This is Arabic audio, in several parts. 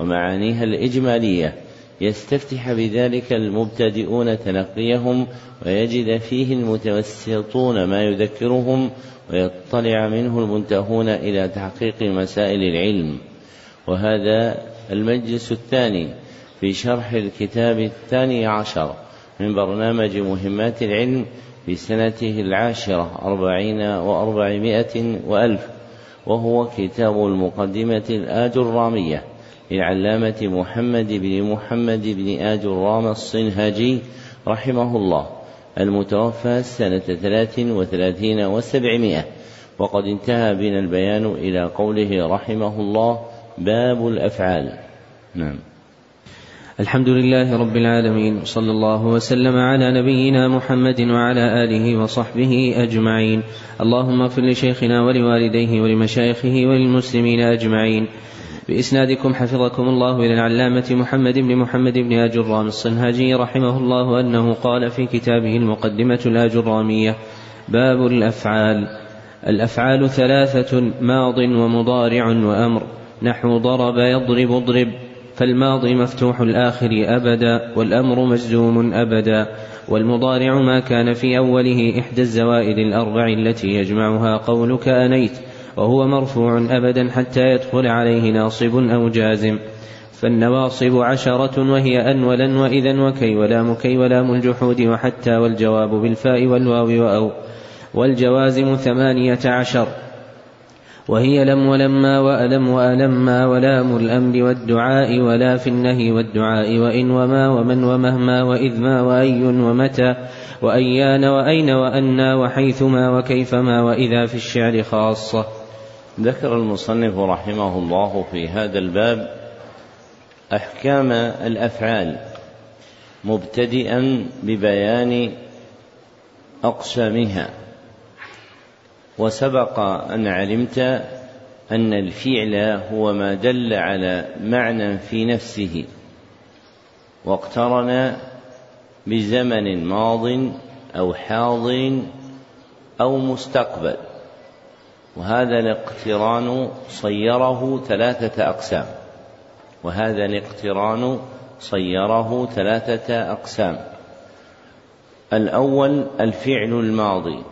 ومعانيها الإجمالية. يستفتح بذلك المبتدئون تلقيهم ويجد فيه المتوسطون ما يذكرهم ويطلع منه المنتهون إلى تحقيق مسائل العلم. وهذا المجلس الثاني في شرح الكتاب الثاني عشر من برنامج مهمات العلم في سنته العاشرة أربعين وأربعمائة وألف وهو كتاب المقدمة الآجرامية. للعلامة محمد بن محمد بن آج الرام الصنهاجي رحمه الله المتوفى سنة ثلاث وثلاثين وسبعمائة. وقد انتهى بنا البيان إلى قوله رحمه الله باب الأفعال. نعم. الحمد لله رب العالمين صلى الله وسلم على نبينا محمد وعلى آله وصحبه أجمعين. اللهم اغفر لشيخنا ولوالديه ولمشايخه وللمسلمين أجمعين. بإسنادكم حفظكم الله إلى العلامة محمد بن محمد بن آجرام الصنهاجي رحمه الله أنه قال في كتابه المقدمة الآجرامية باب الأفعال. الأفعال ثلاثة ماض ومضارع وأمر. نحو ضرب يضرب اضرب فالماضي مفتوح الآخر أبدا والأمر مجزوم أبدا. والمضارع ما كان في أوله إحدى الزوائد الأربع التي يجمعها قولك أنيت. وهو مرفوع أبدا حتى يدخل عليه ناصب أو جازم. فالنواصب عشرة وهي أن ولن وإذا وكي ولام كي ولام الجحود وحتى والجواب بالفاء والواو وأو. والجوازم ثمانية عشر. وهي لم ولما وألم وألما ولام الأمر والدعاء ولا في النهي والدعاء وإن وما ومن ومهما وإذ ما وأي ومتى وأيان وأين وأنا وحيثما وكيفما وإذا في الشعر خاصة. ذكر المصنف رحمه الله في هذا الباب أحكام الأفعال مبتدئا ببيان أقسامها. وسبق أن علمت أن الفعل هو ما دل على معنى في نفسه واقترن بزمن ماض أو حاضر أو مستقبل. وهذا الاقتران صيره ثلاثة أقسام. وهذا الاقتران صيره ثلاثة أقسام. الأول الفعل الماضي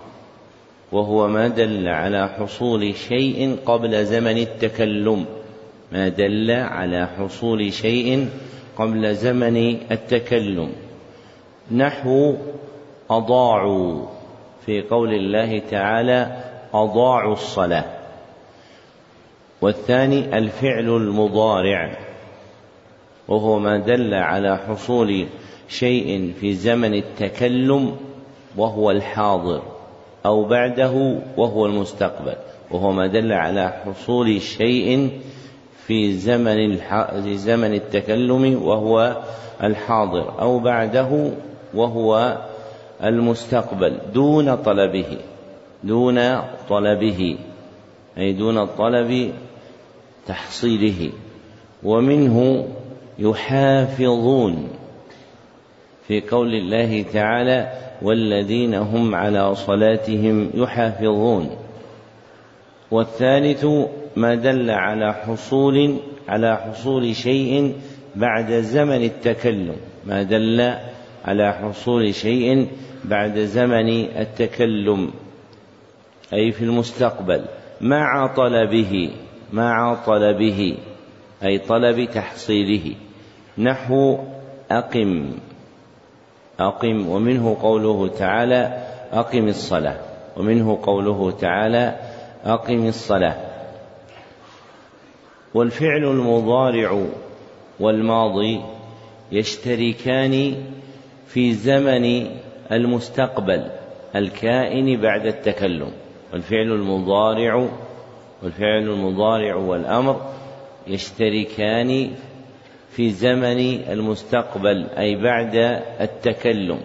وهو ما دل على حصول شيء قبل زمن التكلم. ما دل على حصول شيء قبل زمن التكلم. نحو أضاعوا في قول الله تعالى أضاعوا الصلاة. والثاني الفعل المضارع وهو ما دل على حصول شيء في زمن التكلم وهو الحاضر أو بعده وهو المستقبل وهو ما دل على حصول شيء في زمن في زمن التكلم وهو الحاضر أو بعده وهو المستقبل دون طلبه. دون طلبه أي دون طلب تحصيله. ومنه يحافظون في قول الله تعالى والذين هم على صلاتهم يحافظون والثالث ما دل على حصول على حصول شيء بعد زمن التكلم ما دل على حصول شيء بعد زمن التكلم. أي في المستقبل. مع طلبه مع طلبه أي طلب تحصيله. نحو أقم أقم ومنه قوله تعالى أقم الصلاة ومنه قوله تعالى أقم الصلاة. والفعل المضارع والماضي يشتركان في زمن المستقبل الكائن بعد التكلم. والفعل المضارع والفعل المضارع والأمر يشتركان في زمن المستقبل أي بعد التكلم.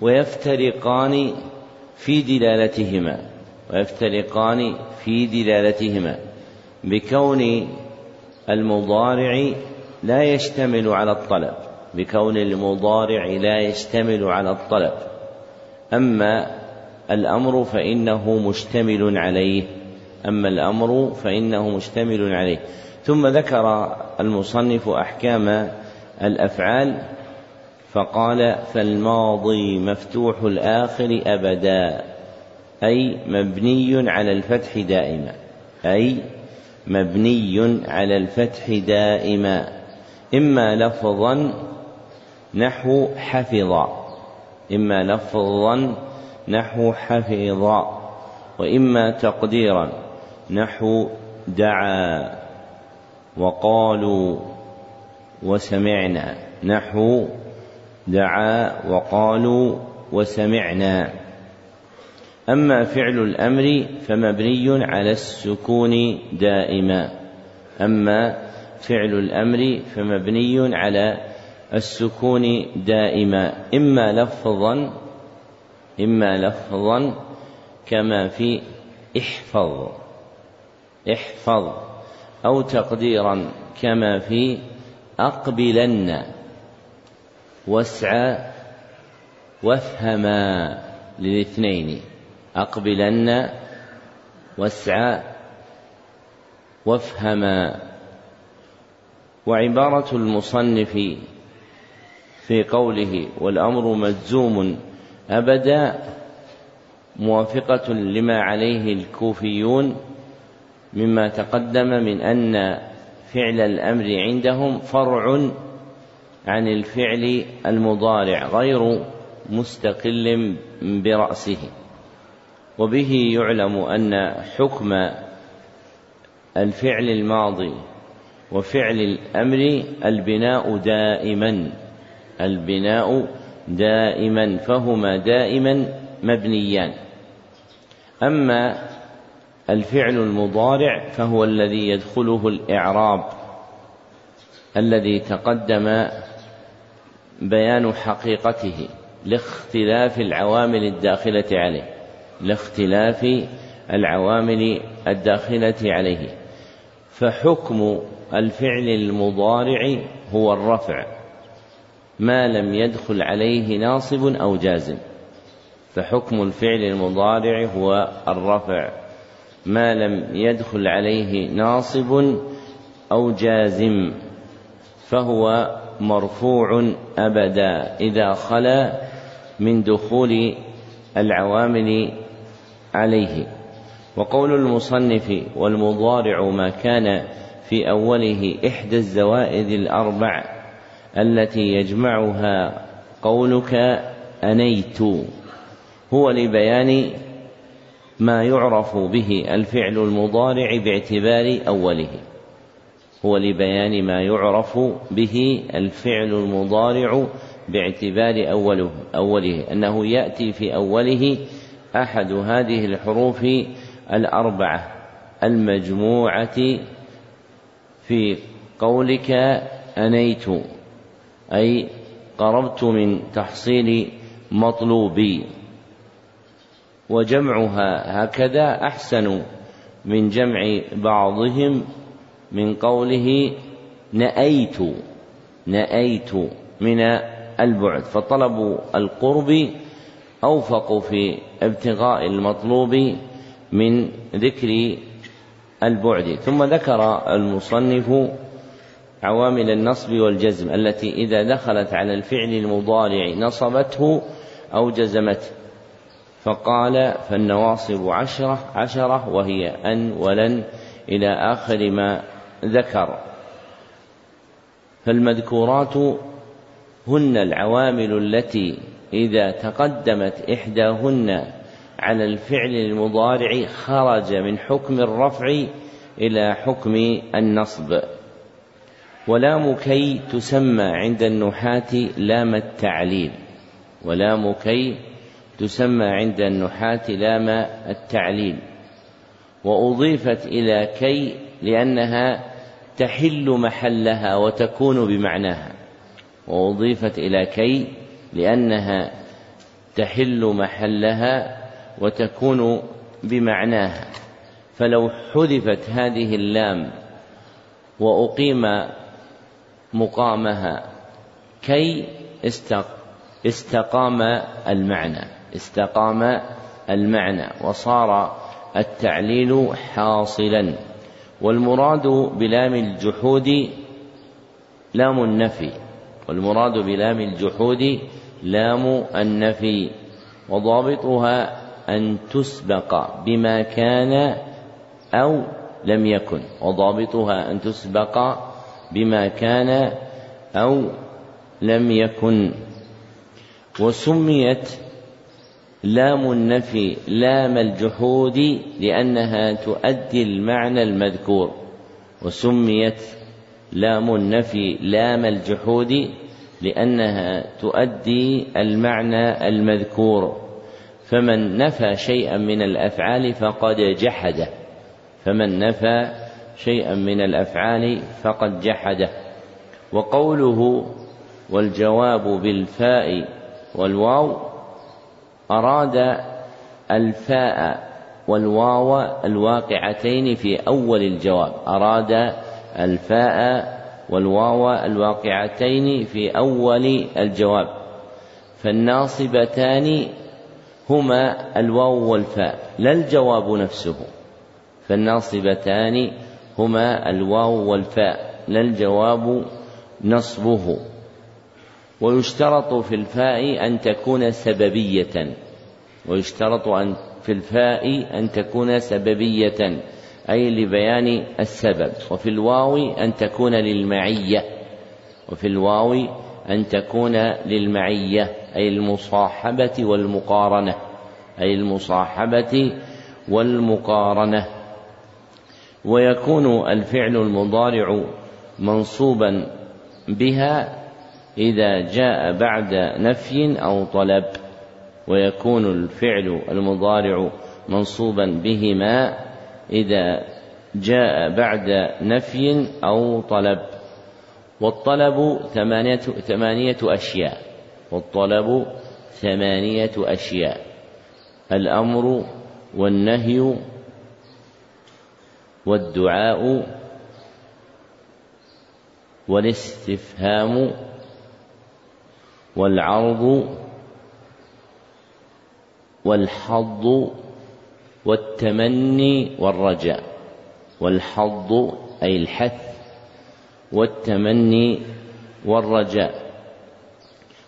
ويفترقان في دلالتهما ويفترقان في دلالتهما بكون المضارع لا يشتمل على الطلب بكون المضارع لا يشتمل على الطلب. أما الأمر فإنه مشتمل عليه. أما الأمر فإنه مشتمل عليه. ثم ذكر المصنف أحكام الأفعال فقال فالماضي مفتوح الآخر أبدا أي مبني على الفتح دائما أي مبني على الفتح دائما. إما لفظا نحو حفظ إما لفظا نحو حفظ وإما تقديرا نحو دعا وقالوا وسمعنا نحو دعا وقالوا وسمعنا. أما فعل الأمر فمبني على السكون دائما. أما فعل الأمر فمبني على السكون دائما. إما لفظا إما لفظا كما في إحفظ. إحفظ. أو تقديرا كما في أقبلن. واسعى. وافهما للاثنين. أقبلن. واسعى. وافهما. وعبارة المصنف في قوله والأمر مجزوم. أبدا موافقة لما عليه الكوفيون مما تقدم من أن فعل الأمر عندهم فرع عن الفعل المضارع غير مستقل برأسه. وبه يعلم أن حكم الفعل الماضي وفعل الأمر البناء دائما البناء دائما فهما دائما مبنيان. أما الفعل المضارع فهو الذي يدخله الإعراب الذي تقدم بيان حقيقته لاختلاف العوامل الداخلة عليه لاختلاف العوامل الداخلة عليه. فحكم الفعل المضارع هو الرفع. ما لم يدخل عليه ناصب أو جازم. فحكم الفعل المضارع هو الرفع. ما لم يدخل عليه ناصب أو جازم فهو مرفوع أبدا. إذا خلا من دخول العوامل عليه. وقول المصنف والمضارع ما كان في أوله إحدى الزوائد الأربع التي يجمعها قولك أنيت. هو لبيان ما يعرف به الفعل المضارع باعتبار أوله. هو لبيان ما يعرف به الفعل المضارع باعتبار أوله أوله. أنه يأتي في أوله أحد هذه الحروف الأربعة. المجموعة في قولك أنيت. أي قربت من تحصيل مطلوبي. وجمعها هكذا أحسن من جمع بعضهم من قوله نأيت نأيت من البعد. فطلب القرب أوفق في ابتغاء المطلوب من ذكر البعد. ثم ذكر المصنف عوامل النصب والجزم التي إذا دخلت على الفعل المضارع نصبته أو جزمته. فقال فالنواصب عشرة عشرة وهي أن ولن إلى آخر ما ذكر. فالمذكورات هن العوامل التي إذا تقدمت إحداهن على الفعل المضارع خرج من حكم الرفع إلى حكم النصب. ولام كي تسمى عند النحاة لام التعليل. ولام كي تسمى عند النحاة لام التعليل. وأضيفت إلى كي لأنها تحل محلها وتكون بمعناها. وأضيفت إلى كي لأنها تحل محلها وتكون بمعناها. فلو حذفت هذه اللام وأقيم مقامها. كي استقام المعنى. استقام المعنى. وصار التعليل حاصلا. والمراد بلام الجحود لام النفي. والمراد بلام الجحود لام النفي. وضابطها أن تسبق بما كان أو لم يكن. وضابطها أن تسبق بما كان أو لم يكن. وسميت لام النفي لام الجحود لأنها تؤدي المعنى المذكور. وسميت لام النفي لام الجحود لأنها تؤدي المعنى المذكور. فمن نفى شيئا من الأفعال فقد جحده فمن نفى شيئا من الأفعال فقد جحده. وقوله والجواب بالفاء والواو أراد الفاء والواو الواقعتين في أول الجواب. أراد الفاء والواو الواقعتين في أول الجواب. فالناصبتان هما الواو والفاء لا الجواب نفسه. فالناصبتان هما الواو والفاء لا الجواب نصبه. ويشترط في الفاء أن تكون سببية. ويشترط أن في الفاء أن تكون سببية أي لبيان السبب. وفي الواو أن تكون للمعية. وفي الواو أن تكون للمعية أي المصاحبة والمقارنة. أي المصاحبة والمقارنة. ويكون الفعل المضارع منصوبا بها إذا جاء بعد نفي أو طلب ويكون الفعل المضارع منصوبا بهما إذا جاء بعد نفي أو طلب. والطلب ثمانية, ثمانية أشياء. والطلب ثمانية أشياء. الأمر والنهي والدعاء والاستفهام والعرض والحظ والتمني والرجاء. والحظ أي الحث والتمني والرجاء.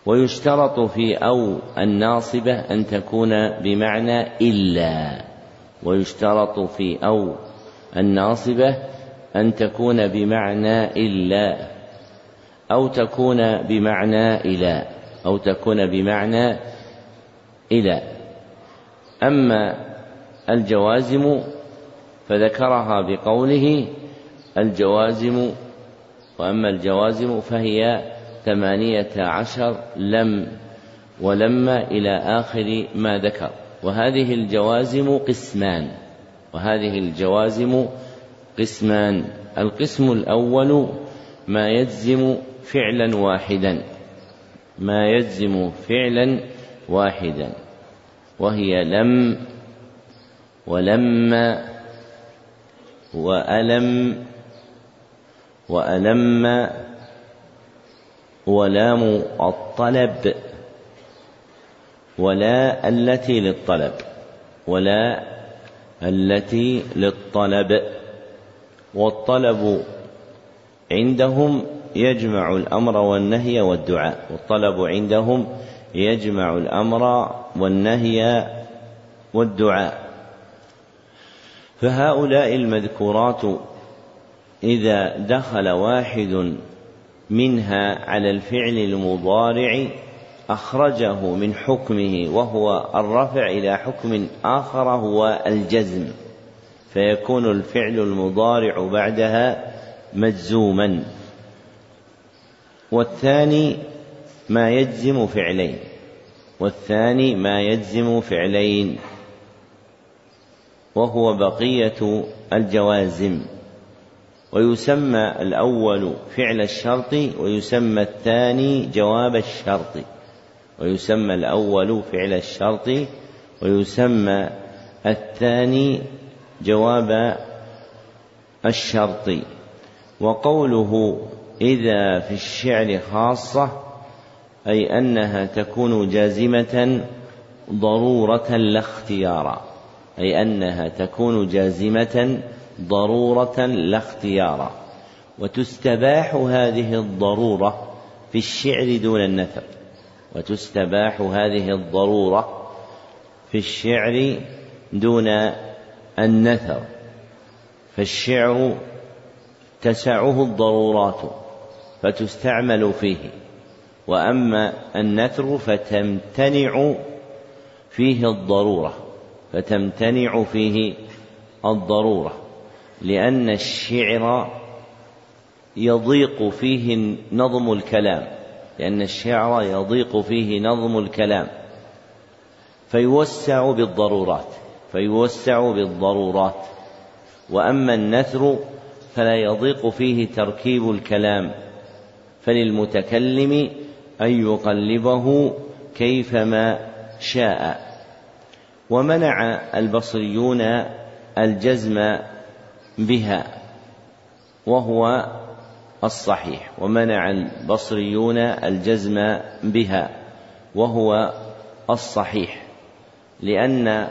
ويشترط في أو الناصبة أن تكون بمعنى إلا. ويشترط في أو الناصبة أن تكون بمعنى إلا أو تكون بمعنى إلى أو تكون بمعنى إلى. أما الجوازم فذكرها بقوله الجوازم وأما الجوازم فهي ثمانية عشر لم ولما إلى آخر ما ذكر. وهذه الجوازم قسمان. وهذه الجوازم قسمان. القسم الأول ما يجزم فعلا واحدا. ما يجزم فعلا واحدا. وهي لم ولما وألم وألم ولام الطلب. ولا التي للطلب. ولا التي للطلب والطلب عندهم يجمع الأمر والنهي والدعاء والطلب عندهم يجمع الأمر والنهي والدعاء. فهؤلاء المذكورات إذا دخل واحد منها على الفعل المضارع أخرجه من حكمه وهو الرفع إلى حكم آخر هو الجزم فيكون الفعل المضارع بعدها مجزوما. والثاني ما يجزم فعلين والثاني ما يجزم فعلين وهو بقية الجوازم. ويسمى الأول فعل الشرط ويسمى الثاني جواب الشرط. ويسمى الأول فعل الشرط ويسمى الثاني جواب الشرط. وقوله إذا في الشعر خاصة أي أنها تكون جازمة ضرورة لا اختيارا أي أنها تكون جازمة ضرورة لا اختيارا وتستباح هذه الضرورة في الشعر دون النثر وتستباح هذه الضرورة في الشعر دون النثر فالشعر تسعه الضرورات فتستعمل فيه وأما النثر فتمتنع فيه الضرورة فتمتنع فيه الضرورة لأن الشعر يضيق فيه نظم الكلام. لأن الشعر يضيق فيه نظم الكلام فيوسع بالضرورات فيوسع بالضرورات. وأما النثر فلا يضيق فيه تركيب الكلام فللمتكلم أن يقلبه كيفما شاء. ومنع البصريون الجزم بها وهو الصحيح ومنع البصريون الجزم بها وهو الصحيح لأن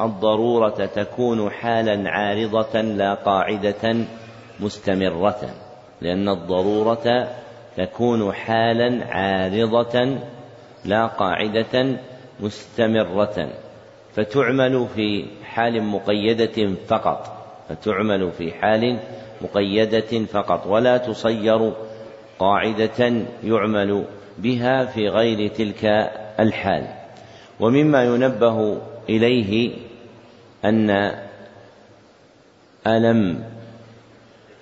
الضرورة تكون حالا عارضة لا قاعدة مستمرة لأن الضرورة تكون حالا عارضة لا قاعدة مستمرة فتعمل في حال مقيدة فقط فتعمل في حال مقيدة فقط ولا تصير قاعدة يعمل بها في غير تلك الحال. ومما ينبه إليه أن ألم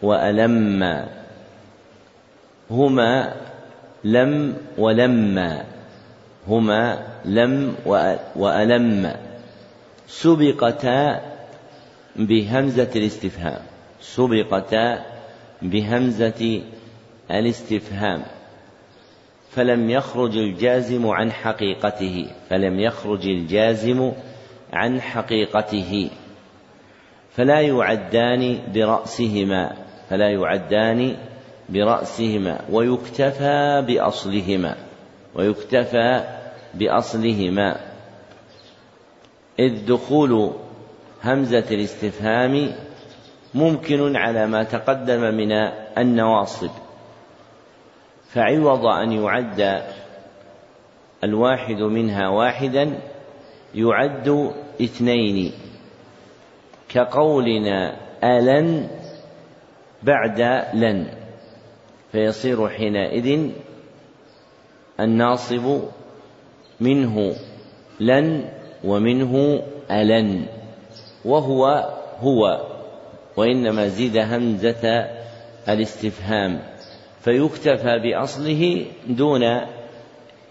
وألم هما لم ولما هما لم وألم سبقتا بهمزة الاستفهام. سبقتا بهمزة الاستفهام فلم يخرج الجازم عن حقيقته فلم يخرج الجازم عن حقيقته فلا يعدان برأسهما فلا يعدان برأسهما ويكتفى بأصلهما ويكتفى بأصلهما. إذ دخول همزة الاستفهام ممكن على ما تقدم من النواصب. فعوض أن يعد الواحد منها واحدا يعد اثنين. كقولنا ألن بعد لن. فيصير حينئذ الناصب منه لن ومنه ألن. وهو هو. وإنما زيد همزة الاستفهام فيكتفى بأصله دون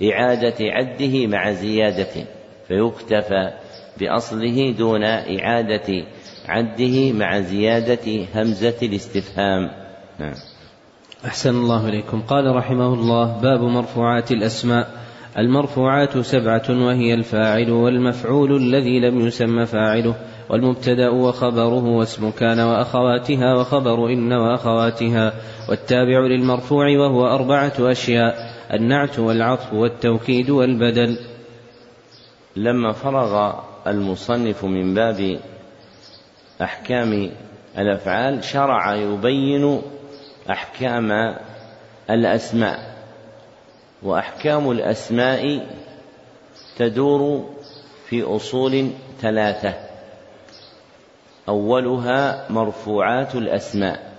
إعادة عده مع زيادة فيكتفى بأصله دون إعادة عده مع زيادة همزة الاستفهام. نعم. أحسن الله إليكم. قال رحمه الله باب مرفوعات الأسماء. المرفوعات سبعة وهي الفاعل والمفعول الذي لم يسم فاعله. والمبتدأ وخبره واسم كان وأخواتها وخبر إن وأخواتها والتابع للمرفوع وهو أربعة أشياء النعت والعطف والتوكيد والبدل. لما فرغ المصنف من باب أحكام الأفعال شرع يبين أحكام الأسماء وأحكام الأسماء تدور في أصول ثلاثة. أولها مرفوعات الأسماء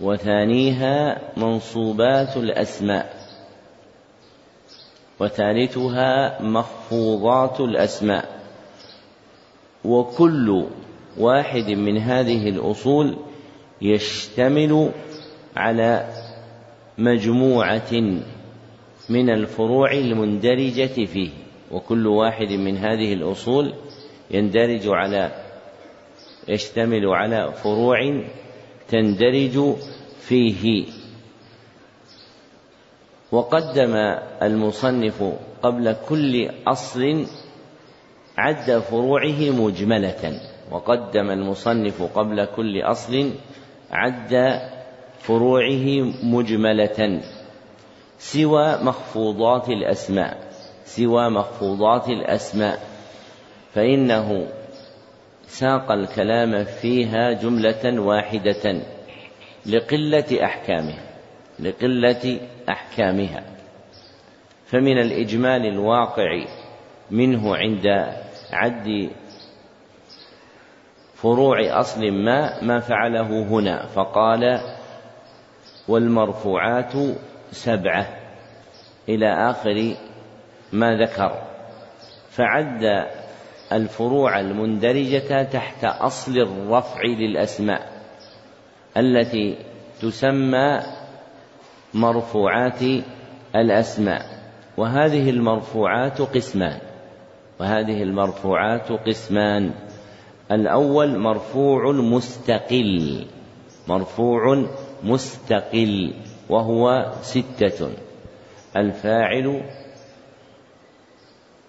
وثانيها منصوبات الأسماء وثالثها مخفوضات الأسماء. وكل واحد من هذه الأصول يشتمل على مجموعة من الفروع المندرجة فيه وكل واحد من هذه الأصول يندرج على يشتمل على فروع تندرج فيه. وقدم المصنف قبل كل أصل عد فروعه مجملة. وقدم المصنف قبل كل أصل عد فروعه مجملة. سوى مخفوضات الأسماء. سوى مخفوضات الأسماء. فإنه ساق الكلام فيها جملة واحدة لقلة أحكامها لقلة أحكامها. فمن الإجمال الواقع منه عند عد فروع أصل ما ما فعله هنا فقال والمرفوعات سبعة إلى آخر ما ذكر. فعد الفروع المندرجة تحت أصل الرفع للأسماء التي تسمى مرفوعات الأسماء وهذه المرفوعات قسمان وهذه المرفوعات قسمان. الأول مرفوع مستقل مرفوع مستقل وهو ستة الفاعل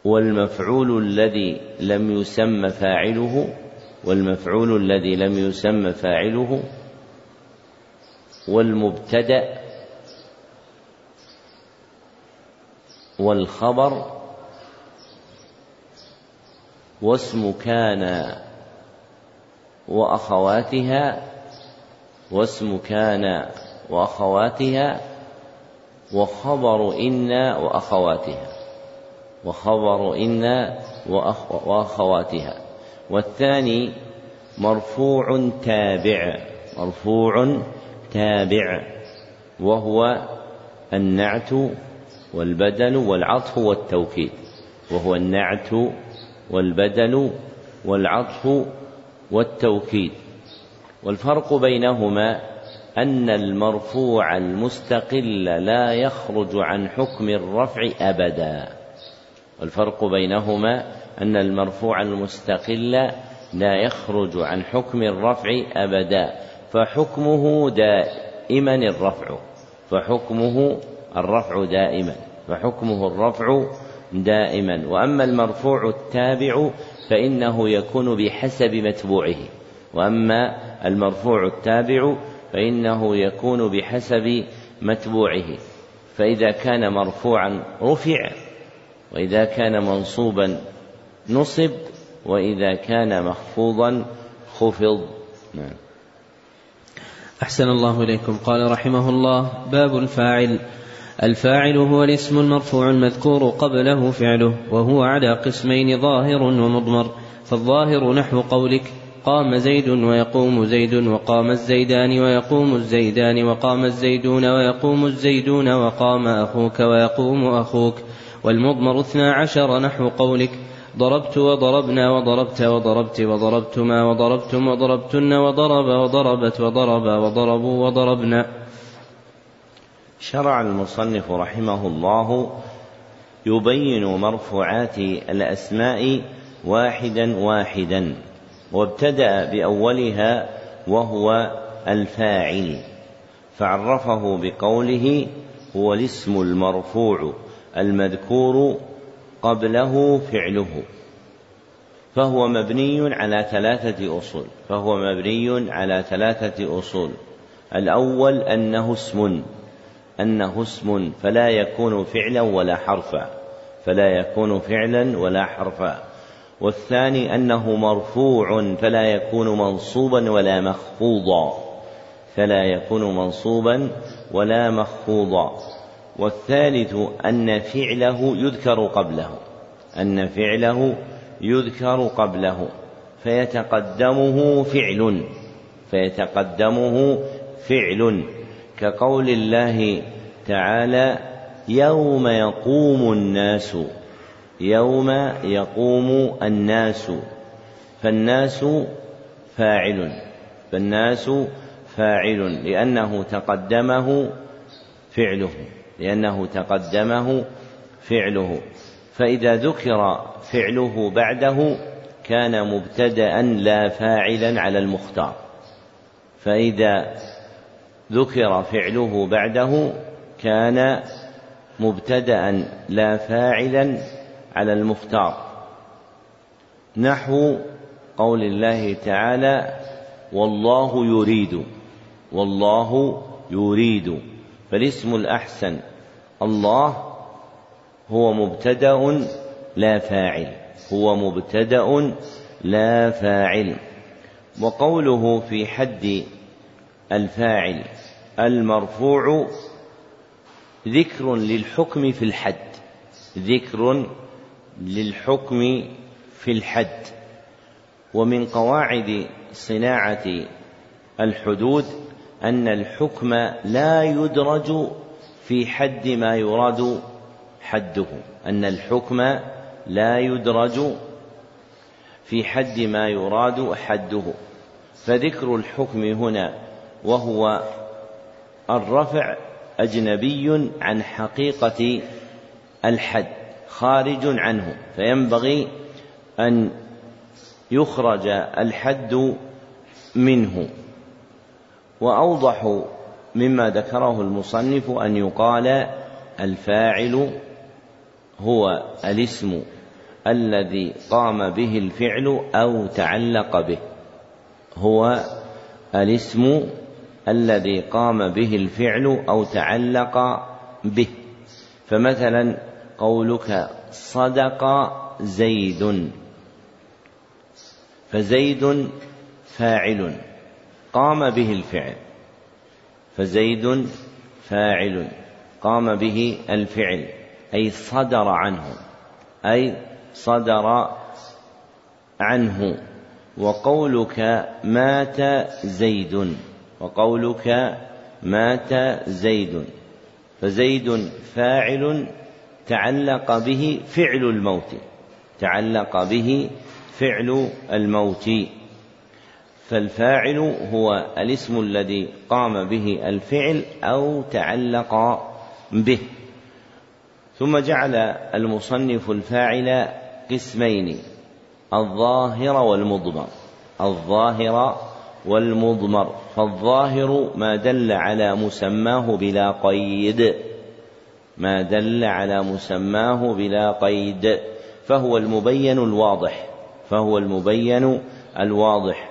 والمفعول الذي لم يسم فاعله والمفعول الذي لم يسم فاعله والمبتدأ والخبر واسم كان وأخواتها واسم كان وأخواتها وخبر إن وأخواتها. وخبر إن وأخواتها. والثاني مرفوع تابع مرفوع تابع وهو النعت والبدل والعطف والتوكيد. وهو النعت والبدل والعطف والتوكيد. والفرق بينهما أن المرفوع المستقل لا يخرج عن حكم الرفع أبدا. والفرق بينهما أن المرفوع المستقل لا يخرج عن حكم الرفع أبدا فحكمه دائما الرفع فحكمه الرفع دائما فحكمه الرفع دائما. وأما المرفوع التابع فإنه يكون بحسب متبوعه وأما المرفوع التابع فإنه يكون بحسب متبوعه. فإذا كان مرفوعا رفع وإذا كان منصوبا نصب وإذا كان مخفوضا خفض. نعم. أحسن الله إليكم. قال رحمه الله باب الفاعل. الفاعل هو الاسم المرفوع المذكور قبله فعله وهو على قسمين ظاهر ومضمر فالظاهر نحو قولك. قام زيد ويقوم زيد وقام الزيدان ويقوم الزيدان وقام الزيدون ويقوم الزيدون وقام أخوك ويقوم أخوك والمضمر اثنا عشر نحو قولك ضربت وضربنا وضربت وضربت وضربتما وضربتم وضربتن وضرب وضربت وضرب وضربوا وضربنا شرع المصنف رحمه الله يبين مرفوعات الأسماء واحدا واحدا وابتدأ بأولها وهو الفاعل فعرفه بقوله هو الاسم المرفوع المذكور قبله فعله فهو مبني على ثلاثة أصول فهو مبني على ثلاثة أصول. الأول أنه اسم أنه اسم فلا يكون فعلا ولا حرفا فلا يكون فعلا ولا حرفا. والثاني أنه مرفوع فلا يكون منصوبا ولا مخفوضا. فلا يكون منصوبا ولا مخفوضا. والثالث أن فعله يذكر قبله. أن فعله يذكر قبله. فيتقدمه فعل. فيتقدمه فعل. كقول الله تعالى يوم يقوم الناس يوم يقوم الناس فالناس فاعل فالناس فاعل لأنه تقدمه فعله لأنه تقدمه فعله. فإذا ذكر فعله بعده كان مبتدأ لا فاعلا على المختار. فإذا ذكر فعله بعده كان مبتدأ لا فاعلا على المختار. نحو قول الله تعالى والله يريد والله يريد فالاسم الأحسن الله هو مبتدأ لا فاعل هو مبتدأ لا فاعل. وقوله في حد الفاعل المرفوع ذكر للحكم في الحد ذكر للحكم في الحد ومن قواعد صناعة الحدود أن الحكم لا يدرج في حد ما يراد حده أن الحكم لا يدرج في حد ما يراد حده. فذكر الحكم هنا وهو الرفع أجنبي عن حقيقة الحد. خارج عنه فينبغي أن يخرج الحد منه. وأوضح مما ذكره المصنف أن يقال الفاعل هو الاسم الذي قام به الفعل أو تعلق به. هو الاسم الذي قام به الفعل أو تعلق به. فمثلا قولك صدق زيد. فزيد فاعل قام به الفعل. فزيد فاعل قام به الفعل أي صدر عنه أي صدر عنه. وقولك مات زيد وقولك مات زيد. فزيد فاعل تعلق به فعل الموت. تعلق به فعل الموت. فالفاعل هو الاسم الذي قام به الفعل أو تعلق به. ثم جعل المصنف الفاعل قسمين الظاهر والمضمر. الظاهر والمضمر. فالظاهر ما دل على مسماه بلا قيد. ما دل على مسماه بلا قيد فهو المبين الواضح فهو المبين الواضح.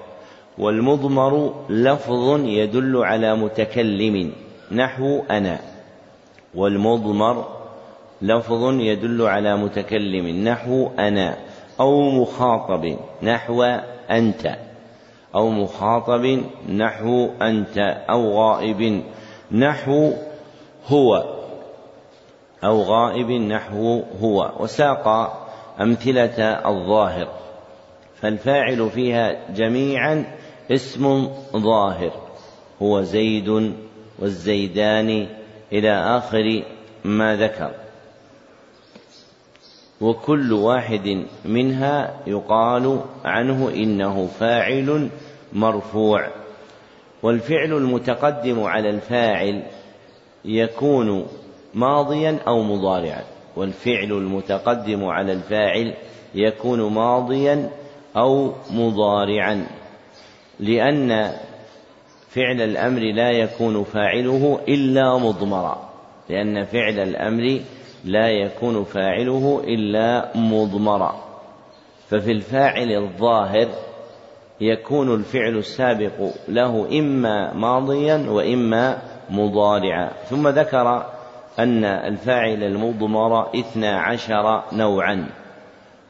والمضمر لفظ يدل على متكلم نحو أنا. والمضمر لفظ يدل على متكلم نحو أنا. أو مخاطب نحو أنت. أو مخاطب نحو أنت. أو غائب نحو هو. أو غائب نحو هو وساق أمثلة الظاهر فالفاعل فيها جميعا اسم ظاهر هو زيد والزيدان إلى آخر ما ذكر. وكل واحد منها يقال عنه إنه فاعل مرفوع. والفعل المتقدم على الفاعل يكون ماضيا أو مضارعا والفعل المتقدم على الفاعل يكون ماضيا أو مضارعا لأن فعل الأمر لا يكون فاعله إلا مضمرا لأن فعل الأمر لا يكون فاعله إلا مضمرا. ففي الفاعل الظاهر يكون الفعل السابق له إما ماضيا وإما مضارعا. ثم ذكر أن الفاعل المضمر اثنا عشر نوعا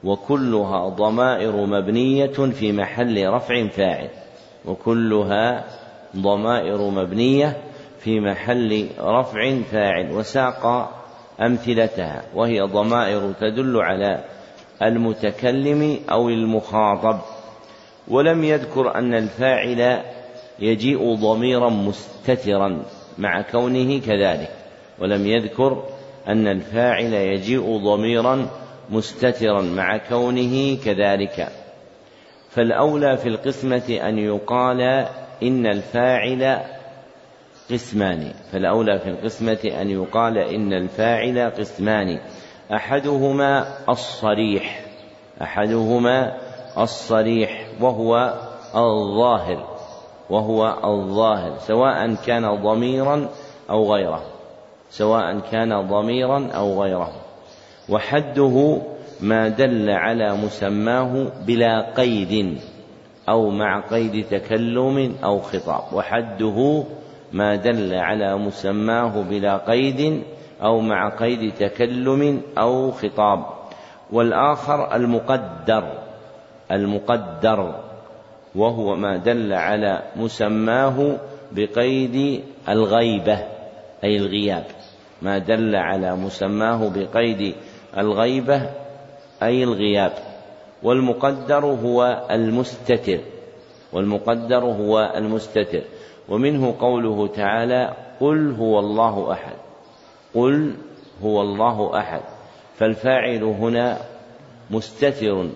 وكلها ضمائر مبنية في محل رفع فاعل وكلها ضمائر مبنية في محل رفع فاعل وساق أمثلتها وهي ضمائر تدل على المتكلم أو المخاطب. ولم يذكر أن الفاعل يجيء ضميرا مستترا مع كونه كذلك. ولم يذكر أن الفاعل يجيء ضميرا مستترا مع كونه كذلك. فالأولى في القسمة أن يقال إن الفاعل قسمان. فالأولى في القسمة أن يقال إن الفاعل قسمان. أحدهما الصريح أحدهما الصريح وهو الظاهر وهو الظاهر سواء كان ضميرا أو غيره. سواء كان ضميرا أو غيره. وحده ما دل على مسماه بلا قيد أو مع قيد تكلم أو خطاب. وحده ما دل على مسماه بلا قيد أو مع قيد تكلم أو خطاب. والآخر المقدر المقدر وهو ما دل على مسماه بقيد الغيبة أي الغياب. ما دل على مسماه بقيد الغيبة أي الغياب. والمقدر هو المستتر. والمقدر هو المستتر. ومنه قوله تعالى قل هو الله أحد. قل هو الله أحد. فالفاعل هنا مستتر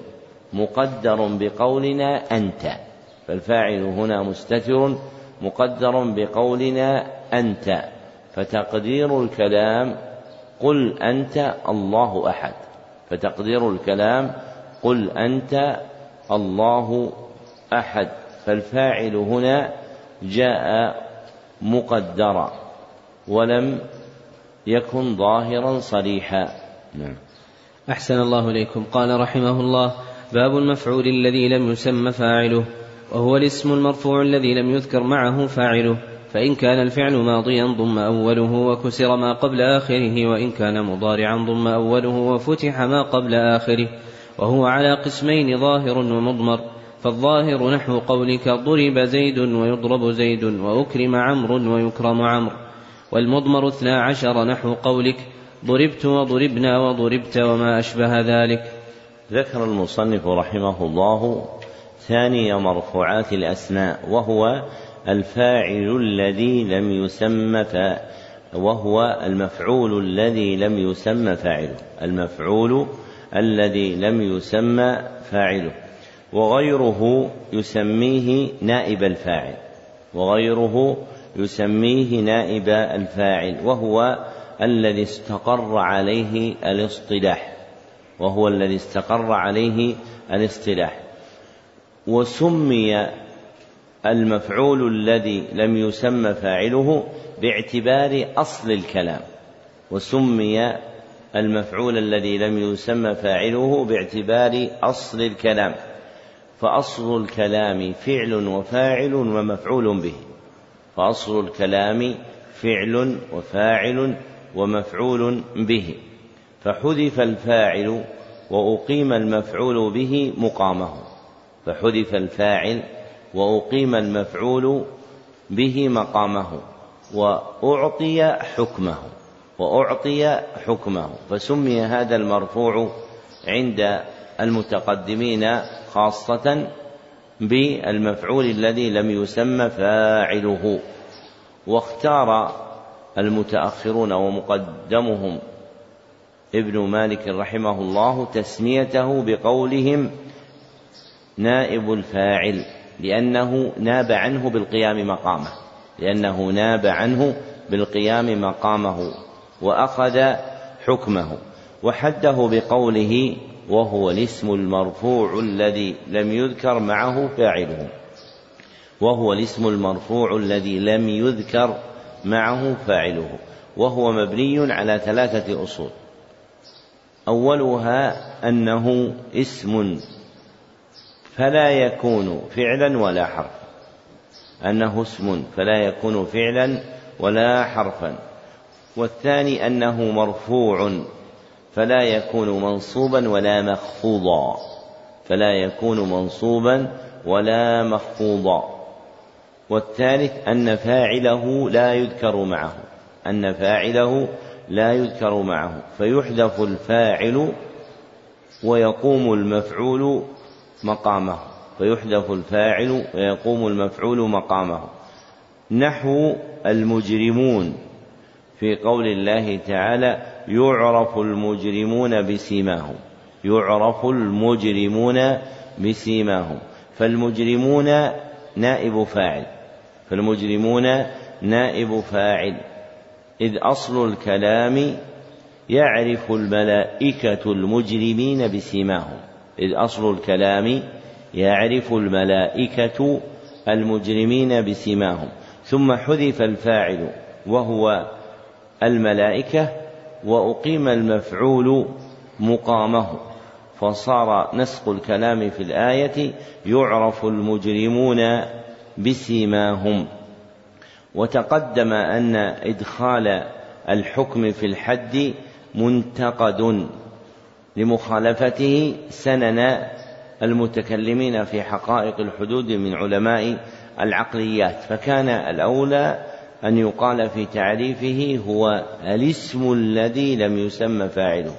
مقدر بقولنا أنت. فالفاعل هنا مستتر مقدر بقولنا أنت. فتقدير الكلام قل أنت الله أحد. فتقدير الكلام قل أنت الله أحد. فالفاعل هنا جاء مقدرا ولم يكن ظاهرا صريحا. نعم. أحسن الله إليكم. قال رحمه الله باب المفعول الذي لم يسم فاعله وهو الاسم المرفوع الذي لم يذكر معه فاعله. فإن كان الفعل ماضيا ضم أوله وكسر ما قبل آخره وإن كان مضارعا ضم أوله وفتح ما قبل آخره. وهو على قسمين ظاهر ومضمر فالظاهر نحو قولك ضرب زيد ويضرب زيد وأكرم عمرو ويكرم عمرو. والمضمر اثنا عشر نحو قولك ضربت وضربنا وضربت وما أشبه ذلك. ذكر المصنف رحمه الله ثاني مرفوعات الأسماء وهو الفاعل الذي لم يسم وهو المفعول الذي لم يسم فاعله. المفعول الذي لم يسمى فاعله. وغيره يسميه نائب الفاعل. وغيره يسميه نائب الفاعل. وهو الذي استقر عليه الاصطلاح. وهو الذي استقر عليه الاصطلاح. وسمي المفعول الذي لم يسمى فاعله باعتبار أصل الكلام وسمي المفعول الذي لم يسمى فاعله باعتبار أصل الكلام فأصل الكلام فعل وفاعل ومفعول به فأصل الكلام فعل وفاعل ومفعول به فحذف الفاعل وأقيم المفعول به مقامه فحذف الفاعل وأقيم المفعول به مقامه وأعطي حكمه وأعطي حكمه. فسمي هذا المرفوع عند المتقدمين خاصة بالمفعول الذي لم يسمى فاعله. واختار المتأخرون ومقدمهم ابن مالك رحمه الله تسميته بقولهم نائب الفاعل. لأنه ناب عنه بالقيام مقامه. لأنه ناب عنه بالقيام مقامه وأخذ حكمه. وحده بقوله وهو الاسم المرفوع الذي لم يذكر معه فاعله. وهو الاسم المرفوع الذي لم يذكر معه فاعله. وهو مبني على ثلاثة أصول. أولها أنه اسم فلا يكون فعلا ولا حرفا. أنه اسم فلا يكون فعلا ولا حرفا. والثاني أنه مرفوع فلا يكون منصوبا ولا مخفوضا. فلا يكون منصوبا ولا مخفوضا. والثالث أن فاعله لا يذكر معه. أن فاعله لا يذكر معه. فيحذف الفاعل ويقوم المفعول مقامه فيحذف الفاعل ويقوم المفعول مقامه. نحو المجرمون في قول الله تعالى يعرف المجرمون بسيماهم يعرف المجرمون بسيماهم. فالمجرمون نائب فاعل فالمجرمون نائب فاعل. إذ أصل الكلام يعرف الملائكة المجرمين بسيماهم. إذ أصل الكلام يعرف الملائكة المجرمين بسيماهم ثم حذف الفاعل وهو الملائكة وأقيم المفعول مقامه. فصار نسق الكلام في الآية يعرف المجرمون بسيماهم وتقدم أن إدخال الحكم في الحد منتقد. لمخالفته سنن المتكلمين في حقائق الحدود من علماء العقليات. فكان الأولى أن يقال في تعريفه هو الاسم الذي لم يسمى فاعله.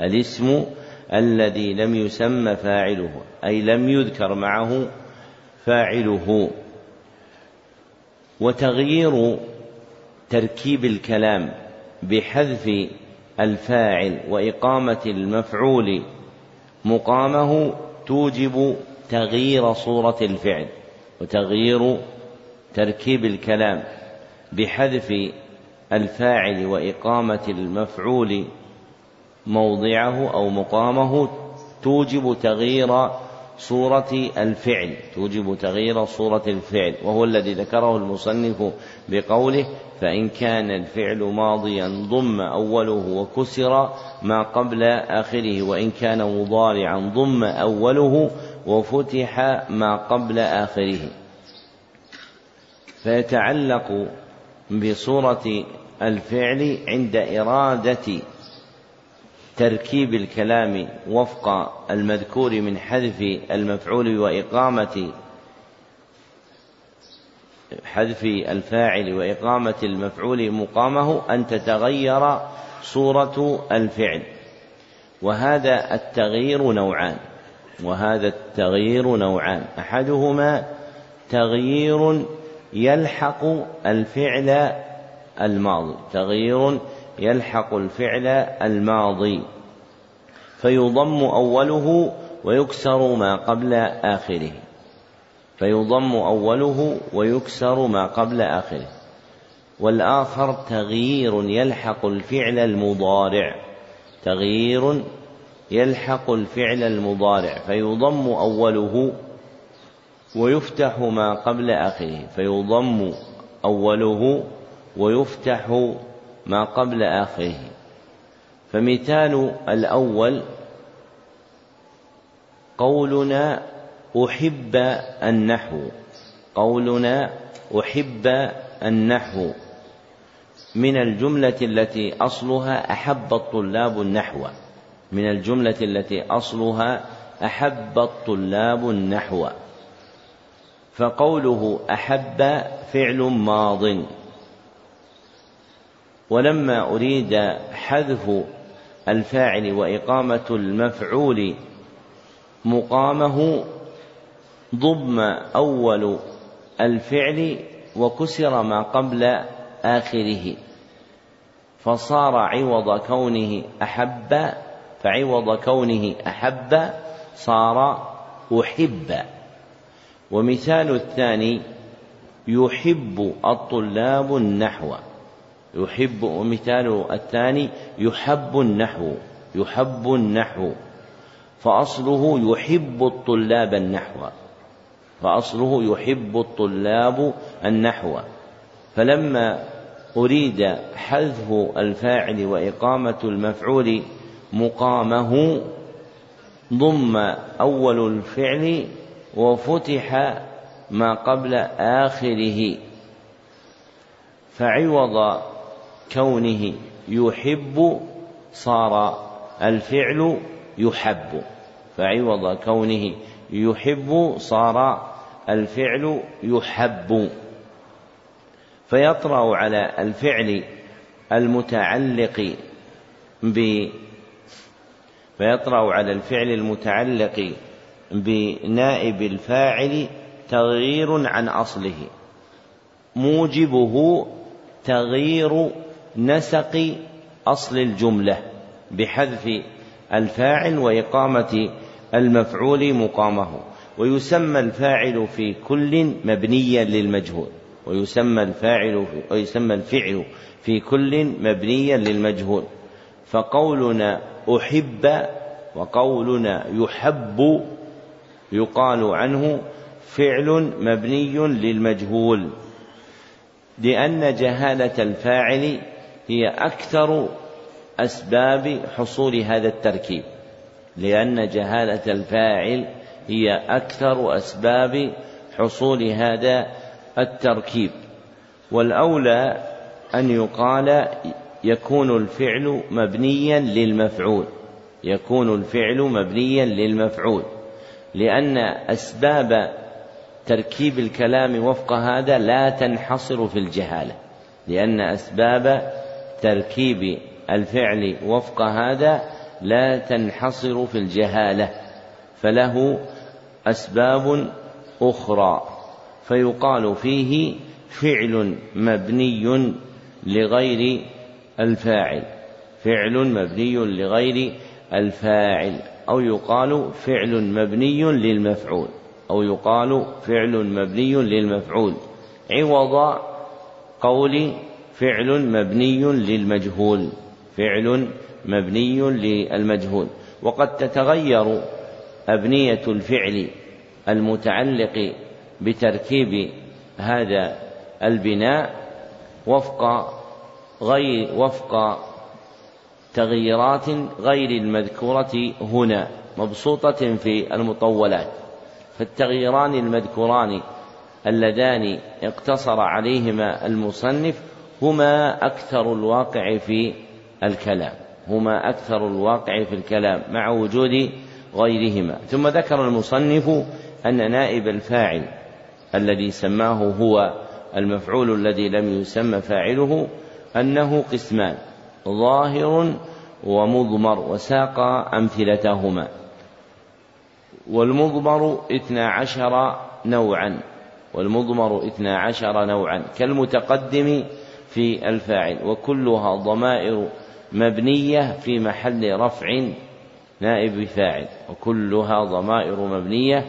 الاسم الذي لم يسمى فاعله أي لم يذكر معه فاعله. وتغيير تركيب الكلام بحذف الفاعل وإقامة المفعول مقامه توجب تغيير صورة الفعل وتغيير تركيب الكلام بحذف الفاعل وإقامة المفعول موضعه أو مقامه توجب تغيير صورة الفعل. توجب تغيير صورة الفعل. وهو الذي ذكره المصنف بقوله فإن كان الفعل ماضيا ضم أوله وكسر ما قبل آخره وإن كان مضارعا ضم أوله وفتح ما قبل آخره. فيتعلق بصورة الفعل عند إرادة تركيب الكلام وفق المذكور من حذف المفعول وإقامة حذف الفاعل وإقامة المفعول مقامه أن تتغير صورة الفعل. وهذا التغيير نوعان. وهذا التغيير نوعان. أحدهما تغيير يلحق الفعل الماضي. تغيير يلحق الفعل الماضي فيضم أوله ويكسر ما قبل آخره. فيضم أوله ويكسر ما قبل آخره. والآخر تغيير يلحق الفعل المضارع. تغيير يلحق الفعل المضارع. فيضم أوله ويفتح ما قبل آخره. فيضم أوله ويفتح ما قبل آخره. فمثال الأول قولنا أحب النحو. قولنا أحب النحو. من الجملة التي أصلها أحب الطلاب النحو. من الجملة التي أصلها أحب الطلاب النحو. فقوله أحب فعل ماض. ولما أريد حذف الفاعل وإقامة المفعول مقامه ضم أول الفعل وكسر ما قبل آخره. فصار عوض كونه أحب فعوض كونه أحب صار أحب. ومثال الثاني يحب الطلاب النحو. يحب ومثال الثاني يحب النحو يحب النحو. فأصله يحب الطلاب النحو. فأصله يحب الطلاب النحو. فلما أريد حذف الفاعل وإقامة المفعول مقامه ضم أول الفعل وفتح ما قبل آخره. فعوض كونه يحب صار الفعل يحب. فعوض كونه يحب صار الفعل يحب. فيطرأ على الفعل المتعلق ب فيطرأ على الفعل المتعلق بنائب الفاعل تغيير عن أصله. موجبه تغيير نسق أصل الجملة بحذف الفاعل وإقامة المفعول مقامه ويسمى الفاعل في كل مبنيا للمجهول ويسمى الفاعل ويسمى الفعل في كل مبنيا للمجهول فقولنا أحب وقولنا يحب يقال عنه فعل مبني للمجهول لأن جهالة الفاعل هي أكثر أسباب حصول هذا التركيب لأن جهالة الفاعل هي أكثر أسباب حصول هذا التركيب. والأولى أن يقال يكون الفعل مبنيا للمفعول يكون الفعل مبنيا للمفعول لأن أسباب تركيب الكلام وفق هذا لا تنحصر في الجهالة لأن أسباب تركيب الفعل وفق هذا لا تنحصر في الجهالة فله أسباب أخرى فيقال فيه فعل مبني لغير الفاعل فعل مبني لغير الفاعل أو يقال فعل مبني للمفعول أو يقال فعل مبني للمفعول عوض قول فعل مبني للمجهول فعل مبني للمجهول. وقد تتغير أبنية الفعل المتعلق بتركيب هذا البناء وفق غير وفق تغييرات غير المذكورة هنا مبسوطة في المطولات. فالتغييران المذكوران اللذان اقتصر عليهما المصنف هما أكثر الواقع في الكلام هما أكثر الواقع في الكلام مع وجود غيرهما. ثم ذكر المصنف أن نائب الفاعل الذي سماه هو المفعول الذي لم يسمى فاعله أنه قسمان ظاهر ومضمر وساق أمثلتهما. والمضمر اثنا عشر نوعا والمضمر اثنا عشر نوعا. كالمتقدم في الفاعل. وكلها ضمائر مبنية في محل رفع نائب فاعل. وكلها ضمائر مبنية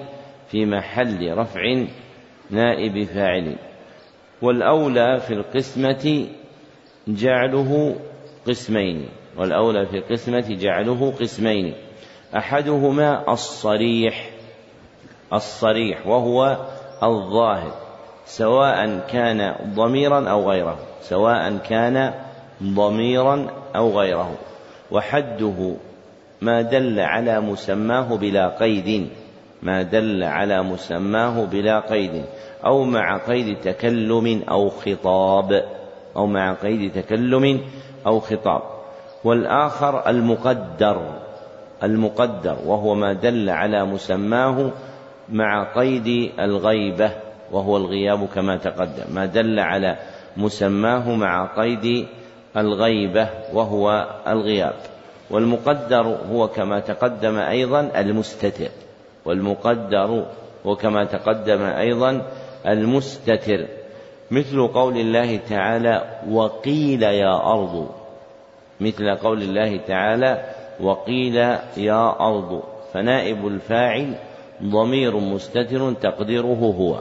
في محل رفع نائب فاعل. والأولى في القسمة جعله قسمين. والأولى في القسمة جعله قسمين. أحدهما الصريح. الصريح وهو الظاهر. سواء كان ضميرا أو غيره. سواء كان ضميرا أو غيره. وحده ما دل على مسماه بلا قيد. ما دل على مسماه بلا قيد. أو مع قيد تكلم أو خطاب. أو مع قيد تكلم أو خطاب. والآخر المقدر. المقدر. وهو ما دل على مسماه مع قيد الغيبة. وهو الغياب كما تقدم ما دل على مسماه مع قيد الغيبة وهو الغياب. والمقدر هو كما تقدم أيضا المستتر. والمقدر وكما تقدم أيضا المستتر. مثل قول الله تعالى وقيل يا أرض مثل قول الله تعالى وقيل يا أرض فنائب الفاعل ضمير مستتر تقديره هو.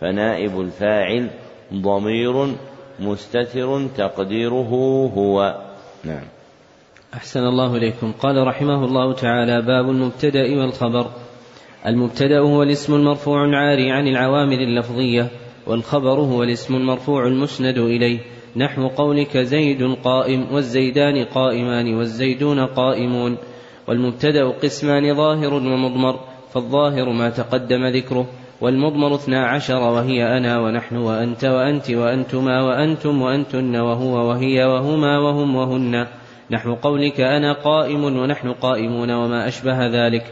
فنائب الفاعل ضمير مستتر تقديره هو. نعم. أحسن الله إليكم. قال رحمه الله تعالى باب المبتدأ والخبر. المبتدأ هو الاسم المرفوع العاري عن العوامل اللفظية والخبر هو الاسم المرفوع المسند إليه. نحو قولك زيد قائم والزيدان قائمان والزيدون قائمون. والمبتدأ قسمان ظاهر ومضمر فالظاهر ما تقدم ذكره. والمضمر اثنا عشر وهي أنا ونحن وأنت وأنت وأنتما وأنتم وأنتن وهو وهي وهما وهم وهن. نحو قولك أنا قائم ونحن قائمون وما أشبه ذلك.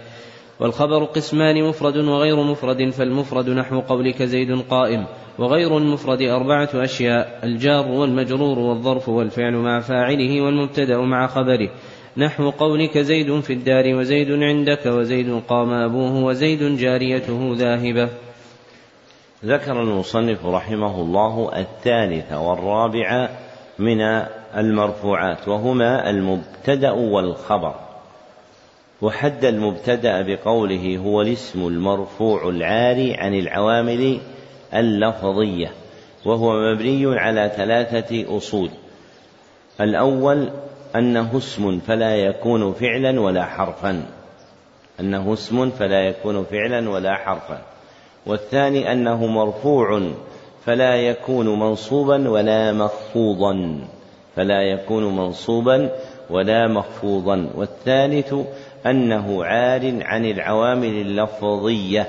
والخبر قسمان مفرد وغير مفرد فالمفرد نحو قولك زيد قائم وغير المفرد أربعة أشياء الجار والمجرور والظرف والفعل مع فاعله والمبتدأ مع خبره. نحو قولك زيد في الدار وزيد عندك وزيد قام أبوه وزيد جاريته ذاهبة. ذكر المصنف رحمه الله الثالث والرابع من المرفوعات وهما المبتدأ والخبر. وحد المبتدأ بقوله هو الاسم المرفوع العاري عن العوامل اللفظية وهو مبني على ثلاثة أصول. الأول أنه اسم فلا يكون فعلا ولا حرفا. أنه اسم فلا يكون فعلا ولا حرفا. والثاني أنه مرفوع فلا يكون منصوبا ولا مخفوضا. فلا يكون منصوبا ولا مخفوضا. والثالث أنه عار عن العوامل اللفظية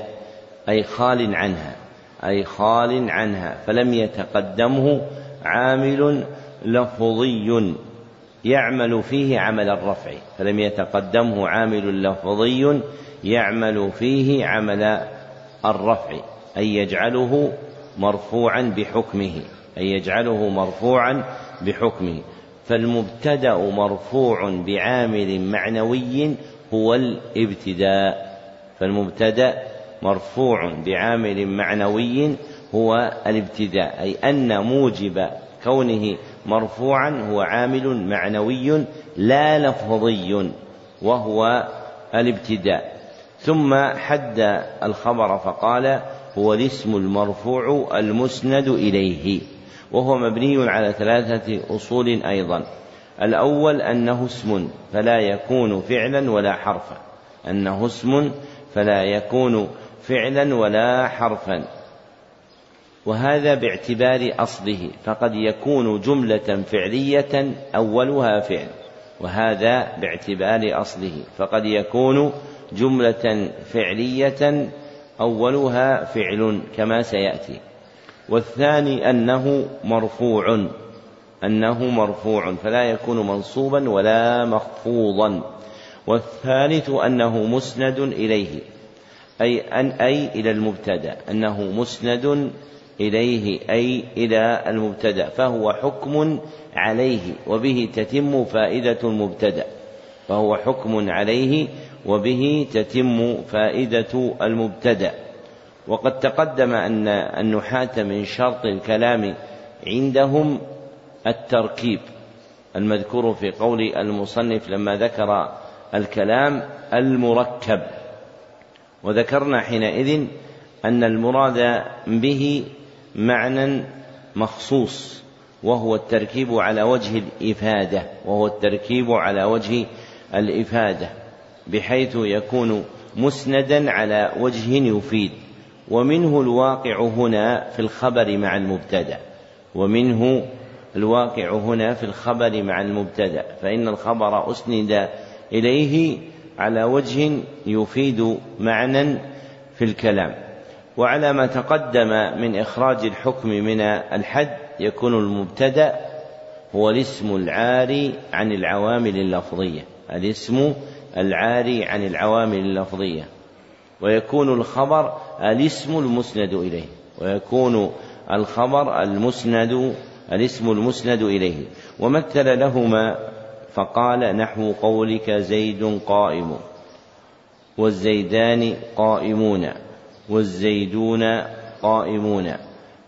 أي خال عنها أي خال عنها. فلم يتقدمه عامل لفظي. يعمل فيه عمل الرفع فلم يتقدمه عامل لفظي يعمل فيه عمل الرفع أي يجعله مرفوعا بحكمه أي يجعله مرفوعا بحكمه. فالمبتدأ مرفوع بعامل معنوي هو الابتداء فالمبتدأ مرفوع بعامل معنوي هو الابتداء أي أن موجب كونه مرفوعا هو عامل معنوي لا لفظي وهو الابتداء. ثم حد الخبر فقال هو الاسم المرفوع المسند إليه وهو مبني على ثلاثة أصول أيضا. الأول أنه اسم فلا يكون فعلا ولا حرفا. أنه اسم فلا يكون فعلا ولا حرفا. وهذا باعتبار أصله فقد يكون جملة فعلية أولها فعل وهذا باعتبار أصله فقد يكون جملة فعلية أولها فعل كما سيأتي. والثاني أنه مرفوع أنه مرفوع فلا يكون منصوبا ولا مخفوضا. والثالث أنه مسند إليه أي أن أي إلى المبتدأ أنه مسند إليه أي إلى المبتدأ فهو حكم عليه وبه تتم فائدة المبتدأ. فهو حكم عليه وبه تتم فائدة المبتدأ. وقد تقدم أن النحاة من شرط الكلام عندهم التركيب. المذكور في قول المصنف لما ذكر الكلام المركب. وذكرنا حينئذ أن المراد به معنى مخصوص وهو التركيب على وجه الإفادة وهو التركيب على وجه الإفادة بحيث يكون مسندا على وجه يفيد. ومنه الواقع هنا في الخبر مع المبتدأ. ومنه الواقع هنا في الخبر مع المبتدأ. فإن الخبر أسند إليه على وجه يفيد معنى في الكلام. وعلى ما تقدم من إخراج الحكم من الحد يكون المبتدأ هو الاسم العاري عن العوامل اللفظية. الاسم العاري عن العوامل اللفظية. ويكون الخبر الاسم المسند إليه. ويكون الخبر المسند الاسم المسند إليه. ومثل لهما فقال نحو قولك زيد قائم. والزيدان قائمون. والزيدون قائمون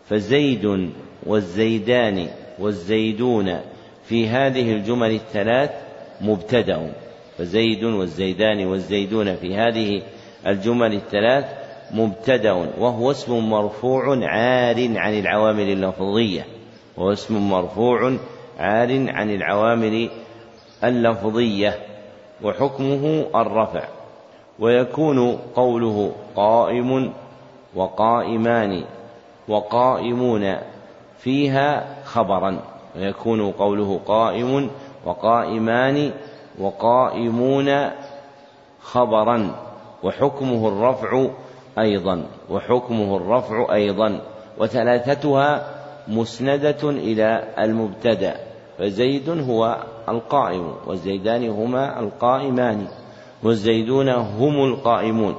فزيد والزيدان والزيدون في هذه الجمل الثلاث مبتدأ فزيد والزيدان والزيدون في هذه الجمل الثلاث مبتدأ وهو اسم مرفوع عار عن العوامل اللفظية وهو اسم مرفوع عار عن العوامل اللفظية وحكمه الرفع ويكون قوله قائم وقائمان وقائمون فيها خبرا. ويكون قوله قائم وقائمان وقائمون خبرا. وحكمه الرفع أيضا. وحكمه الرفع أيضا. وثلاثتها مسندة إلى المبتدأ. فزيد هو القائم. والزيدان هما القائمان. والزيدون هم القائمون.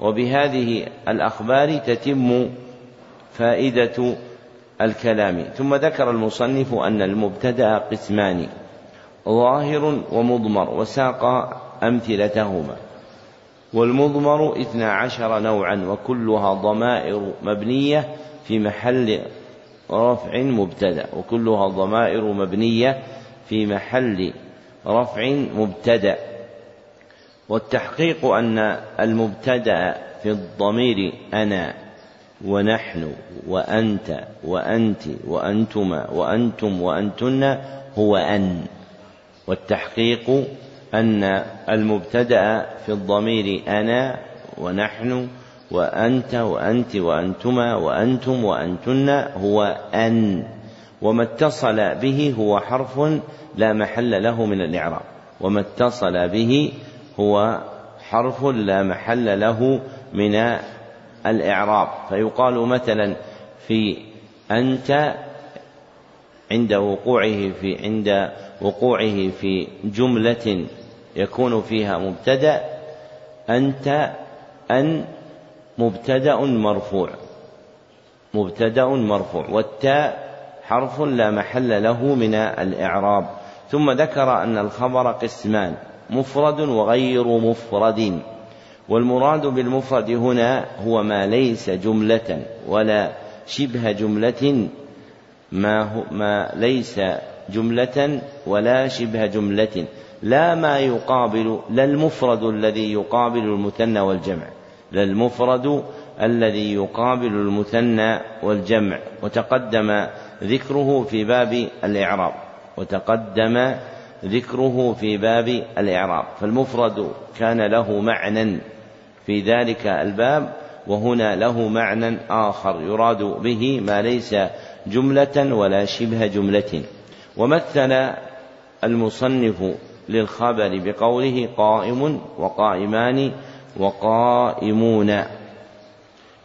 وبهذه الأخبار تتم فائدة الكلام. ثم ذكر المصنف أن المبتدأ قسمان ظاهر ومضمر وساق أمثلتهما. والمضمر اثنا عشر نوعا وكلها ضمائر مبنية في محل رفع مبتدأ. وكلها ضمائر مبنية في محل رفع مبتدأ. والتحقيق أن المبتدأ في الضمير أنا ونحن وأنت وأنت وأنتما وأنتم وأنتن هو أن. والتحقيق أن المبتدأ في الضمير أنا ونحن وأنت وأنت وأنتما وأنتم وأنتن هو أن. وما اتصل به هو حرف لا محل له من الإعراب. وما اتصل به هو حرف لا محل له من الإعراب. فيقال مثلا في أنت عند وقوعه في عند وقوعه في جملة يكون فيها مبتدأ أنت أن مبتدأ مرفوع مبتدأ مرفوع والتاء حرف لا محل له من الإعراب. ثم ذكر أن الخبر قسمان. مفرد وغير مفرد. والمراد بالمفرد هنا هو ما ليس جملة ولا شبه جملة ما, هو ما ليس جملة ولا شبه جملة. لا ما يقابل لا المفرد الذي يقابل المثنى والجمع. لا المفرد الذي يقابل المثنى والجمع. وتقدم ذكره في باب الإعراب. وتقدم ذكره في باب الإعراب. فالمفرد كان له معنى في ذلك الباب وهنا له معنى آخر يراد به ما ليس جملة ولا شبه جملة. ومثل المصنف للخبر بقوله قائم وقائمان وقائمون.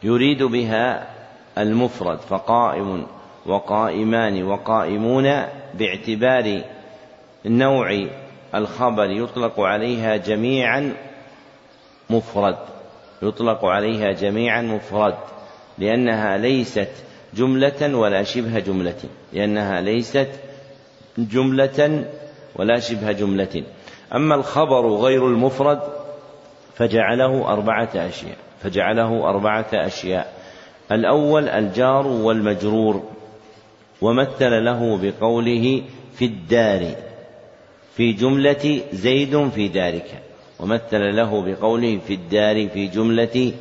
يريد بها المفرد فقائم وقائمان وقائمون باعتبار نوع الخبر يطلق عليها جميعا مفرد يطلق عليها جميعا مفرد لأنها ليست جملة ولا شبه جملة لأنها ليست جملة ولا شبه جملة. أما الخبر غير المفرد فجعله أربعة أشياء فجعله أربعة أشياء. الأول الجار والمجرور ومثل له بقوله في الدار. في جملة زيد في ذلك. ومثل له بقوله في الدار في جملة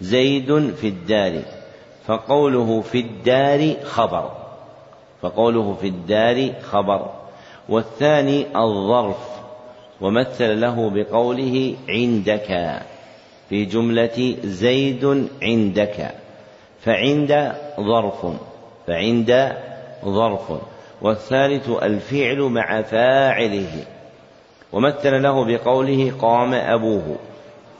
زيد في الدار. فقوله في الدار خبر. فقوله في الدار خبر. والثاني الظرف. ومثل له بقوله عندك. في جملة زيد عندك. فعند ظرف. فعند ظرف. والثالث الفعل مع فاعله. ومثل له بقوله قام أبوه.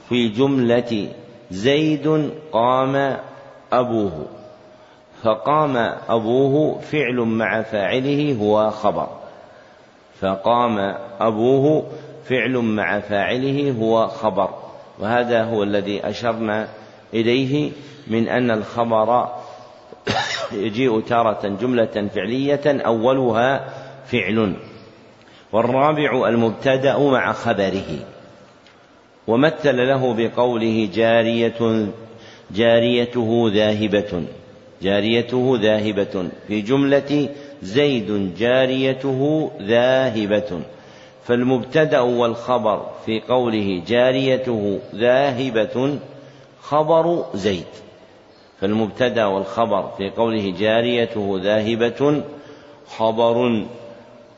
في جملة زيد قام أبوه. فقام أبوه فعل مع فاعله هو خبر. فقام أبوه فعل مع فاعله هو خبر. وهذا هو الذي أشرنا إليه من أن الخبر يجيء تارة جملة فعلية أولها فعل. والرابع المبتدأ مع خبره. ومثل له بقوله جارية جاريته ذاهبة. جاريته ذاهبة. في جملة زيد جاريته ذاهبة. فالمبتدأ والخبر في قوله جاريته ذاهبة خبر زيد. فالمبتدأ والخبر في قوله جاريته ذاهبة خبر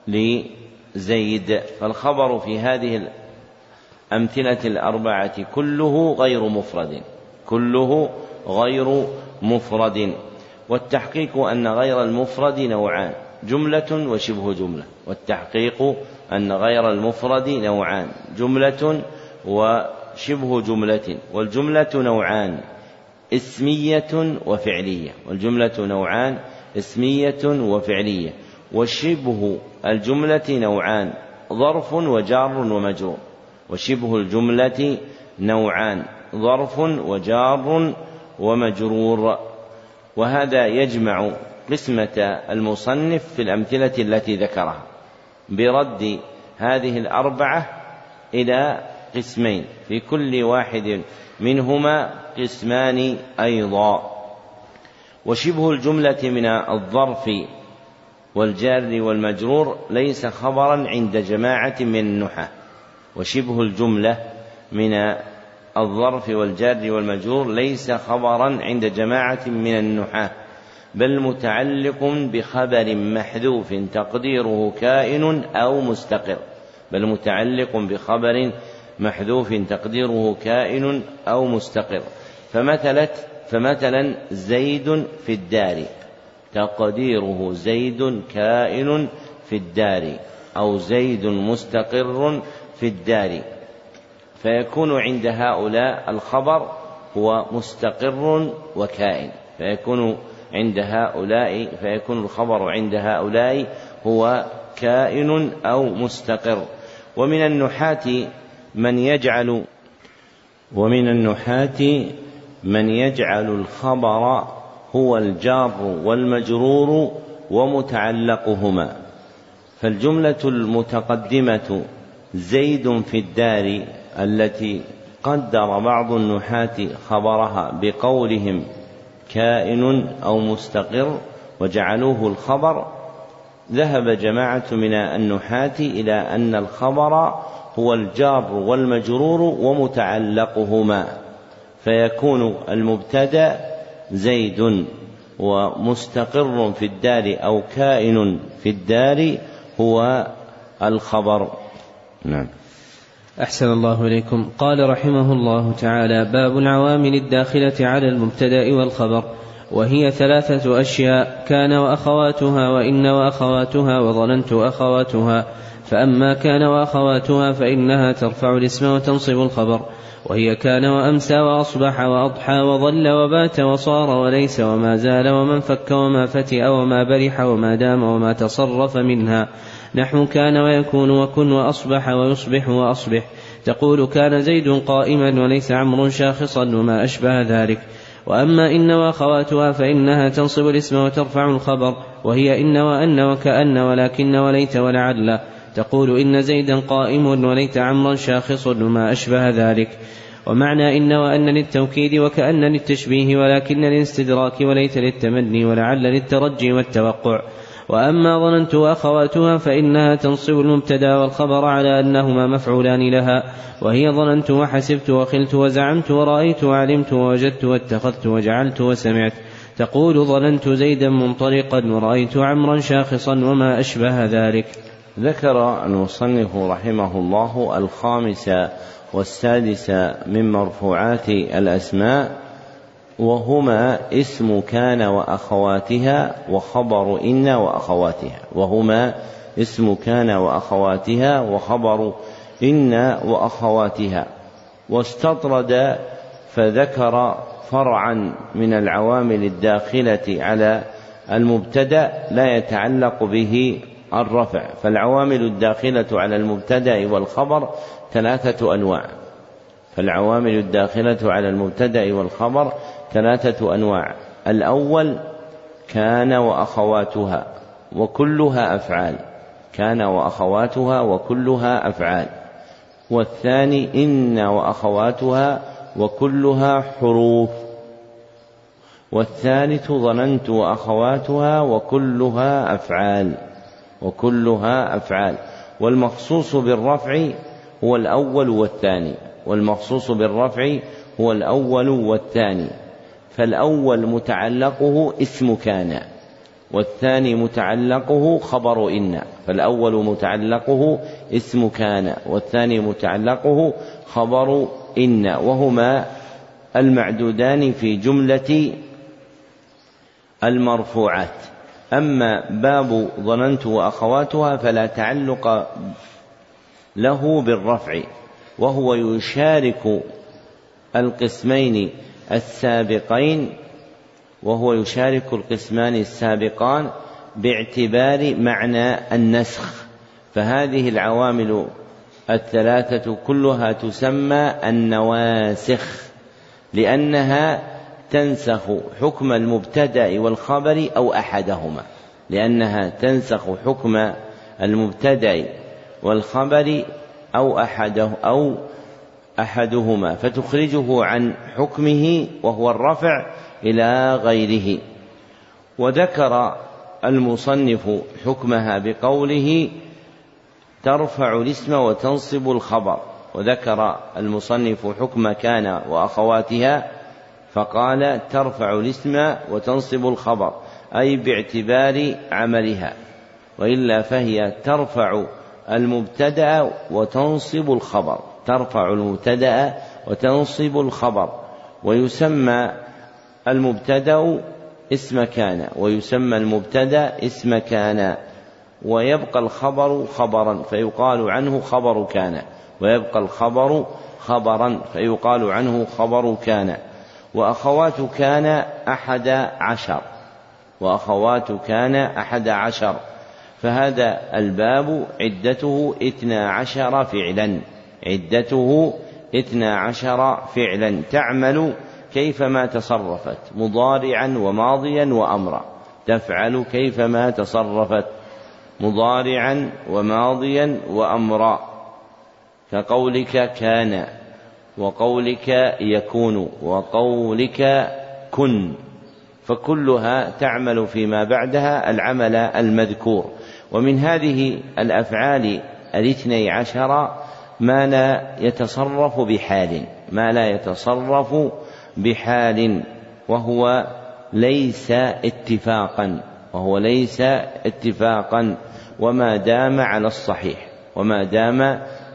لزيد فالخبر في هذه الأمثلة الأربعة كله غير مفرد كله غير مفرد والتحقيق أن غير المفرد نوعان جملة وشبه جملة والتحقيق أن غير المفرد نوعان جملة وشبه جملة والجملة نوعان. اسمية وفعلية والجملة نوعان اسمية وفعلية وشبه الجملة نوعان ظرف وجار ومجرور وشبه الجملة نوعان ظرف وجار ومجرور. وهذا يجمع قسمة المصنف في الأمثلة التي ذكرها برد هذه الأربعة إلى قسمين في كل واحد منهما قسمان أيضا. وشبه الجملة من الظرف والجار والمجرور ليس خبرا عند جماعة من النحاة وشبه الجملة من الظرف والجار والمجرور ليس خبرا عند جماعة من النحاة بل متعلق بخبر محذوف تقديره كائن أو مستقر بل متعلق بخبر محذوف تقديره كائن أو مستقر. فمثلت فمثلا زيد في الدار. تقديره زيد كائن في الدار. أو زيد مستقر في الدار. فيكون عند هؤلاء الخبر هو مستقر وكائن. فيكون عند هؤلاء فيكون الخبر عند هؤلاء هو كائن أو مستقر. ومن النحاة من يجعل ومن النحاة من يجعل الخبر هو الجار والمجرور ومتعلقهما. فالجملة المتقدمة زيد في الدار التي قدر بعض النحاة خبرها بقولهم كائن أو مستقر وجعلوه الخبر ذهب جماعة من النحاة إلى أن الخبر هو الجار والمجرور ومتعلقهما فيكون المبتدأ زيد ومستقر في الدار أو كائن في الدار هو الخبر. نعم. أحسن الله إليكم. قال رحمه الله تعالى باب العوامل الداخلة على المبتدأ والخبر وهي ثلاثة أشياء كان وأخواتها وإن وأخواتها وظننت أخواتها. فأما كان وأخواتها فإنها ترفع الاسم وتنصب الخبر وهي كان وأمسى وأصبح وأضحى وظل وبات وصار وليس وما زال ومن فك وما فتئ وما برح وما دام وما تصرف منها. نحو كان ويكون وكن وأصبح ويصبح وأصبح. تقول كان زيد قائما وليس عمرو شاخصا وما أشبه ذلك. وأما إن وأخواتها فإنها تنصب الاسم وترفع الخبر وهي إن وأن وكأن ولكن وليت ولعل. تقول إن زيدا قائم وليت عمرا شاخص وما أشبه ذلك. ومعنى إن وأن للتوكيد وكأن للتشبيه ولكن للاستدراك وليت للتمني ولعل للترجي والتوقع. وأما ظننت وأخواتها فإنها تنصب المبتدا والخبر على أنهما مفعولان لها. وهي ظننت وحسبت وخلت وزعمت ورأيت وعلمت ووجدت واتخذت وجعلت وسمعت. تقول ظننت زيدا منطلقا ورأيت عمرا شاخصا وما أشبه ذلك. ذكر المصنف رحمه الله الخامس والسادس من مرفوعات الأسماء وهما اسم كان وأخواتها وخبر إن وأخواتها وهما اسم كان وأخواتها وخبر إن وأخواتها. واستطرد فذكر فرعا من العوامل الداخلة على المبتدأ لا يتعلق به الرفع. فالعوامل الداخلة على المبتدأ والخبر ثلاثة أنواع. فالعوامل الداخلة على المبتدأ والخبر ثلاثة أنواع. الأول كان وأخواتها وكلها أفعال. كان وأخواتها وكلها أفعال. والثاني إن وأخواتها وكلها حروف. والثالث ظننت وأخواتها وكلها أفعال. وكلها أفعال. والمخصوص بالرفع هو الأول والثاني. والمخصوص بالرفع هو الأول والثاني. فالأول متعلقه اسم كان والثاني متعلقه خبر إن. فالأول متعلقه اسم كان والثاني متعلقه خبر إن. وهما المعدودان في جملة المرفوعات. أما باب ظننت وأخواتها فلا تعلق له بالرفع وهو يشارك القسمين السابقين وهو يشارك القسمان السابقان باعتبار معنى النسخ. فهذه العوامل الثلاثة كلها تسمى النواسخ لأنها تنسخ حكم المبتدأ والخبر أو أحدهما لأنها تنسخ حكم المبتدأ والخبر أو أحده أو أحدهما فتخرجه عن حكمه وهو الرفع إلى غيره. وذكر المصنف حكمها بقوله ترفع الاسم وتنصب الخبر وذكر المصنف حكم كان وأخواتها فقال ترفع الاسم وتنصب الخبر أي باعتبار عملها وإلا فهي ترفع المبتدأ وتنصب الخبر ترفع المبتدأ وتنصب الخبر ويسمى المبتدأ اسم كان ويسمى المبتدأ اسم كان ويبقى الخبر خبرا فيقال عنه خبر كان ويبقى الخبر خبرا فيقال عنه خبر كان. وأخوات كان أحد عشر. وأخوات كان أحد عشر. فهذا الباب عدته اثنا عشر فعلا. عدته اثنا عشر فعلا. تعمل كيفما تصرفت مضارعا وماضيا وأمرا. تفعل كيفما تصرفت مضارعا وماضيا وأمرا. كقولك كان وقولك يكون وقولك كن. فكلها تعمل فيما بعدها العمل المذكور. ومن هذه الأفعال الاثني عشر ما لا يتصرف بحال ما لا يتصرف بحال وهو ليس اتفاقا وهو ليس اتفاقا. وما دام على الصحيح وما دام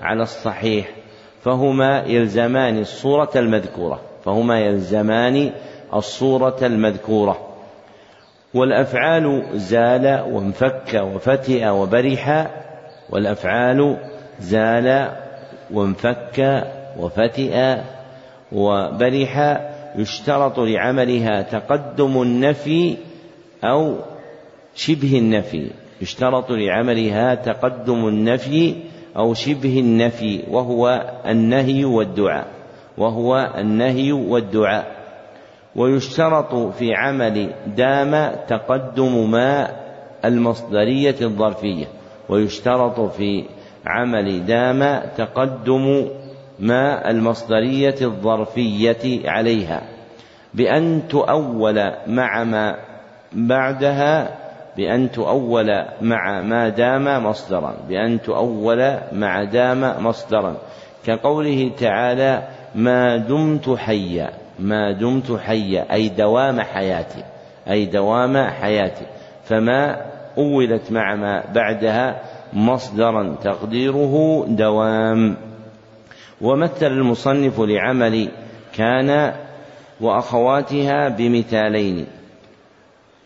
على الصحيح. فهما يلزمان الصورة المذكورة. فهما يلزمان الصورة المذكورة. والأفعال زال وانفك وفتئ وبرح. والأفعال زال وانفك وفتئ وبرح. يشترط لعملها تقدم النفي أو شبه النفي. يشترط لعملها تقدم النفي أو شبه النفي وهو النهي والدعاء وهو النهي والدعاء. ويشترط في عمل دام تقدم ما المصدرية الظرفية. ويشترط في عمل دام تقدم ما المصدرية الظرفية عليها. بأن تؤول مع ما بعدها بأن تؤول مع ما دام مصدرا بأن تؤول مع دام مصدرا. كقوله تعالى ما دمت حيا ما دمت حيا أي دوام حياتي أي دوام حياتي. فما أولت مع ما بعدها مصدرا تقديره دوام. ومثل المصنف لعمل كان وأخواتها بمثالين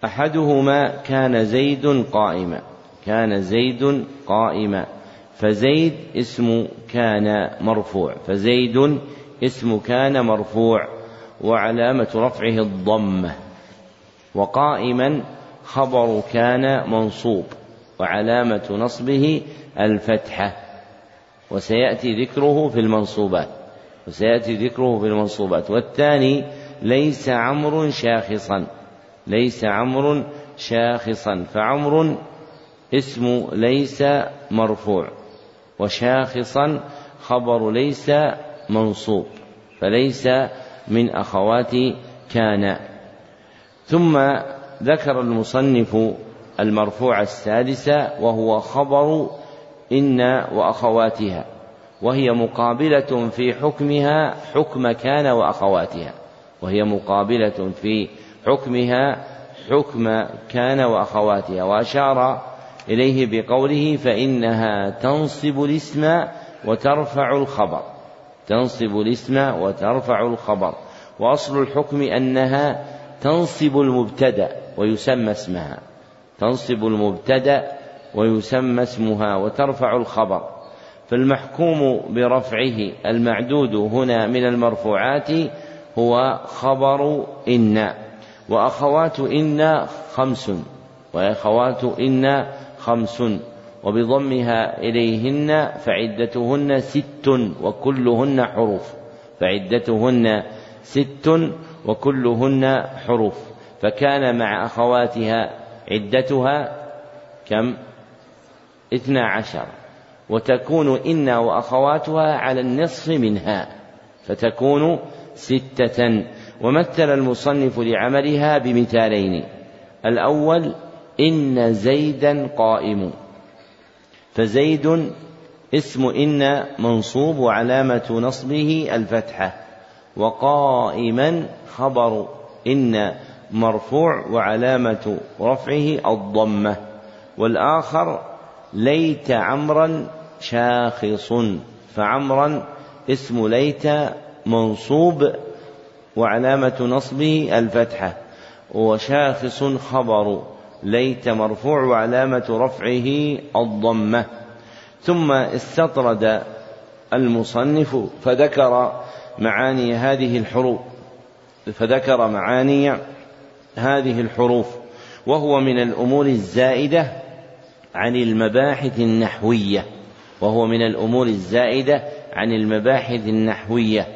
أحدهما كان زيد قائما كان زيد قائما فزيد اسم كان مرفوع فزيد اسم كان مرفوع وعلامة رفعه الضمة وقائما خبر كان منصوب وعلامة نصبه الفتحة وسيأتي ذكره في المنصوبات وسيأتي ذكره في المنصوبات والثاني ليس عمرو شاخصا. ليس عمرو شاخصا فعمر اسم ليس مرفوع وشاخصا خبر ليس منصوب فليس من أخوات كان. ثم ذكر المصنف المرفوع السادس وهو خبر إن وأخواتها وهي مقابلة في حكمها حكم كان وأخواتها وهي مقابلة في حكمها حكم كان وأخواتها وأشار إليه بقوله فإنها تنصب الاسم وترفع الخبر. تنصب الاسم وترفع الخبر. وأصل الحكم أنها تنصب المبتدأ ويسمى اسمها. تنصب المبتدأ ويسمى اسمها وترفع الخبر. فالمحكوم برفعه المعدود هنا من المرفوعات هو خبر إن. وأخوات إن خمس وأخوات إن خمس وبضمها إليهن فعدتهن ست وكلهن حروف فعدتهن ست وكلهن حروف. فكان مع أخواتها عدتها كم؟ اثنا عشر. وتكون إن وأخواتها على النصف منها فتكون ستة ومثل المصنف لعملها بمثالين. الأول إن زيدا قائم. فزيد اسم إن منصوب وعلامة نصبه الفتحة وقائما خبر إن مرفوع وعلامة رفعه الضمة. والآخر ليت عمرا شاخص. فعمرا اسم ليت منصوب وعلامة نصبه الفتحة. وشاخص خبر ليت مرفوع وعلامة رفعه الضمة. ثم استطرد المصنف فذكر معاني هذه الحروف فذكر معاني هذه الحروف. وهو من الأمور الزائدة عن المباحث النحوية. وهو من الأمور الزائدة عن المباحث النحوية.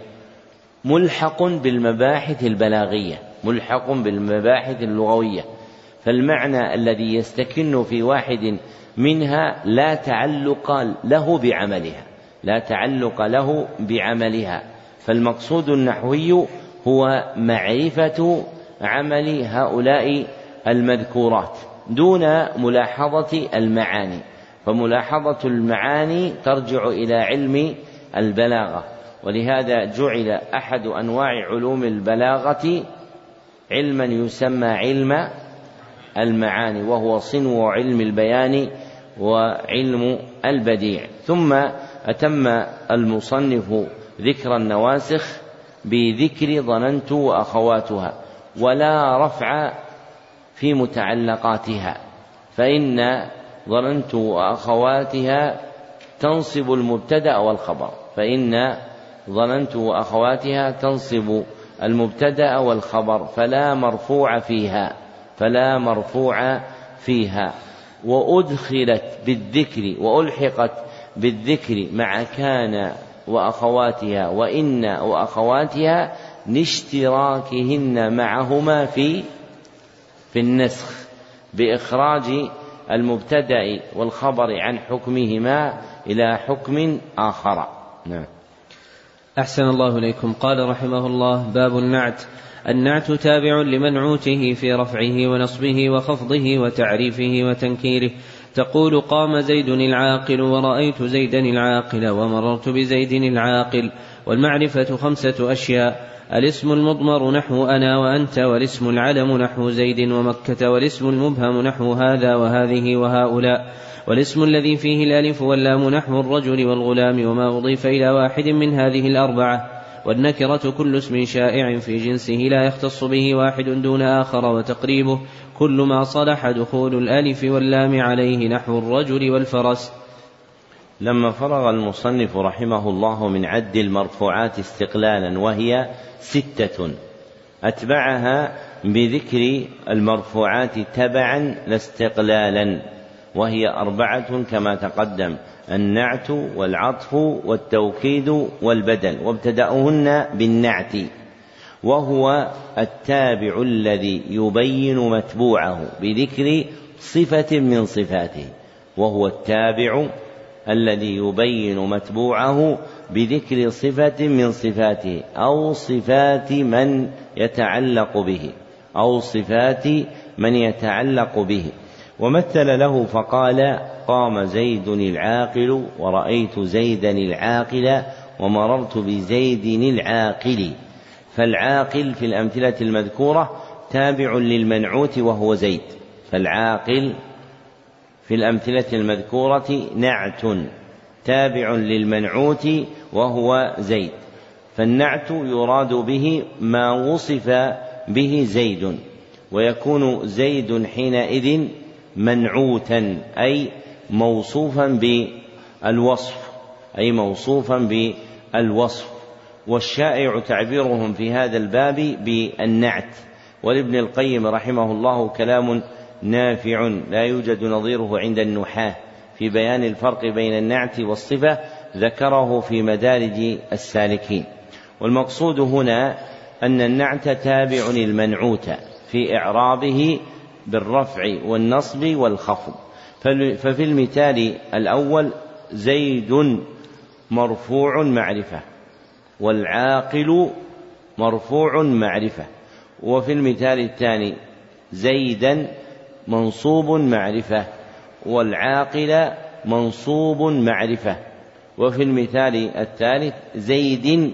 ملحق بالمباحث البلاغية ملحق بالمباحث اللغوية. فالمعنى الذي يستكن في واحد منها لا تعلق له بعملها لا تعلق له بعملها. فالمقصود النحوي هو معرفة عمل هؤلاء المذكورات دون ملاحظة المعاني. فملاحظة المعاني ترجع إلى علم البلاغة. ولهذا جعل أحد أنواع علوم البلاغة علما يسمى علم المعاني وهو صنو علم البيان وعلم البديع. ثم أتم المصنف ذكر النواسخ بذكر ظننت وأخواتها ولا رفع في متعلقاتها فإن ظننت وأخواتها تنصب المبتدأ والخبر فإن ظننت وأخواتها تنصب المبتدأ والخبر فلا مرفوع فيها فلا مرفوع فيها. وأدخلت بالذكر وألحقت بالذكر مع كان وأخواتها وإن وأخواتها لاشتراكهن معهما في في النسخ بإخراج المبتدأ والخبر عن حكمهما إلى حكم آخر. نعم. أحسن الله إليكم. قال رحمه الله باب النعت. النعت تابع لمنعوته في رفعه ونصبه وخفضه وتعريفه وتنكيره. تقول قام زيد العاقل ورأيت زيدا العاقل ومررت بزيد العاقل. والمعرفة خمسة أشياء الاسم المضمر نحو أنا وأنت والاسم العلم نحو زيد ومكة والاسم المبهم نحو هذا وهذه وهؤلاء. والاسم الذي فيه الألف واللام نحو الرجل والغلام وما أضيف إلى واحد من هذه الأربعة والنكرة كل اسم شائع في جنسه لا يختص به واحد دون آخر وتقريبه كل ما صلح دخول الألف واللام عليه نحو الرجل والفرس. لما فرغ المصنف رحمه الله من عد المرفوعات استقلالا وهي ستة أتبعها بذكر المرفوعات تبعا لا استقلالا. وهي أربعة كما تقدم النعت والعطف والتوكيد والبدل وابتدأهن بالنعت وهو التابع الذي يبين متبوعه بذكر صفة من صفاته وهو التابع الذي يبين متبوعه بذكر صفة من صفاته أو صفات من يتعلق به أو صفات من يتعلق به. ومثل له فقال قام زيد العاقل ورأيت زيدا العاقل ومررت بزيد العاقل. فالعاقل في الأمثلة المذكورة تابع للمنعوت وهو زيد. فالعاقل في الأمثلة المذكورة نعت تابع للمنعوت وهو زيد. فالنعت يراد به ما وصف به زيد ويكون زيد حينئذ منعوتا أي موصوفا بالوصف أي موصوفا بالوصف. والشائع تعبيرهم في هذا الباب بالنعت. ولابن القيم رحمه الله كلام نافع لا يوجد نظيره عند النحاة. في بيان الفرق بين النعت والصفة ذكره في مدارج السالكين. والمقصود هنا أن النعت تابع المنعوت في إعرابه بالرفع والنصب والخفض. ففي المثال الأول زيد مرفوع معرفة والعاقل مرفوع معرفة. وفي المثال الثاني زيدا منصوب معرفة والعاقل منصوب معرفة. وفي المثال الثالث زيد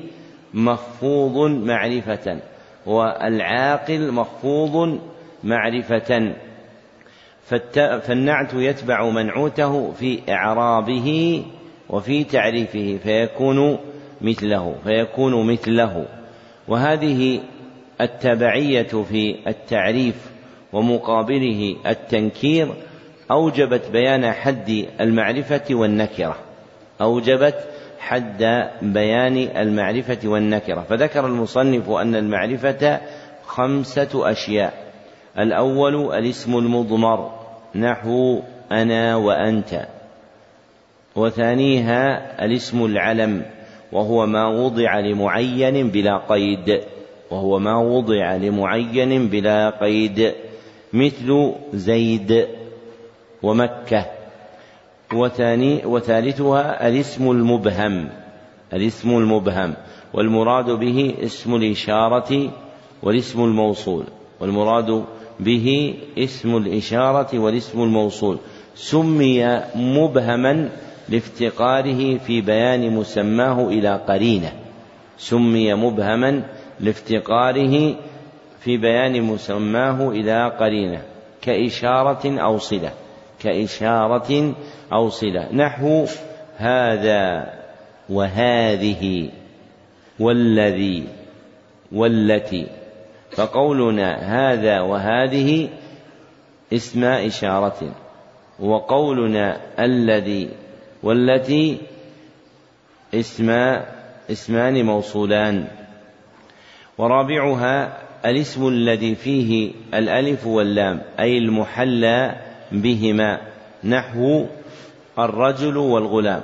مخفوض معرفة والعاقل مخفوض معرفة. فالنعت يتبع منعوته في إعرابه وفي تعريفه فيكون مثله فيكون مثله. وهذه التبعية في التعريف ومقابله التنكير أوجبت بيان حد المعرفة والنكرة. أوجبت حد بيان المعرفة والنكرة. فذكر المصنف أن المعرفة خمسة أشياء. الأول الاسم المضمر نحو أنا وأنت. وثانيها الاسم العلم وهو ما وضع لمعين بلا قيد وهو ما وضع لمعين بلا قيد. مثل زيد ومكة. وثاني وثالثها الاسم المبهم الاسم المبهم. والمراد به اسم الإشارة والاسم الموصول. والمراد به اسم الإشارة والاسم الموصول. سمي مبهما لافتقاره في بيان مسماه إلى قرينة. سمي مبهما لافتقاره في بيان مسماه إلى قرينة. كإشارة أو صلة. كإشارة أو صلة. نحو هذا وهذه والذي والتي فقولنا هذا وهذه اسم إشارة. وقولنا الذي والتي اسم اسمان موصولان. ورابعها الاسم الذي فيه الألف واللام أي المحلى بهما نحو الرجل والغلام.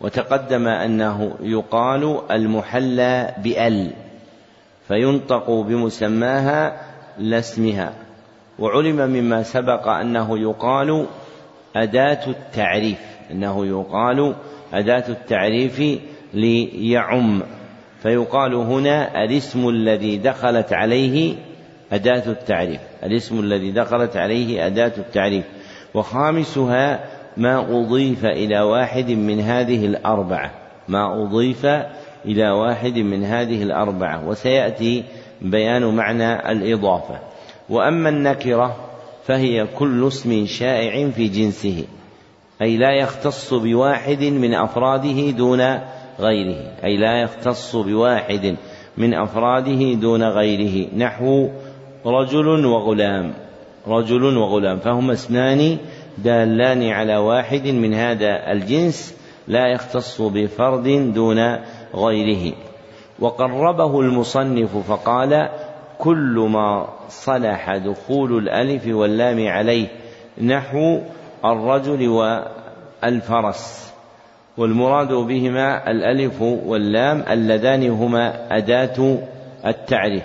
وتقدم أنه يقال المحلى بأل. فينطق بمسماها لا اسمها وعلم مما سبق أنه يقال أداة التعريف أنه يقال أداة التعريف ليعم. فيقال هنا الاسم الذي دخلت عليه أداة التعريف الاسم الذي دخلت عليه أداة التعريف. وخامسها ما أضيف إلى واحد من هذه الأربعة ما أضيف إلى واحد من هذه الأربعة وسيأتي بيان معنى الإضافة. وأما النكرة فهي كل اسم شائع في جنسه أي لا يختص بواحد من أفراده دون غيره أي لا يختص بواحد من أفراده دون غيره نحو رجل وغلام رجل وغلام فهما اسمان دالان على واحد من هذا الجنس لا يختص بفرد دون غيره. وقربه المصنف فقال كل ما صلح دخول الألف واللام عليه نحو الرجل والفرس والمراد بهما الألف واللام اللذان هما أداة التعريف.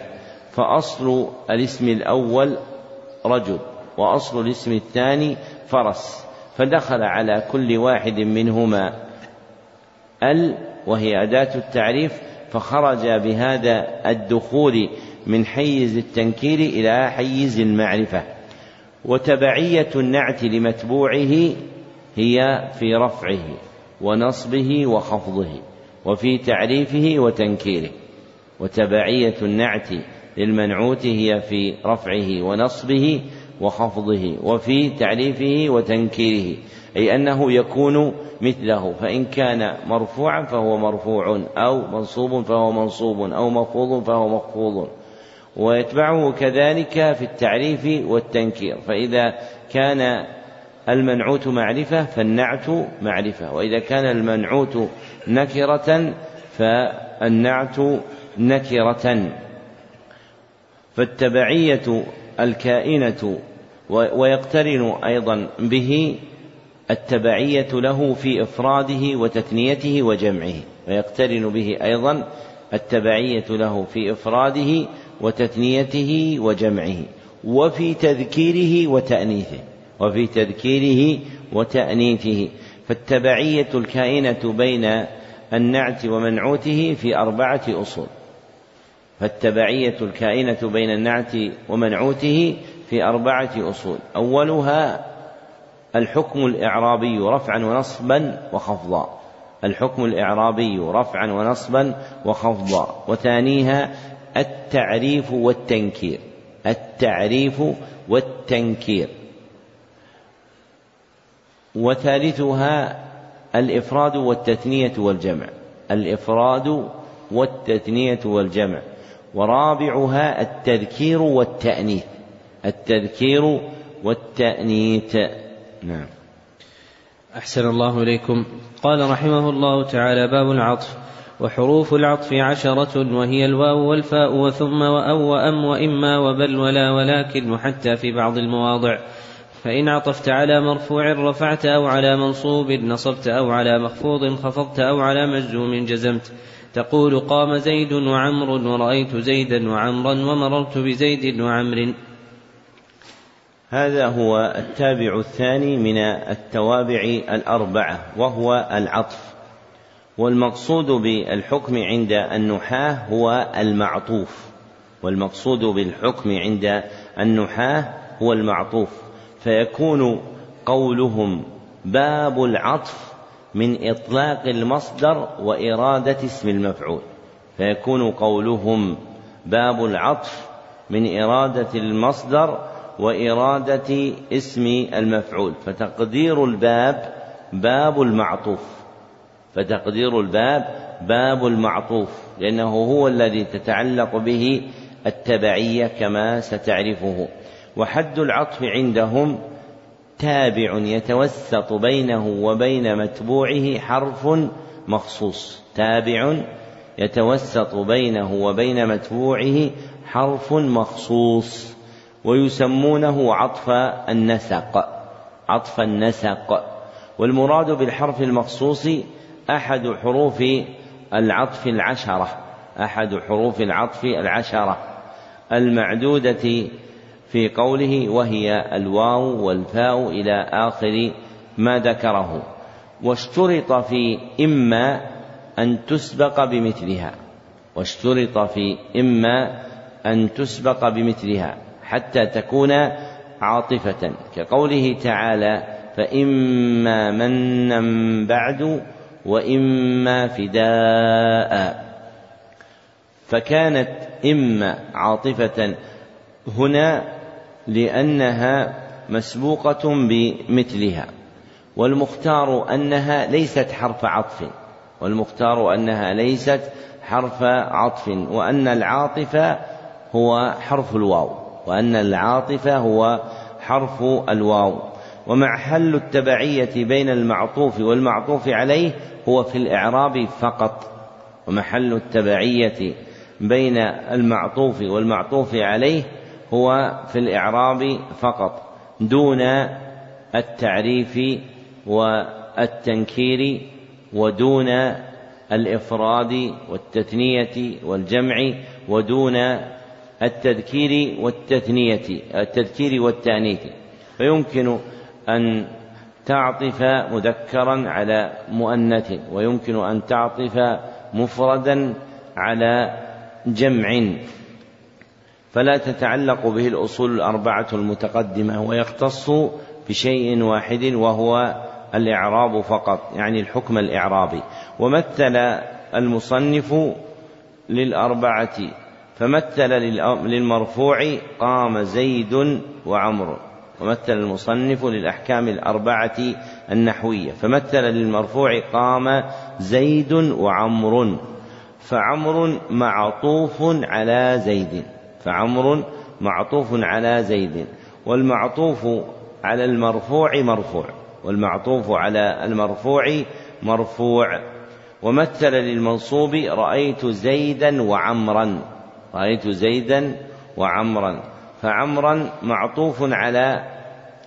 فأصل الاسم الأول رجل وأصل الاسم الثاني فرس. فدخل على كل واحد منهما ال وهي أداة التعريف فخرج بهذا الدخول من حيز التنكير إلى حيز المعرفة. وتبعية النعت لمتبوعه هي في رفعه ونصبه وخفضه وفي تعريفه وتنكيره. وتبعية النعت للمنعوت هي في رفعه ونصبه وخفضه وفي تعريفه وتنكيره. أي أنه يكون مثله. فإن كان مرفوعا فهو مرفوع أو منصوب فهو منصوب أو مخفوض فهو مخفوض ويتبعه كذلك في التعريف والتنكير. فإذا كان المنعوت معرفة فالنعت معرفة. وإذا كان المنعوت نكرة فالنعت نكرة. فالتبعية الكائنة ويقترن أيضا به التبعية له في إفراده وتثنيته وجمعه ويقترن به أيضا التبعية له في إفراده وتثنيته وجمعه وفي تذكيره وتأنيثه وفي تذكيره وتأنيثه. فالتبعية الكائنة بين النعت ومنعوته في أربعة أصول. فالتبعية الكائنة بين النعت ومنعوته في أربعة أصول. أولها الحكم الإعرابي رفعا ونصبا وخفضا. الحكم الإعرابي رفعا ونصبا وخفضا. وثانيها التعريف والتنكير. التعريف والتنكير. وثالثها الإفراد والتثنية والجمع. الإفراد والتثنية والجمع. ورابعها التذكير والتأنيث. التذكير والتأنيث. نعم. أحسن الله إليكم. قال رحمه الله تعالى باب العطف وحروف العطف عشرة وهي الواو والفاء وثم وأو وأم وإما وبل ولا ولكن وحتى في بعض المواضع. فإن عطفت على مرفوع رفعت أو على منصوب نصبت أو على مخفوض خفضت أو على مجزوم جزمت. تقول قام زيد وعمر ورأيت زيدا وعمرا ومررت بزيد وعمر. هذا هو التابع الثاني من التوابع الأربعة وهو العطف. والمقصود بالحكم عند النحاة هو المعطوف. والمقصود بالحكم عند النحاة هو المعطوف. فيكون قولهم باب العطف من إطلاق المصدر وإرادة اسم المفعول. فيكون قولهم باب العطف من إرادة المصدر وإرادة اسم المفعول. فتقدير الباب باب المعطوف. فتقدير الباب باب المعطوف لأنه هو الذي تتعلق به التبعية كما ستعرفه. وحد العطف عندهم تابع يتوسط بينه وبين متبوعه حرف مخصوص. تابع يتوسط بينه وبين متبوعه حرف مخصوص. ويسمونه عطف النسق عطف النسق. والمراد بالحرف المخصوص أحد حروف العطف العشرة أحد حروف العطف العشرة. المعدودة في قوله وهي الواو والفاء إلى آخر ما ذكره. واشترط في إما أن تسبق بمثلها واشترط في إما أن تسبق بمثلها. حتى تكون عاطفة. كقوله تعالى فإما منا بعد وإما فداء. فكانت إما عاطفة هنا لأنها مسبوقة بمثلها والمختار أنها ليست حرف عطف والمختار أنها ليست حرف عطف وأن العاطف هو حرف الواو. وأن العاطف هو حرف الواو. ومع حل التبعية بين المعطوف والمعطوف عليه هو في الإعراب فقط. ومحل التبعية بين المعطوف والمعطوف عليه هو في الإعراب فقط دون التعريف والتنكير ودون الإفراد والتثنية والجمع ودون التذكير والتثنية التذكير والتأنيث. فيمكن أن تعطف مذكرا على مؤنث ويمكن أن تعطف مفردا على جمع. فلا تتعلق به الأصول الأربعة المتقدمة ويختص بشيء واحد وهو الإعراب فقط يعني الحكم الإعرابي. ومثل المصنف للأربعة فمثل للمرفوع قام زيد وعمر ومثل المصنف للأحكام الأربعة النحوية. فمثل للمرفوع قام زيد وعمر فعمر معطوف على زيد فعمر معطوف على زيد والمعطوف على المرفوع مرفوع والمعطوف على المرفوع مرفوع. ومثل للمنصوب رأيت زيدا وعمرا. رأيت زيدا وعمرا فعمرا معطوف على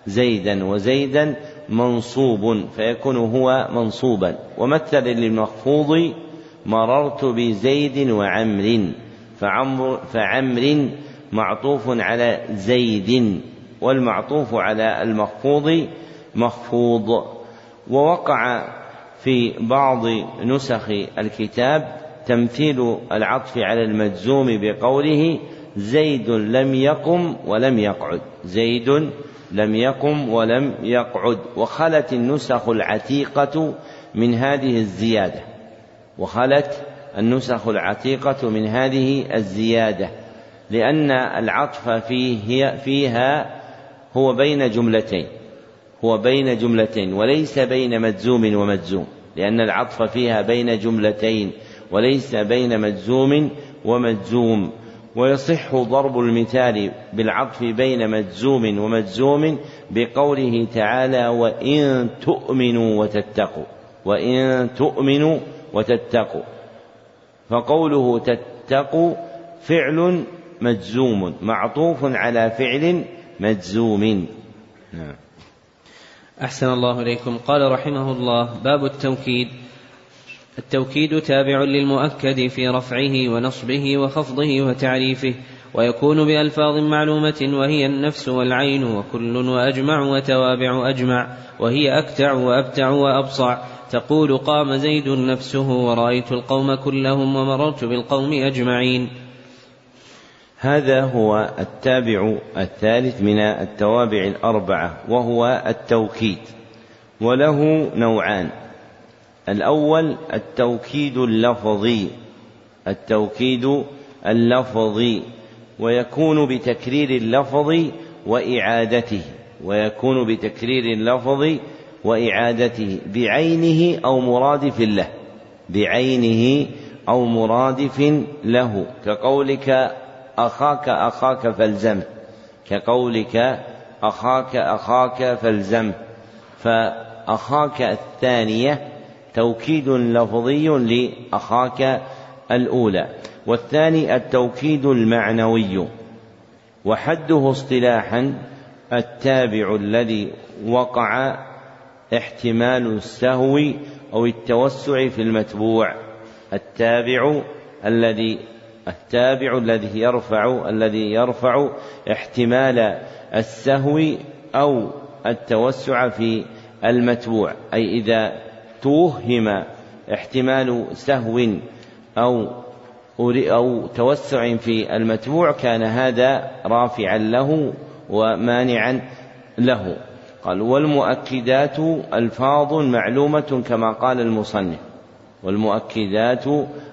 زيدا وزيدا منصوب فيكون هو منصوبا. ومثل للمخفوض مررت بزيد وعمر فعمر فعمر معطوف على زيد والمعطوف على المخفوض مخفوض. ووقع في بعض نسخ الكتاب تمثيل العطف على المجزوم بقوله زيد لم يقم ولم يقعد. زيد لم يقم ولم يقعد. وخلت النسخ العتيقة من هذه الزيادة. وخلت النسخ العتيقة من هذه الزيادة. لأن العطف فيه فيها هو بين جملتين. هو بين جملتين وليس بين مجزوم ومجزوم. لأن العطف فيها بين جملتين. وليس بين مجزوم ومجزوم ويصح ضرب المثال بالعطف بين مجزوم ومجزوم بقوله تعالى وإن تؤمنوا وتتقوا وإن تؤمنوا وتتقوا فقوله تتقوا فعل مجزوم معطوف على فعل مجزوم. نعم. أحسن الله إليكم. قال رحمه الله باب التوكيد التوكيد تابع للمؤكد في رفعه ونصبه وخفضه وتعريفه ويكون بألفاظ معلومة وهي النفس والعين وكل وأجمع وتوابع أجمع وهي أكتع وأبتع وأبصع. تقول قام زيد نفسه ورأيت القوم كلهم ومررت بالقوم أجمعين. هذا هو التابع الثالث من التوابع الأربعة وهو التوكيد وله نوعان. الأول التوكيد اللفظي التوكيد اللفظي ويكون بتكرير اللفظ وإعادته ويكون بتكرير اللفظ وإعادته بعينه أو مرادف له بعينه أو مرادف له. كقولك أخاك أخاك فالزم كقولك أخاك أخاك فالزم. فأخاك الثانية توكيد لفظي لأخاك الأولى والثاني التوكيد المعنوي وحده اصطلاحا التابع الذي وقع احتمال السهو أو التوسع في المتبوع التابع الذي التابع الذي يرفع الذي يرفع احتمال السهو أو التوسع في المتبوع أي إذا توهم احتمال سهو أو أو توسع في المتبوع كان هذا رافعا له ومانعا له. قال والمؤكدات ألفاظ معلومة كما قال المصنف. والمؤكدات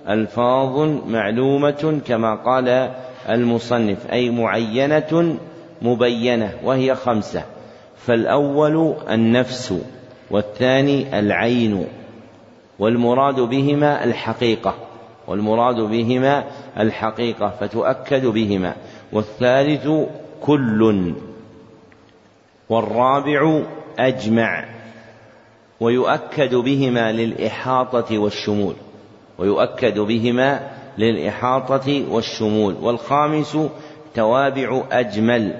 ألفاظ معلومة كما قال المصنف أي معينة مبينة وهي خمسة. فالأول النفس. والثاني العين والمراد بهما الحقيقة والمراد بهما الحقيقة فتؤكد بهما. والثالث كل والرابع أجمع ويؤكد بهما للإحاطة والشمول ويؤكد بهما للإحاطة والشمول. والخامس توابع أجمل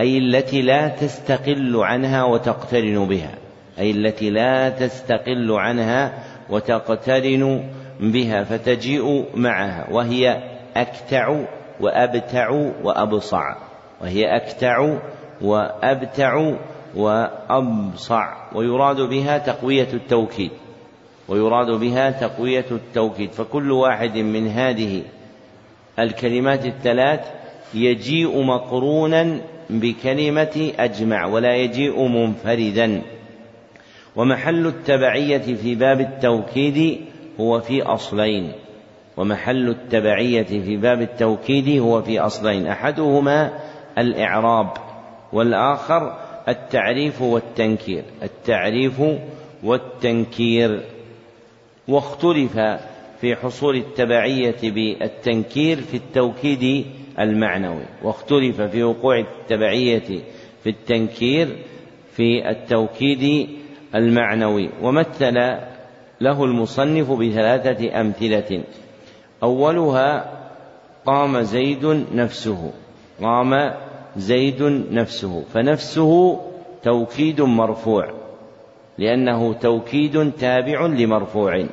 أي التي لا تستقل عنها وتقترن بها. أي التي لا تستقل عنها وتقترن بها فتجيء معها وهي أكتع وأبتع وأبصع وهي أكتع وأبتع وأبصع ويراد بها تقوية التوكيد ويراد بها تقوية التوكيد. فكل واحد من هذه الكلمات الثلاث يجيء مقرونا بكلمة أجمع ولا يجيء منفردا. ومحل التبعية في باب التوكيد هو في أصلين. ومحل التبعية في باب التوكيد هو في أصلين. أحدهما الإعراب والآخر التعريف والتنكير. التعريف والتنكير. واختلف في حصول التبعية بالتنكير في التوكيد المعنوي. واختلف في وقوع التبعية في التنكير في التوكيد المعنوي ومثل له المصنف بثلاثة أمثلة. أولها قام زيد نفسه قام زيد نفسه فنفسه توكيد مرفوع لأنه توكيد تابع لمرفوع.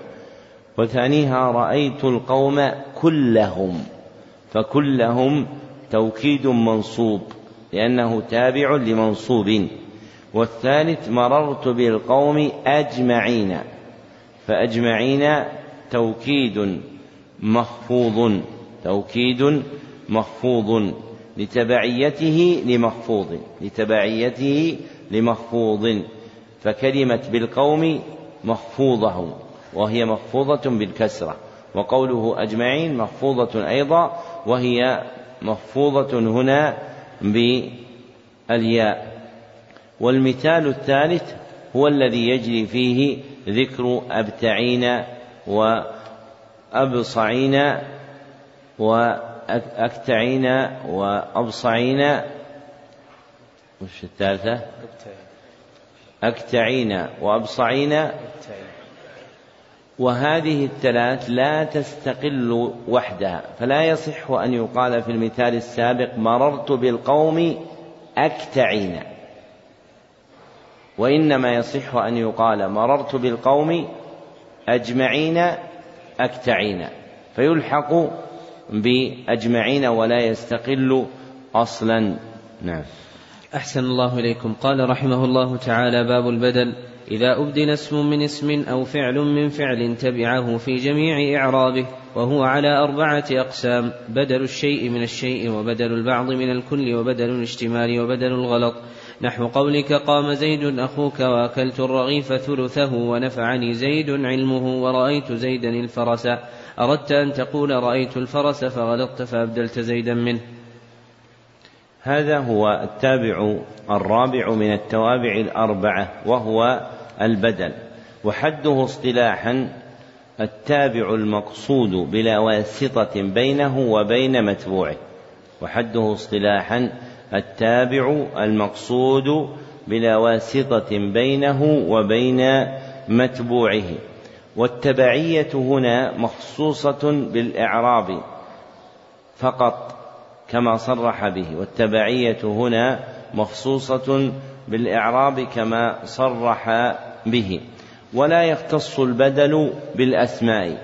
وثانيها رأيت القوم كلهم فكلهم توكيد منصوب لأنه تابع لمنصوب. والثالث مررت بالقوم أجمعين فأجمعين توكيد مخفوض توكيد مخفوض لتبعيته لمخفوض لتبعيته لمخفوض فكلمة بالقوم مخفوضة وهي مخفوضة بالكسرة وقوله أجمعين مخفوضة أيضا وهي مخفوضة هنا بالياء. والمثال الثالث هو الذي يجري فيه ذكر أبتعين وأبصعين وأكتعين وأبصعين. وش الثالثة؟ أكتعين وأبصعين. وهذه الثلاث لا تستقل وحدها فلا يصح أن يقال في المثال السابق مررت بالقوم أكتعين. وإنما يصح أن يقال مررت بالقوم أجمعين أكتعين. فيلحق بأجمعين ولا يستقل أصلا. نعم. أحسن الله إليكم. قال رحمه الله تعالى باب البدل إذا أبدل اسم من اسم أو فعل من فعل تبعه في جميع إعرابه وهو على أربعة أقسام بدل الشيء من الشيء وبدل البعض من الكل وبدل الاشتمال وبدل الغلط. نحو قولك قام زيد أخوك وأكلت الرغيف ثلثه ونفعني زيد علمه ورأيت زيدا الفرس. أردت أن تقول رأيت الفرس فغلطت فأبدلت زيدا منه. هذا هو التابع الرابع من التوابع الأربعة وهو البدل. وحده اصطلاحا التابع المقصود بلا واسطة بينه وبين متبوعه. وحده اصطلاحا التابع المقصود بلا واسطة بينه وبين متبوعه. والتبعية هنا مخصوصة بالإعراب فقط كما صرح به. والتبعية هنا مخصوصة بالإعراب كما صرح به. ولا يختص البدل بالأسماء.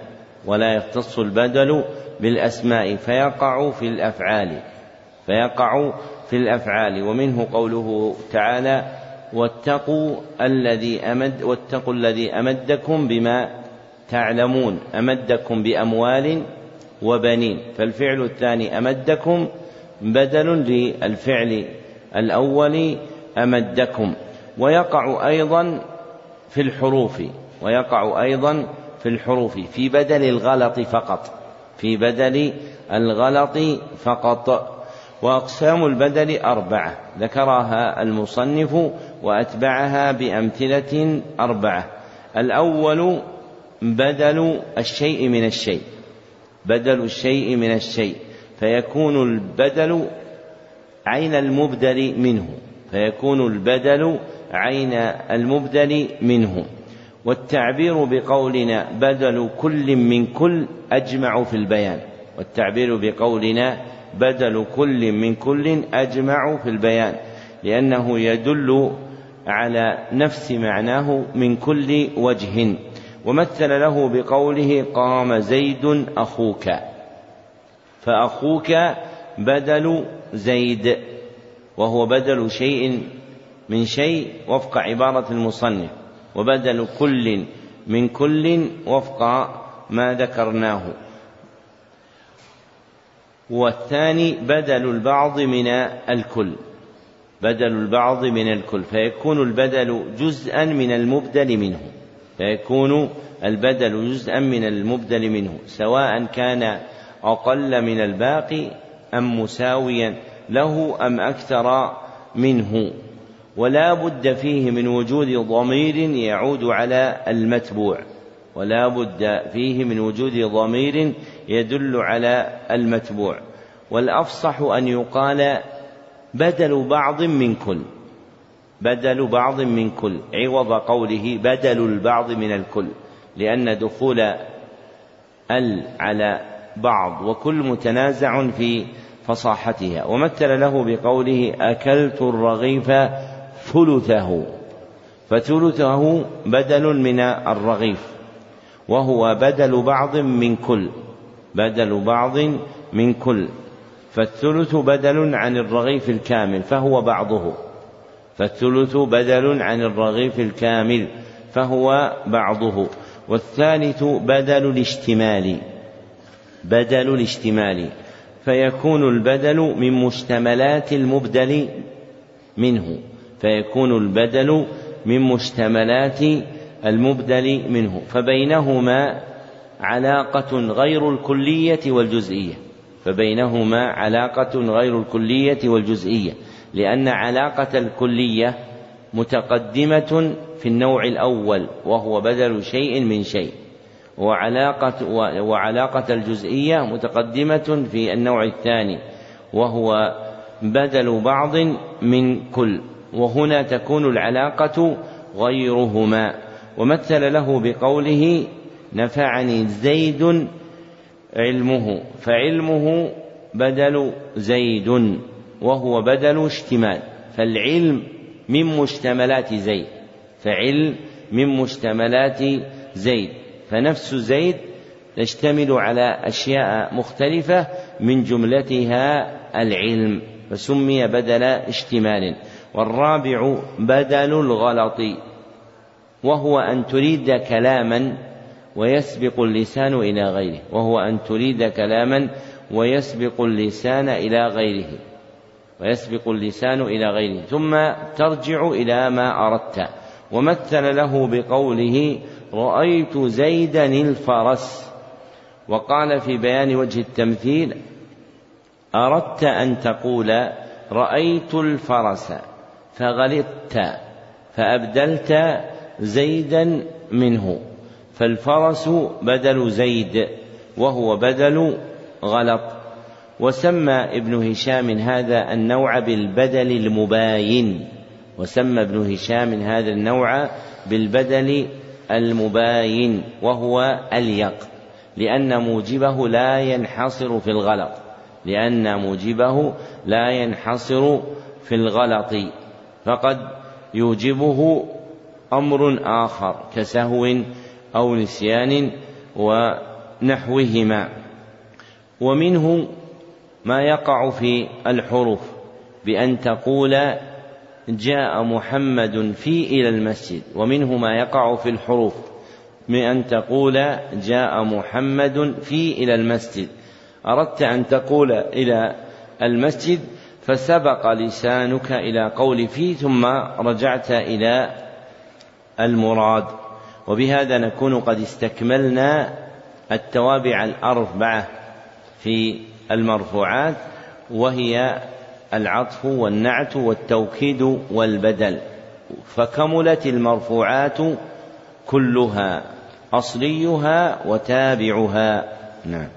ولا يختص البدل بالأسماء. فيقع في الأفعال. فيقع في الأفعال ومنه قوله تعالى واتقوا الذي أمد واتقوا الذي أمدكم بما تعلمون أمدكم بأموال وبنين. فالفعل الثاني أمدكم بدل للفعل الأول أمدكم. ويقع أيضا في الحروف ويقع أيضا في الحروف في بدل الغلط فقط في بدل الغلط فقط. وأقسام البدل أربعة. ذكرها المصنف وأتبعها بأمثلة أربعة. الأول بدل الشيء من الشيء. بدل الشيء من الشيء. فيكون البدل عين المبدل منه. فيكون البدل عين المبدل منه. والتعبير بقولنا بدل كل من كل أجمع في البيان. والتعبير بقولنا بدل كل من كل أجمع في البيان لأنه يدل على نفس معناه من كل وجه. ومثل له بقوله قام زيد أخوك فأخوك بدل زيد وهو بدل شيء من شيء وفق عبارة المصنف وبدل كل من كل وفق ما ذكرناه. والثاني بدل البعض من الكل. بدل البعض من الكل. فيكون البدل جزءا من المبدل منه. فيكون البدل جزءا من المبدل منه. سواء كان أقل من الباقي أم مساويا له أم أكثر منه. ولا بد فيه من وجود ضمير يعود على المتبوع. ولا بد فيه من وجود ضمير يدل على المتبوع. والأفصح أن يقال بدل بعض من كل بدل بعض من كل عوض قوله بدل البعض من الكل لأن دخول ال على بعض وكل متنازع في فصاحتها. ومثل له بقوله أكلت الرغيف ثلثه فثلثه بدل من الرغيف. وهو بدل بعض من كل بدل بعض من كل. فالثلث بدل عن الرغيف الكامل فهو بعضه. فالثلث بدل عن الرغيف الكامل فهو بعضه. والثالث بدل الاشتمال بدل الاشتمال. فيكون البدل من مشتملات المبدل منه. فيكون البدل من مشتملات المبدل منه فبينهما علاقة غير الكلية والجزئية. فبينهما علاقة غير الكلية والجزئية لأن علاقة الكلية متقدمة في النوع الأول وهو بدل شيء من شيء. وعلاقة وعلاقة الجزئية متقدمة في النوع الثاني وهو بدل بعض من كل. وهنا تكون العلاقة غيرهما. ومثل له بقوله نفعني زيد علمه فعلمه بدل زيد وهو بدل اشتمال فالعلم من مشتملات زيد فعلم من مشتملات زيد فنفس زيد تشتمل على أشياء مختلفة من جملتها العلم فسمي بدل اشتمال والرابع بدل الغلط. وهو أن تريد كلاما ويسبق اللسان إلى غيره. وهو أن تريد كلاما ويسبق اللسان إلى غيره. ويسبق اللسان إلى غيره. ثم ترجع إلى ما أردت. ومثل له بقوله رأيت زيدا الفرس. وقال في بيان وجه التمثيل أردت أن تقول رأيت الفرس فغلطت فأبدلت زيدا منه فالفرس بدل زيد وهو بدل غلط. وسمى ابن هشام هذا النوع بالبدل المباين. وسمى ابن هشام هذا النوع بالبدل المباين وهو اليق لأن موجبه لا ينحصر في الغلط. لأن موجبه لا ينحصر في الغلط. فقد يوجبه أمر آخر كسهو أو نسيان ونحوهما. ومنه ما يقع في الحروف بأن تقول جاء محمد في إلى المسجد ومنه ما يقع في الحروف بأن تقول جاء محمد في إلى المسجد. أردت أن تقول إلى المسجد فسبق لسانك إلى قول في ثم رجعت إلى المراد وبهذا نكون قد استكملنا التوابع الأربعة في المرفوعات وهي العطف والنعت والتوكيد والبدل. فكملت المرفوعات كلها أصليها وتابعها. نعم.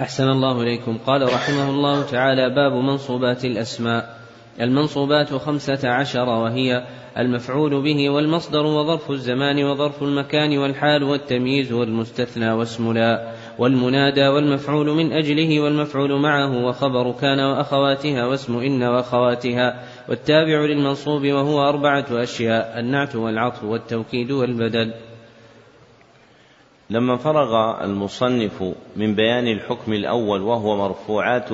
أحسن الله إليكم. قال رحمه الله تعالى باب منصوبات الأسماء. المنصوبات خمسة عشر وهي المفعول به والمصدر وظرف الزمان وظرف المكان والحال والتمييز والمستثنى واسم لا والمنادى والمفعول من أجله والمفعول معه وخبر كان وأخواتها واسم إن وأخواتها والتابع للمنصوب وهو أربعة أشياء النعت والعطف والتوكيد والبدل. لما فرغ المصنف من بيان الحكم الأول وهو مرفوعات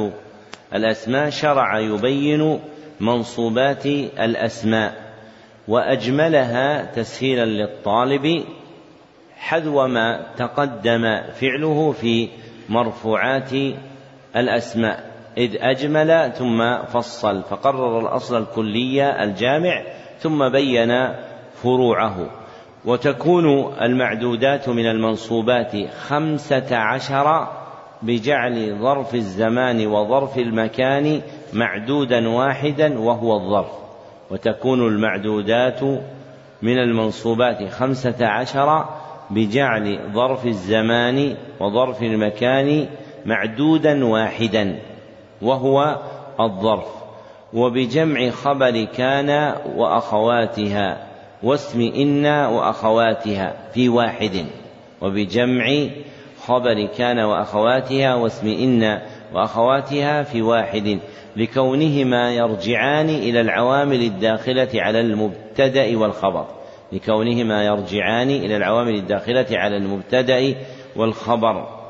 الأسماء شرع يبين منصوبات الأسماء وأجملها تسهيلا للطالب حذو ما تقدم فعله في مرفوعات الأسماء. إذ أجمل ثم فصل فقرر الأصل الكلي الجامع ثم بين فروعه. وتكون المعدودات من المنصوبات خمسة عشر بجعل ظرف الزمان وظرف المكان معدودا واحدا وهو الظرف. وتكون المعدودات من المنصوبات خمسة عشر بجعل ظرف الزمان وظرف المكان معدودا واحدا وهو الظرف. وبجمع خبر كان وأخواتها واسم إن وأخواتها في واحد. وبجمع خبر كان وأخواتها واسم إن وأخواتها في واحد لكونهما يرجعان إلى العوامل الداخلة على المبتدأ والخبر لكونهما يرجعان إلى العوامل الداخلة على المبتدأ والخبر.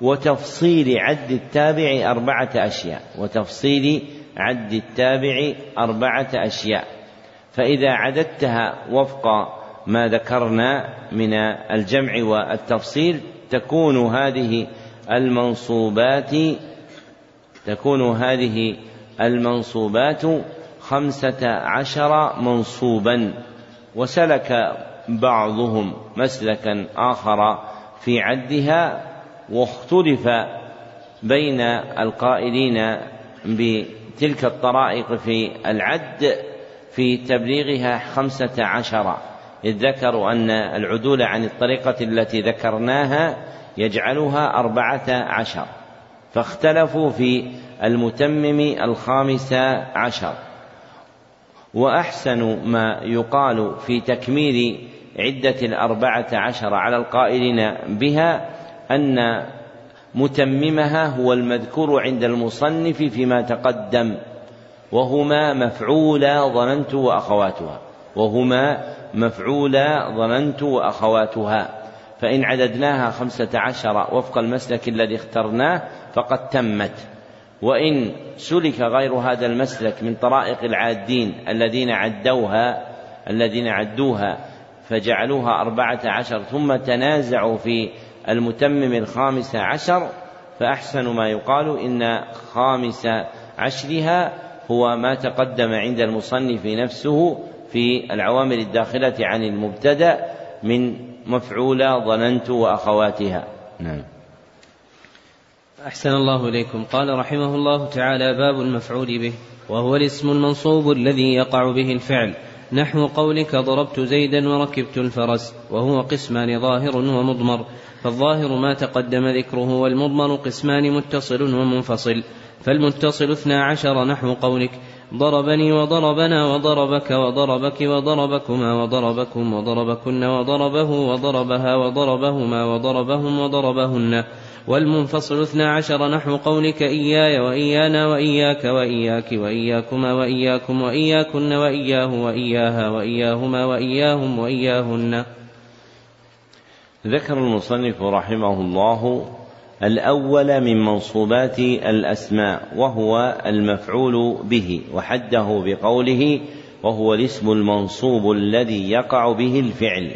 وتفصيل عد التابع أربعة أشياء وتفصيل عد التابع أربعة أشياء. فإذا عددتها وفق ما ذكرنا من الجمع والتفصيل تكون هذه المنصوبات تكون هذه المنصوبات خمسة عشر منصوبا وسلك بعضهم مسلكا آخر في عدها واختلف بين القائلين بتلك الطرائق في العد في تبليغها خمسة عشر. إذ ذكروا أن العدول عن الطريقة التي ذكرناها يجعلها أربعة عشر فاختلفوا في المتمم الخامس عشر. وأحسن ما يقال في تكميل عدة الأربعة عشر على القائلين بها أن متممها هو المذكور عند المصنف فيما تقدم وهما مفعولا ظننت وأخواتها. وهما مفعولا ظننت وأخواتها. فإن عددناها خمسة عشر وفق المسلك الذي اخترناه فقد تمت. وإن سلك غير هذا المسلك من طرائق العادين الذين عدوها الذين عدوها فجعلوها أربعة عشر ثم تنازعوا في المتمم الخامس عشر. فأحسن ما يقال إن خامس عشرها هو ما تقدم عند المصنف نفسه في العوامل الداخلة عن المبتدأ من مفعولة ظننت وأخواتها. نعم. أحسن الله إليكم. قال رحمه الله تعالى باب المفعول به وهو الاسم المنصوب الذي يقع به الفعل. نحو قولك ضربت زيدا وركبت الفرس وهو قسمان ظاهر ومضمر. فالظاهر ما تقدم ذكره والمضمر قسمان متصل ومنفصل. فالمتصل اثنا عشر نحو قولك. ضربني وضربنا وضربك وضربك وضربكما وضربكم وضربكن وضربه وضربها وضربهما وضربهم وضربهن. والمنفصل اثنا عشر نحو قولك إياي وإيانا وإياك وإياك وإياكما وإياكم وإياكن وإياه وإياها وإياهما وإياهم وإياهن. ذكر المصنف رحمه الله الأول من منصوبات الأسماء وهو المفعول به وحده بقوله وهو الاسم المنصوب الذي يقع به الفعل.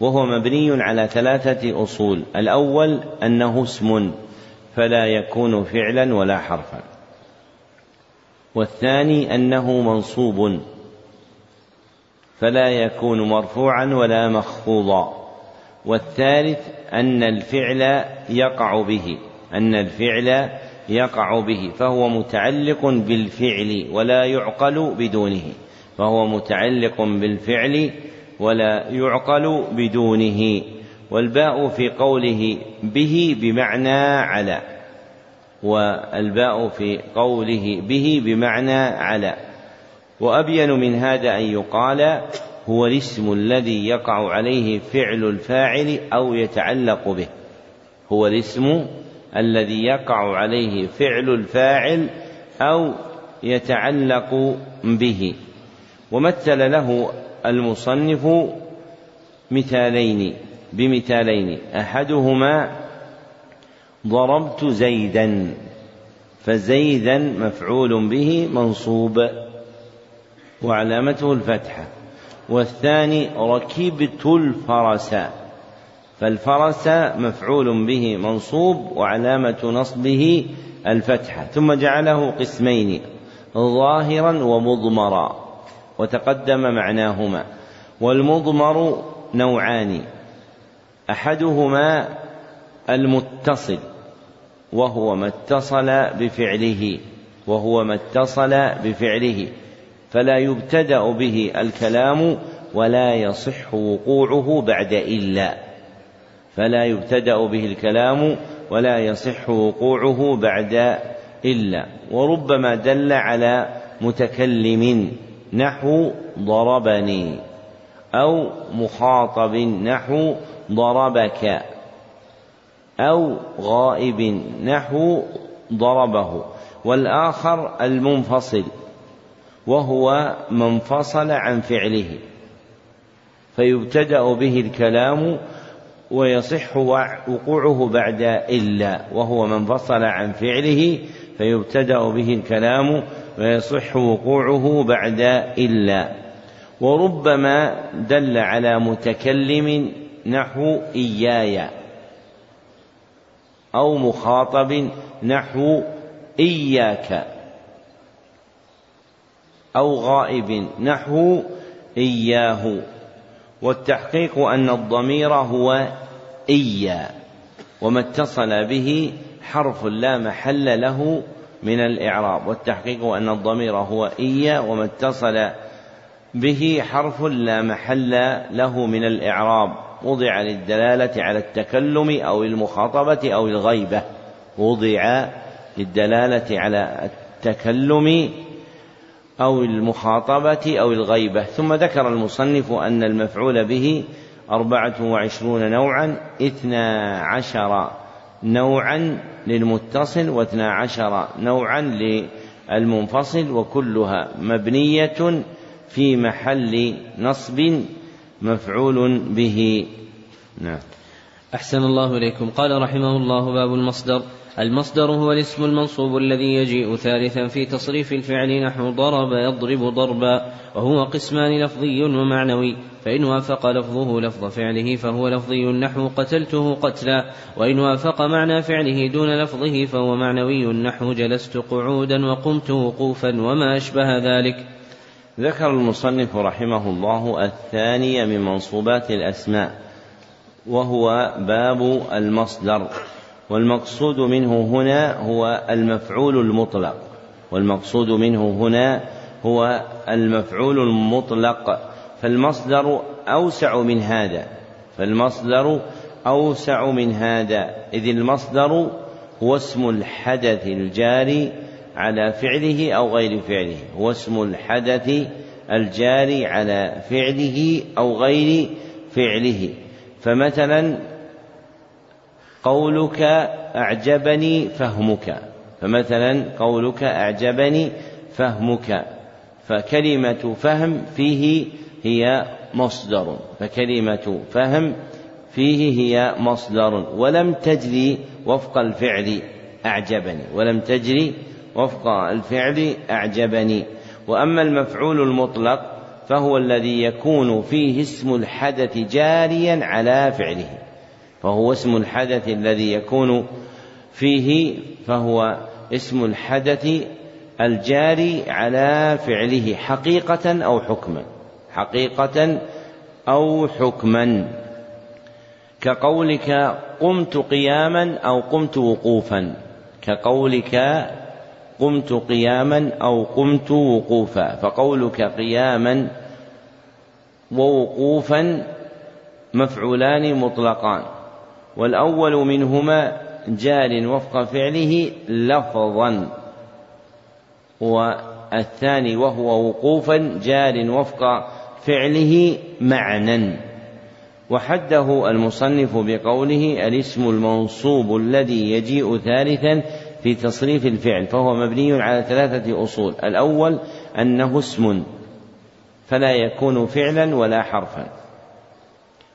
وهو مبني على ثلاثة أصول. الأول أنه اسم فلا يكون فعلا ولا حرفا. والثاني أنه منصوب فلا يكون مرفوعا ولا مخفوضا. والثالث أن الفعل يقع به أن الفعل يقع به فهو متعلق بالفعل ولا يعقل بدونه فهو متعلق بالفعل ولا يعقل بدونه والباء في قوله به بمعنى على والباء في قوله به بمعنى على. وأبين من هذا أن يقال هو الاسم الذي يقع عليه فعل الفاعل أو يتعلق به. هو الاسم الذي يقع عليه فعل الفاعل أو يتعلق به. ومثل له المصنف مثالين بمثالين. أحدهما ضربت زيدا فزيدا مفعول به منصوب وعلامته الفتحة. والثاني ركبت الفرس. فالفرس مفعول به منصوب وعلامة نصبه الفتحة. ثم جعله قسمين ظاهرا ومضمرا وتقدم معناهما. والمضمر نوعان أحدهما المتصل وهو ما اتصل بفعله وهو ما اتصل بفعله. فلا يبتدأ به الكلام ولا يصح وقوعه بعد إلا. فلا يبتدأ به الكلام ولا يصح وقوعه بعد إلا. وربما دل على متكلم نحو ضربني أو مخاطب نحو ضربك أو غائب نحو ضربه. والآخر المنفصل. وهو ما انفصل عن فعله فيبتدأ به الكلام ويصح وقوعه بعد إلا وهو ما انفصل عن فعله فيبتدأ به الكلام ويصح وقوعه بعد إلا. وربما دل على متكلم نحو إياي أو مخاطب نحو إياك. أو غائب. نحو إياه. والتحقيق أن الضمير هو إيا. وما اتصل به حرف لا محل له من الإعراب. والتحقيق أن الضمير هو إيا. وما اتصل به حرف لا محل له من الإعراب. وضع للدلالة على التكلم أو المخاطبة أو الغيبة. وضع للدلالة على التكلم أو المخاطبة أو الغيبة. ثم ذكر المصنف أن المفعول به أربعة وعشرون نوعا اثنا عشر نوعا للمتصل واثنا عشر نوعا للمنفصل وكلها مبنية في محل نصب مفعول به. نعم. أحسن الله إليكم. قال رحمه الله باب المصدر. المصدر هو الاسم المنصوب الذي يجيء ثالثا في تصريف الفعل نحو ضرب يضرب ضربا وهو قسمان لفظي ومعنوي فإن وافق لفظه لفظ فعله فهو لفظي نحو قتلته قتلا وإن وافق معنى فعله دون لفظه فهو معنوي نحو جلست قعودا وقمت وقوفا وما أشبه ذلك. ذكر المصنف رحمه الله الثاني من منصوبات الأسماء وهو باب المصدر. والمقصود منه هنا هو المفعول المطلق. والمقصود منه هنا هو المفعول المطلق. فالمصدر أوسع من هذا. فالمصدر أوسع من هذا. إذ المصدر هو اسم الحدث الجاري على فعله أو غير فعله. هو اسم الحدث الجاري على فعله أو غير فعله. فمثلا قولك أعجبني فهمك. فمثلا قولك أعجبني فهمك. فكلمة فهم فيه هي مصدر. فكلمة فهم فيه هي مصدر. ولم تجري وفق الفعل أعجبني. ولم تجري وفق الفعل أعجبني. وأما المفعول المطلق فهو الذي يكون فيه اسم الحدث جاريا على فعله. فهو اسم الحدث الذي يكون فيه فهو اسم الحدث الجاري على فعله حقيقة أو حكما. حقيقة أو حكما. كقولك قمت قياما أو قمت وقوفا. كقولك قمت قياما أو قمت وقوفا. فقولك قياما ووقوفا مفعولان مطلقان. والأول منهما جار وفق فعله لفظا والثاني وهو وقوفا جار وفق فعله معنى وحده المصنف بقوله الاسم المنصوب الذي يجيء ثالثا في تصريف الفعل فهو مبني على ثلاثة أصول. الأول أنه اسم فلا يكون فعلا ولا حرفا.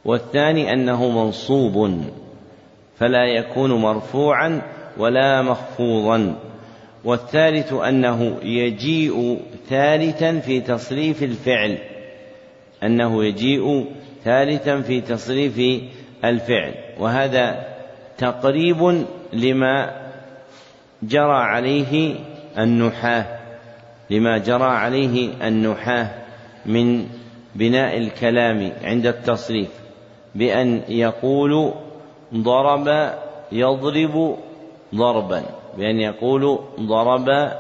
والثاني أنه منصوب. فلا يكون مرفوعا ولا مخفوضا. والثالث أنه يجيء ثالثا في تصريف الفعل. أنه يجيء ثالثا في تصريف الفعل. وهذا تقريب لما جرى عليه النحاة لما جرى عليه النحاة من بناء الكلام عند التصريف بأن يقول ضرب يضرب ضربا بأن يقول ضرب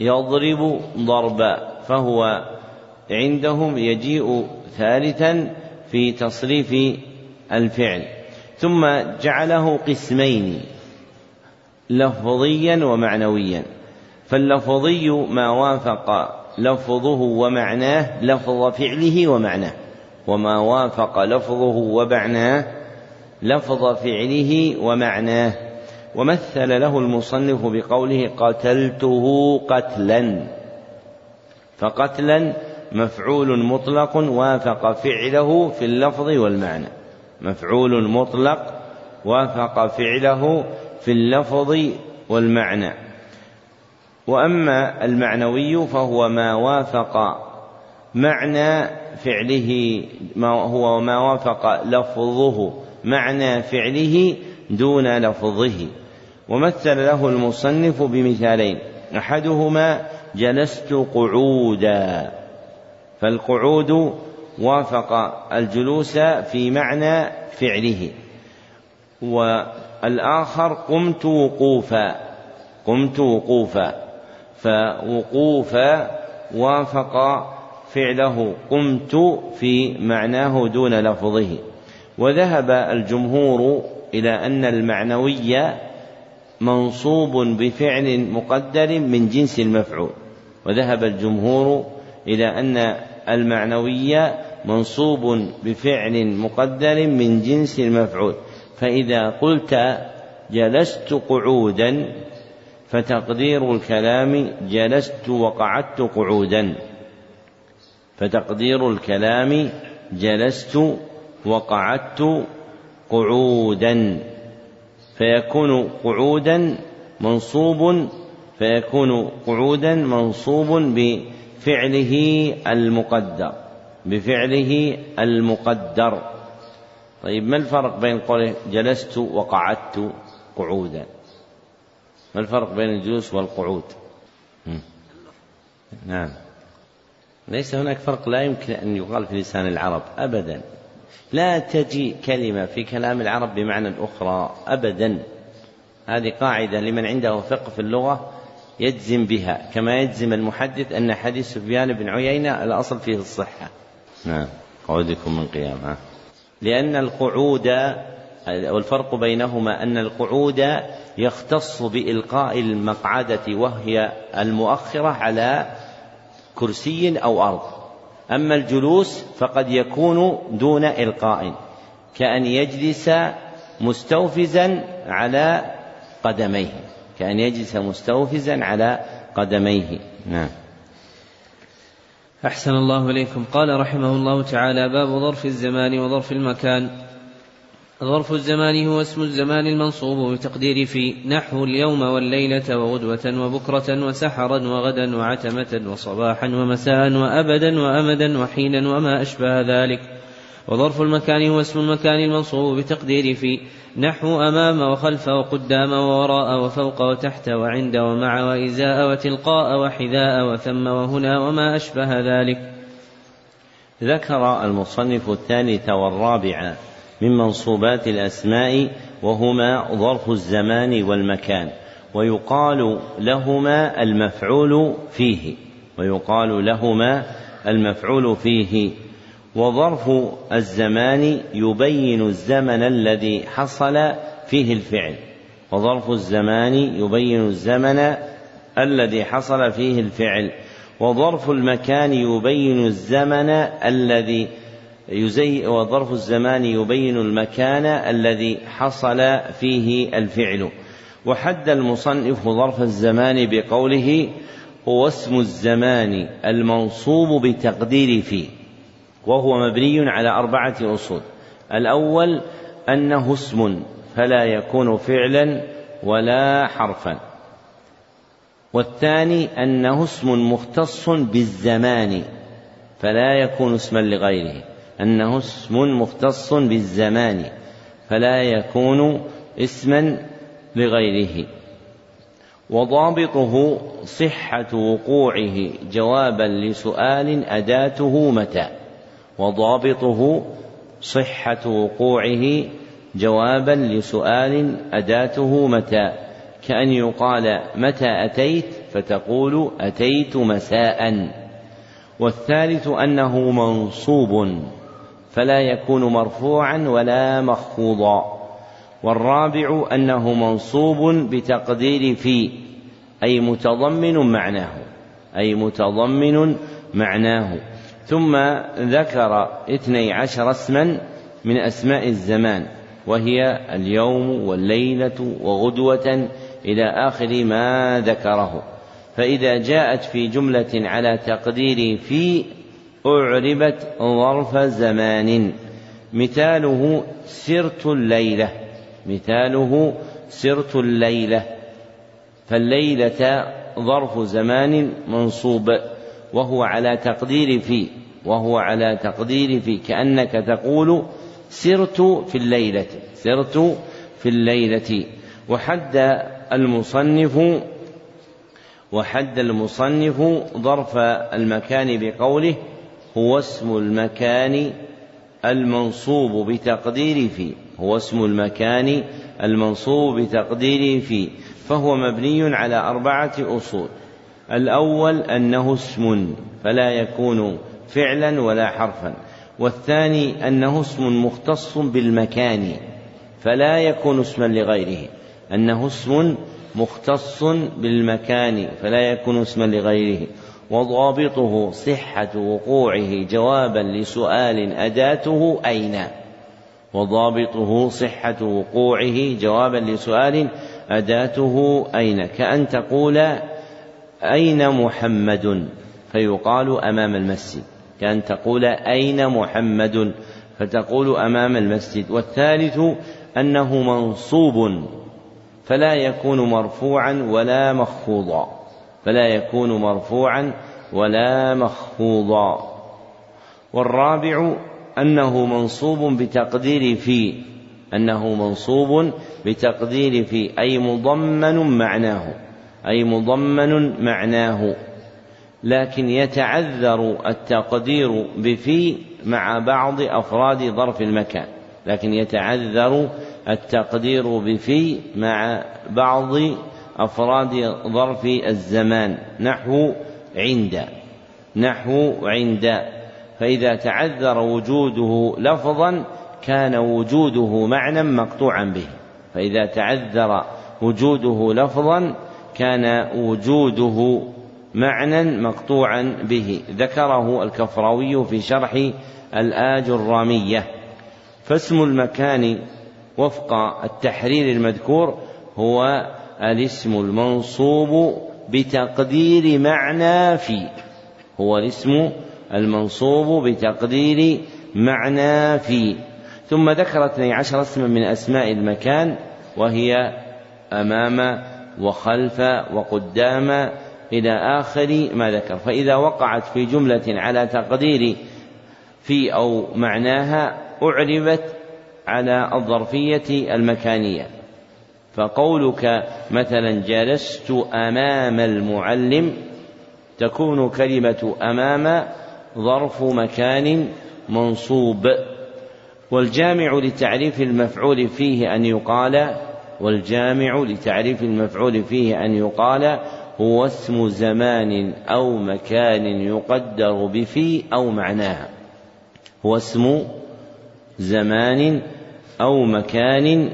يضرب ضربا فهو عندهم يجيء ثالثا في تصريف الفعل. ثم جعله قسمين لفظيا ومعنويا. فاللفظي ما وافق لفظه ومعناه لفظ فعله ومعناه وما وافق لفظه ومعناه لفظ فعله ومعناه ومثل له المصنف بقوله قتلته قتلا فقتلا مفعول مطلق وافق فعله في اللفظ والمعنى مفعول مطلق وافق فعله في اللفظ والمعنى. وأما المعنوي فهو ما وافق معنى فعله ما هو ما وافق لفظه معنى فعله دون لفظه. ومثل له المصنف بمثالين. أحدهما جلست قعودا. فالقعود وافق الجلوس في معنى فعله. والآخر قمت وقوفا. قمت وقوفا. فوقوفا وافق فعله. قمت في معناه دون لفظه. وذهب الجمهور إلى أن المعنوي منصوب بفعل مقدر من جنس المفعول. وذهب الجمهور إلى أن المعنوي منصوب بفعل مقدر من جنس المفعول. فإذا قلت جلست قعودا فتقدير الكلام جلست وقعدت قعودا فتقدير الكلام جلست وقعدت قعودا فيكون قعودا منصوب فيكون قعودا منصوب بفعله المقدر بفعله المقدر. طيب ما الفرق بين قوله جلست وقعدت قعودا؟ ما الفرق بين الجلوس والقعود؟ نعم. ليس هناك فرق لا يمكن أن يقال في لسان العرب أبدا. لا تجي كلمة في كلام العرب بمعنى أخرى أبدا. هذه قاعدة لمن عنده فقه في اللغة يجزم بها كما يجزم المحدث أن حديث سفيان بن عيينة الأصل فيه الصحة. نعم. قعودكم من قيام لأن القعود والفرق بينهما أن القعود يختص بإلقاء المقعدة وهي المؤخرة على كرسي أو أرض. أما الجلوس فقد يكون دون إلقاء كأن يجلس مستوفزا على قدميه كأن يجلس مستوفزا على قدميه. نعم. أحسن الله إليكم. قال رحمه الله تعالى باب ظرف الزمان وظرف المكان. ظرف الزمان هو اسم الزمان المنصوب بتقدير في نحو اليوم والليلة وغدوة وبكرة وسحرا وغدا وعتمة وصباحا ومساء وأبدا وأمدا وحينا وما أشبه ذلك. وظرف المكان هو اسم المكان المنصوب بتقدير في نحو أمام وخلف وقدام ووراء وفوق وتحت وعند ومع وإزاء وتلقاء وحذاء وثم وهنا وما أشبه ذلك. ذكر المصنف الثالث والرابع من منصوبات الأسماء وهما ظرف الزمان والمكان ويقال لهما المفعول فيه ويقال لهما المفعول فيه وظرف الزمان يبين الزمن الذي حصل فيه الفعل وظرف الزمان يبين الزمن الذي حصل فيه الفعل وظرف المكان يبين الزمن الذي يزي وظرف الزمان يبين المكان الذي حصل فيه الفعل. وحد المصنف ظرف الزمان بقوله هو اسم الزمان المنصوب بتقدير فيه وهو مبني على أربعة أصول. الأول أنه اسم فلا يكون فعلا ولا حرفا. والثاني أنه اسم مختص بالزمان فلا يكون اسما لغيره. أنه اسم مختص بالزمان فلا يكون اسما لغيره. وضابطه صحة وقوعه جوابا لسؤال أداته متى؟ وضابطه صحة وقوعه جوابا لسؤال أداته متى؟ كأن يقال متى أتيت فتقول أتيت مساء. والثالث أنه منصوب فلا يكون مرفوعا ولا مخفوضا. والرابع أنه منصوب بتقدير في أي متضمن معناه أي متضمن معناه. ثم ذكر اثني عشر اسما من أسماء الزمان وهي اليوم والليلة وغدوة إلى آخر ما ذكره. فإذا جاءت في جملة على تقدير في أعربت ظرف زمان. مثاله سرت الليلة. مثاله سرت الليلة. فالليلة ظرف زمان منصوب. وهو على تقدير في وهو على تقدير في. كأنك تقول سرت في الليلة. سرت في الليلة. وحد المصنف وحد المصنف ظرف المكان بقوله هو اسم المكان المنصوب بتقدير في هو اسم المكان المنصوب بتقدير في فهو مبني على أربعة أصول. الأول أنه اسم فلا يكون فعلا ولا حرفا. والثاني أنه اسم مختص بالمكان فلا يكون اسما لغيره. أنه اسم مختص بالمكان فلا يكون اسما لغيره. وضابطه صحة وقوعه جوابا لسؤال أداته أين؟ وضابطه صحة وقوعه جوابا لسؤال أداته أين؟ كأن تقول أين محمد؟ فيقال أمام المسجد. كأن تقول أين محمد؟ فتقول أمام المسجد. والثالث أنه منصوب فلا يكون مرفوعا ولا مخفوضا. فلا يكون مرفوعا ولا مخفوضا. والرابع أنه منصوب بتقدير في أنه منصوب بتقدير في أي مضمن معناه أي مضمن معناه. لكن يتعذر التقدير بفي مع بعض أفراد ظرف المكان. لكن يتعذر التقدير بفي مع بعض أفراد ظرف الزمان نحو عند نحو عند. فإذا تعذر وجوده لفظا كان وجوده معنى مقطوعا به. فإذا تعذر وجوده لفظا كان وجوده معنى مقطوعا به. ذكره الكفراوي في شرح الآج الرامية. فاسم المكان وفق التحرير المذكور هو الاسم المنصوب بتقدير معنى في. هو الاسم المنصوب بتقدير معنى في. ثم ذكر اثني عشر اسما من أسماء المكان وهي أمام وخلف وقدام إلى آخر ما ذكر. فإذا وقعت في جملة على تقدير في أو معناها أعربت على الظرفية المكانية. فقولك مثلا جلست أمام المعلم تكون كلمة أمام ظرف مكان منصوب. والجامع لتعريف المفعول فيه أن يقال والجامع لتعريف المفعول فيه أن يقال هو اسم زمان أو مكان يقدر بفي أو معناها هو اسم زمان أو مكان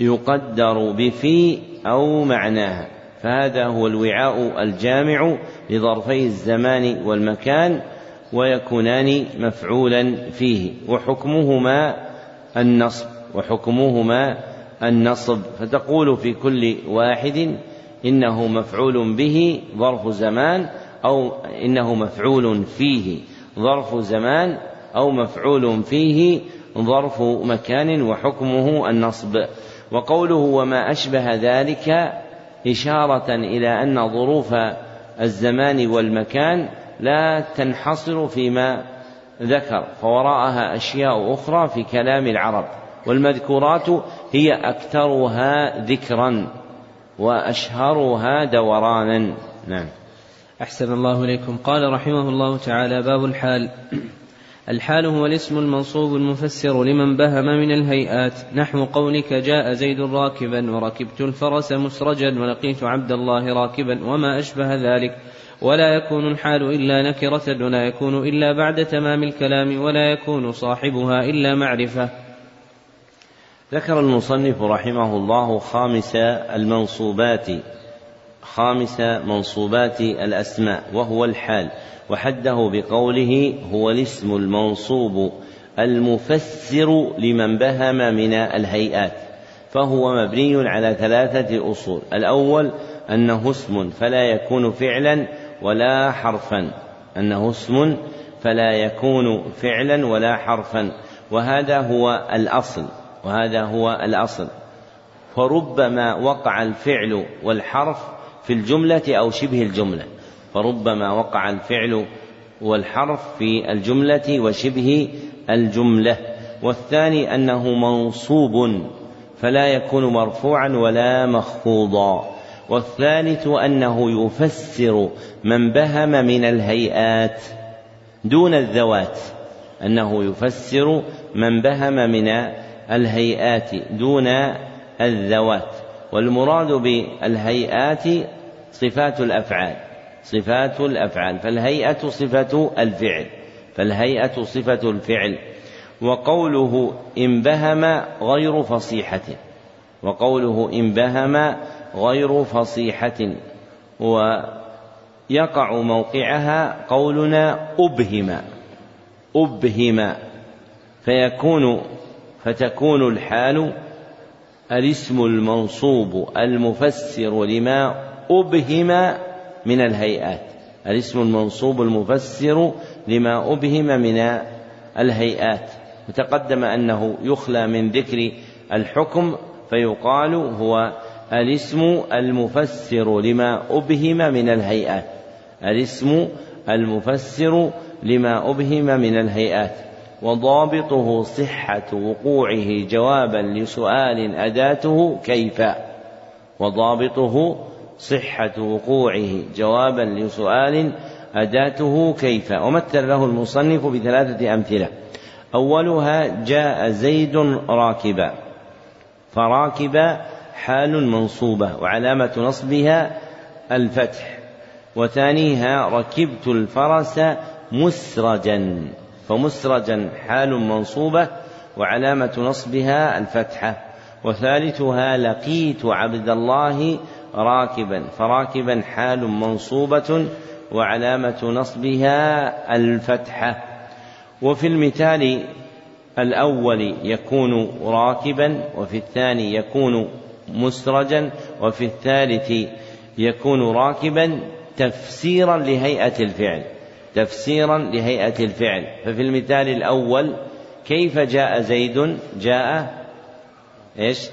يقدر بفي أو معناها فهذا هو الوعاء الجامع لظرفي الزمان والمكان ويكونان مفعولا فيه. وحكمهما النصب وحكمهما النصب. فتقول في كل واحد إنه مفعول به ظرف زمان أو إنه مفعول فيه ظرف زمان أو مفعول فيه ظرف مكان وحكمه النصب. وقوله وما أشبه ذلك إشارة إلى أن ظروف الزمان والمكان لا تنحصر فيما ذكر فوراءها أشياء أخرى في كلام العرب والمذكورات هي أكثرها ذكرا وأشهرها دورانا. نعم. أحسن الله إليكم. قال رحمه الله تعالى باب الحال. الحال هو الاسم المنصوب المفسر لمن بهم من الهيئات. نحو قولك جاء زيد راكبا وركبت الفرس مسرجا ولقيت عبد الله راكبا وما أشبه ذلك. ولا يكون الحال إلا نكرة ولا يكون إلا بعد تمام الكلام ولا يكون صاحبها إلا معرفة. ذكر المصنف رحمه الله خامس المنصوبات. خامس منصوبات الأسماء وهو الحال. وحده بقوله هو الاسم المنصوب المفسر لمن بهم من الهيئات فهو مبني على ثلاثة أصول. الأول أنه اسم فلا يكون فعلا ولا حرفا. أنه اسم فلا يكون فعلا ولا حرفا. وهذا هو الأصل وهذا هو الأصل. فربما وقع الفعل والحرف في الجملة أو شبه الجملة. فربما وقع الفعل والحرف في الجملة وشبه الجملة. والثاني أنه منصوب فلا يكون مرفوعا ولا مخفوضا. والثالث أنه يفسر من بهم من الهيئات دون الذوات. أنه يفسر من بهم من الهيئات دون الذوات. والمراد بالهيئات صفات الأفعال صفات الأفعال فالهيئة صفة الفعل فالهيئة صفة الفعل. وقوله إن بهم غير فصيحة وقوله إن بهم غير فصيحة. ويقع موقعها قولنا أبهم أبهم فيكون فتكون الحال الاسم المنصوب المفسر لما أبهم من الهيئات. الاسم المنصوب المفسر لما أبهم من الهيئات. وتقدم أنه يخلى من ذكر الحكم فيقال هو الاسم المفسر لما أبهم من الهيئات. الاسم المفسر لما أبهم من الهيئات. وضابطه صحة وقوعه جوابا لسؤال أداته كيف؟ وضابطه صحة وقوعه جوابا لسؤال أداته كيف؟ ومثل له المصنف بثلاثة أمثلة. أولها جاء زيد راكبا. فراكبا حال منصوبة وعلامة نصبها الفتح. وثانيها ركبت الفرس مسرجا. فمسرجا حال منصوبة وعلامة نصبها الفتحة وثالثها لقيت عبد الله راكبا فراكبا حال منصوبة وعلامة نصبها الفتحة. وفي المثال الأول يكون راكبا وفي الثاني يكون مسرجا وفي الثالث يكون راكبا تفسيرا لهيئة الفعل. تفسيرا لهيئة الفعل. ففي المثال الأول كيف جاء زيد؟ جاء إيش؟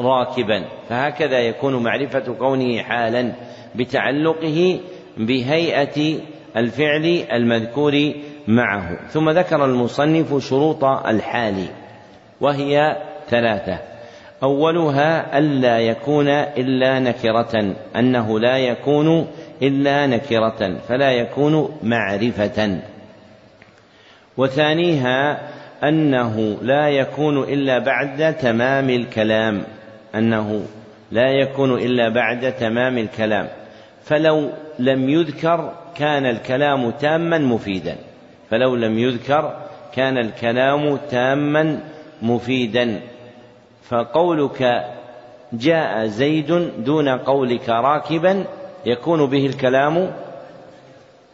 راكبا. فهكذا يكون معرفة كونه حالا بتعلقه بهيئة الفعل المذكور معه. ثم ذكر المصنف شروط الحال وهي ثلاثة. أولها ألا يكون إلا نكرة أنه لا يكون إلا نكرة فلا يكون معرفة. وثانيها أنه لا يكون إلا بعد تمام الكلام أنه لا يكون إلا بعد تمام الكلام. فلو لم يذكر كان الكلام تاما مفيدا فلو لم يذكر كان الكلام تاما مفيدا. فقولك جاء زيد دون قولك راكبا يكون به الكلام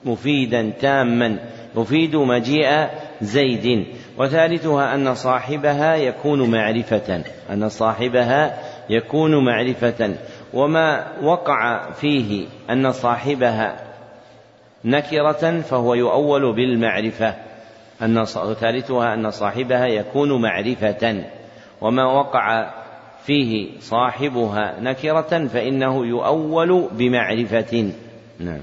مفيدا تاما يفيد مجيء زيد. وثالثها أن صاحبها يكون معرفة أن صاحبها يكون معرفة. وما وقع فيه أن صاحبها نكرة فهو يؤول بالمعرفة. أن ثالثها أن صاحبها يكون معرفة. وما وقع فيه صاحبها نكرة فإنه يؤول بمعرفة. نعم.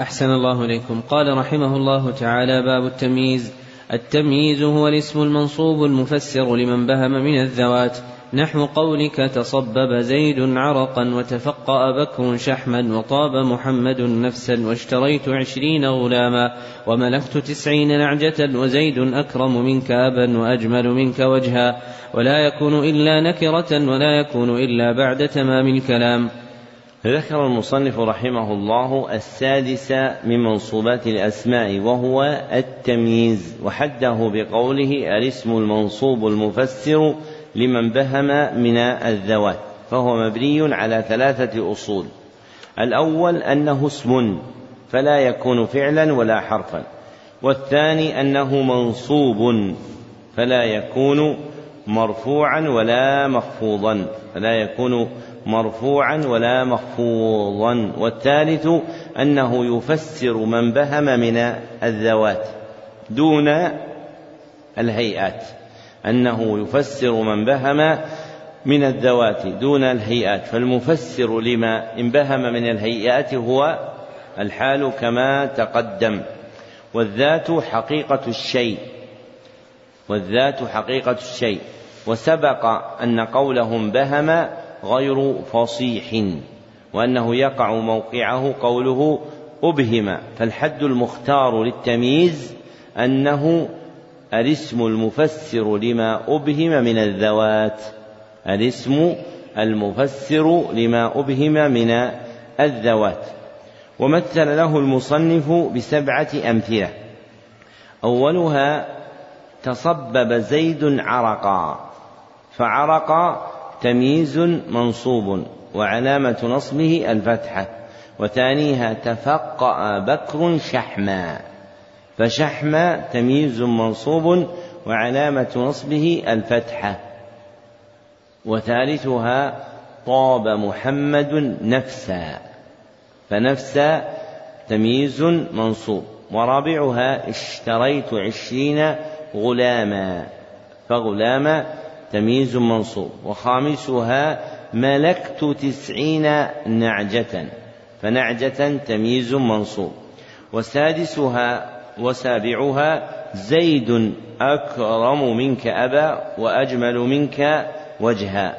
أحسن الله إليكم. قال رحمه الله تعالى باب التمييز. التمييز هو الاسم المنصوب المفسر لمن بهم من الذوات. نحو قولك تصبب زيد عرقا وتفقأ بكر شحما وطاب محمد نفسا واشتريت عشرين غلاما وملكت تسعين نعجة وزيد أكرم منك أبا وأجمل منك وجها ولا يكون إلا نكرة ولا يكون إلا بعد تمام الكلام. ذكر المصنف رحمه الله السادس من منصوبات الأسماء وهو التمييز وحده بقوله الاسم المنصوب المفسر لمن بهم من الذوات فهو مبني على ثلاثة أصول. الأول أنه اسم فلا يكون فعلا ولا حرفا. والثاني أنه منصوب فلا يكون مرفوعا ولا مخفوضا. فلا يكون مرفوعا ولا مخفوضا. والثالث أنه يفسر من بهم من الذوات دون الهيئات. أنه يفسر من بهم من الذوات دون الهيئات فالمفسر لما انبهم من الهيئات هو الحال كما تقدم. والذات حقيقة الشيء والذات حقيقة الشيء. وسبق أن قولهم بهم غير فصيح وأنه يقع موقعه قوله أبهم. فالحد المختار للتمييز أنه الاسم المفسر لما أبهم من الذوات. الاسم المفسر لما أبهم من الذوات. ومثل له المصنف بسبعة أمثلة. أولها تصبب زيد عرقا. فعرق تمييز منصوب وعلامة نصبه الفتحة. وثانيها تفقأ بكر شحما. فشحم تمييز منصوب وعلامة نصبه الفتحة. وثالثها طاب محمد نفسا. فنفسا تمييز منصوب. ورابعها اشتريت عشرين غلاما. فغلام تمييز منصوب. وخامسها ملكت تسعين نعجة. فنعجة تمييز منصوب. وسادسها وسابعها زيد أكرم منك أبا وأجمل منك وجها.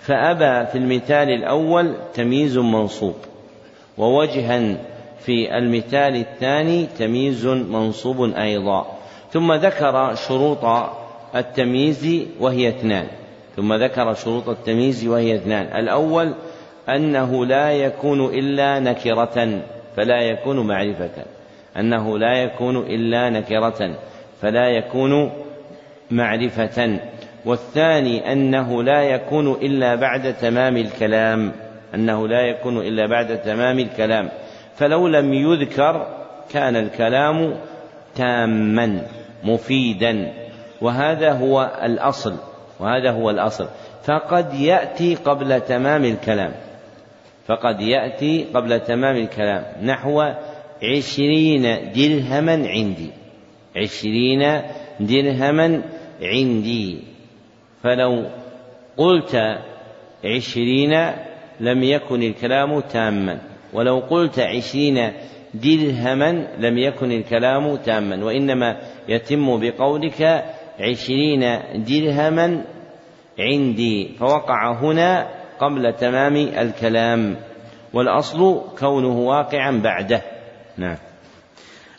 فأبى في المثال الأول تمييز منصوب ووجها في المثال الثاني تمييز منصوب أيضا. ثم ذكر شروط التمييز وهي اثنان. ثم ذكر شروط التمييز وهي اثنان. الأول أنه لا يكون إلا نكرة فلا يكون معرفة. أنه لا يكون إلا نكرة فلا يكون معرفة. والثاني أنه لا يكون إلا بعد تمام الكلام أنه لا يكون إلا بعد تمام الكلام. فلو لم يذكر كان الكلام تاما مفيدا. وهذا هو الأصل وهذا هو الأصل. فقد يأتي قبل تمام الكلام فقد يأتي قبل تمام الكلام. نحو عشرين درهما عندي. عشرين درهما عندي. فلو قلت عشرين لم يكن الكلام تاما. ولو قلت عشرين درهما لم يكن الكلام تاما. وإنما يتم بقولك عشرين درهما عندي. فوقع هنا قبل تمام الكلام. والأصل كونه واقعا بعده. نعم.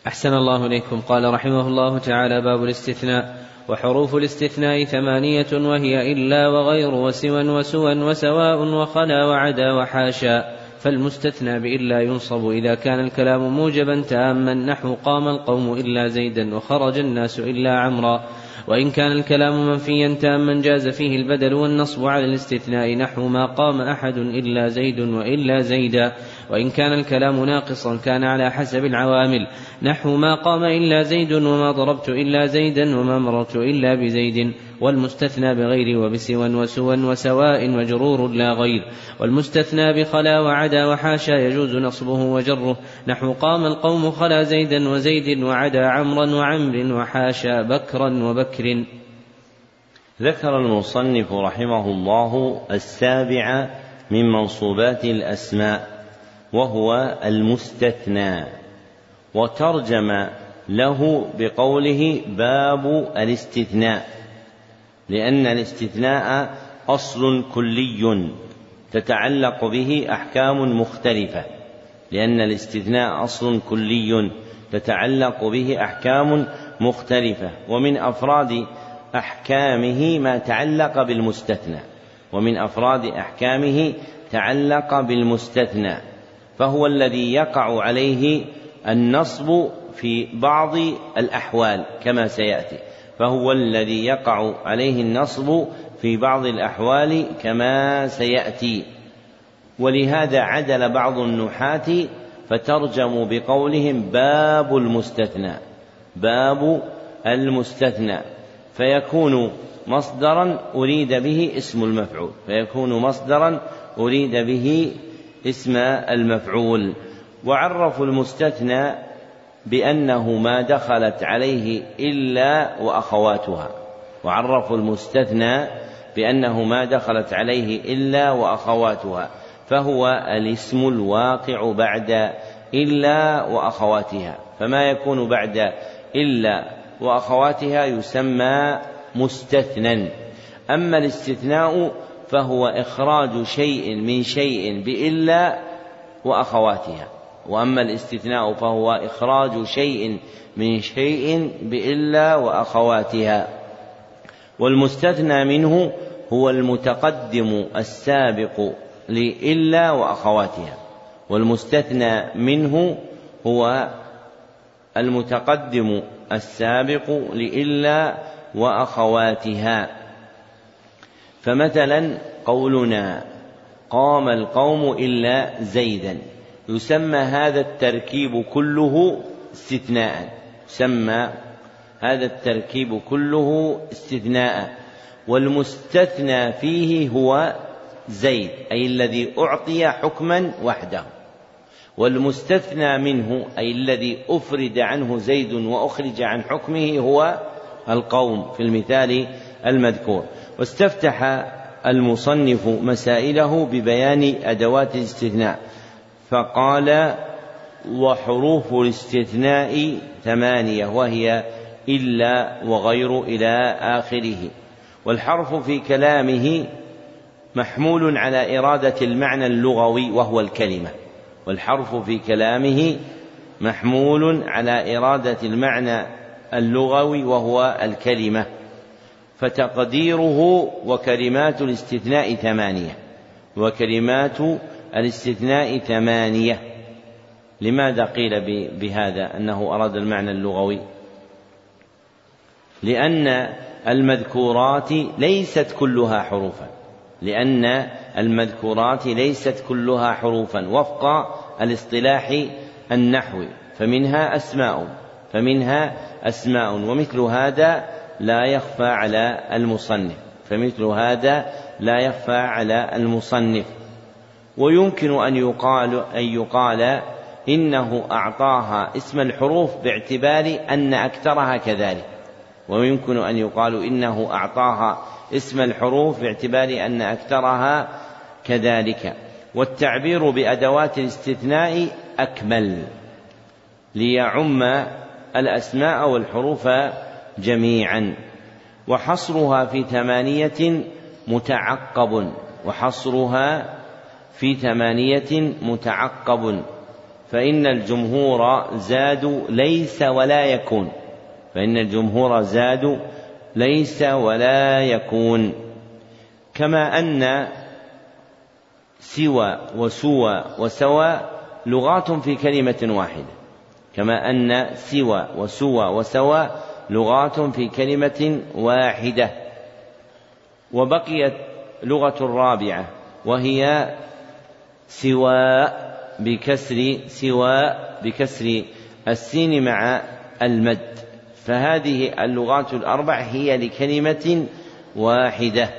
أحسن الله إليكم. قال رحمه الله تعالى باب الاستثناء. وحروف الاستثناء ثمانية وهي إلا وغير وسوى وسوى وسواء وخلا وعدا وحاشا. فالمستثنى بإلا ينصب. إذا كان الكلام موجبا تاما نحو قام القوم إلا زيدا وخرج الناس إلا عمرا. وإن كان الكلام منفيا تاما جاز فيه البدل والنصب على الاستثناء نحو ما قام أحد إلا زيد وإلا زيدا. وإن كان الكلام ناقصا كان على حسب العوامل نحو ما قام إلا زيد وما ضربت إلا زيدا وما مررت إلا بزيد. والمستثنى بغير وبسوى وسوى وسواء وجرور لا غير. والمستثنى بخلا وعدا وحاشا يجوز نصبه وجره نحو قام القوم خلا زيدا وزيد وعدا عمرا وعمر وحاشا بكرا وبكر ذكر المصنف رحمه الله السابع من منصوبات الأسماء وهو المستثنى وترجم له بقوله باب الاستثناء لأن الاستثناء أصل كلي تتعلق به أحكام مختلفة لأن الاستثناء أصل كلي تتعلق به أحكام مختلفة ومن أفراد أحكامه ما تعلق بالمستثنى ومن أفراد أحكامه تعلق بالمستثنى فهو الذي يقع عليه النصب في بعض الأحوال كما سيأتي فهو الذي يقع عليه النصب في بعض الأحوال كما سيأتي. ولهذا عدل بعض النحاة فترجموا بقولهم باب المستثنى. باب المستثنى فيكون مصدرا أريد به اسم المفعول فيكون مصدرا أريد به اسم المفعول. وعرفوا المستثنى بأنه ما دخلت عليه إلا وأخواتها. وعرفوا المستثنى بأنه ما دخلت عليه إلا وأخواتها فهو الاسم الواقع بعد إلا وأخواتها فما يكون بعد إلا وأخواتها يسمى مستثنى. أما الاستثناء فهو إخراج شيء من شيء بإلا وأخواتها. وأما الاستثناء فهو إخراج شيء من شيء بإلا وأخواتها. والمستثنى منه هو المتقدم السابق لإلا وأخواتها. والمستثنى منه هو المتقدم السابق لإلا وأخواتها. فمثلا قولنا قام القوم إلا زيدا. يسمى هذا التركيب كله استثناء. يسمى هذا التركيب كله استثناء. والمستثنى فيه هو زيد أي الذي أعطي حكما وحده. والمستثنى منه أي الذي أفرد عنه زيد وأخرج عن حكمه هو القوم في المثال المذكور. واستفتح المصنف مسائله ببيان أدوات الاستثناء فقال وحروف الاستثناء ثمانية وهي إلا وغير إلى آخره. والحرف في كلامه محمول على إرادة المعنى اللغوي وهو الكلمة. والحرف في كلامه محمول على إرادة المعنى اللغوي وهو الكلمة فتقديره وكلمات الاستثناء ثمانية وكلمات الاستثناء ثمانية. لماذا قيل بهذا أنه أراد المعنى اللغوي؟ لأن المذكورات ليست كلها حروفا. لأن المذكورات ليست كلها حروفا وفق الاصطلاح النحوي فمنها أسماء فمنها أسماء ومثل هذا لا يخفى على المصنف فمثل هذا لا يخفى على المصنف. ويمكن أن يقال أن يقال إنه أعطاها اسم الحروف باعتبار أن أكثرها كذلك. ويمكن أن يقال إنه أعطاها اسم الحروف باعتبار أن أكثرها كذلك. والتعبير بأدوات الاستثناء أكمل ليعم الأسماء والحروف جميعا. وحصرها في ثمانية متعقب وحصرها في ثمانية متعقب. فإن الجمهور زادوا ليس ولا يكون. فإن الجمهور زادوا ليس ولا يكون. كما أن سوى وسوى وسوى لغات في كلمة واحدة. كما أن سوى وسوى وسوى لغات في كلمة واحدة. وبقيت لغة الرابعة وهي سواء بكسر سواء بكسر السين مع المد. فهذه اللغات الأربع هي لكلمة واحدة.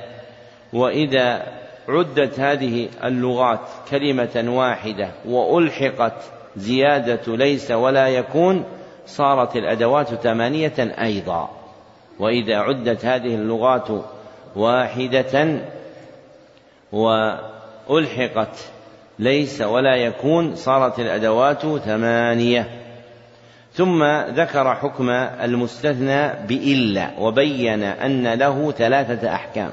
وإذا عدت هذه اللغات كلمة واحدة وألحقت زيادة ليس ولا يكون صارت الأدوات ثمانية أيضا. وإذا عدت هذه اللغات واحدة وألحقت ليس ولا يكون صارت الأدوات ثمانية. ثم ذكر حكم المستثنى بإلا وبين أن له ثلاثة أحكام.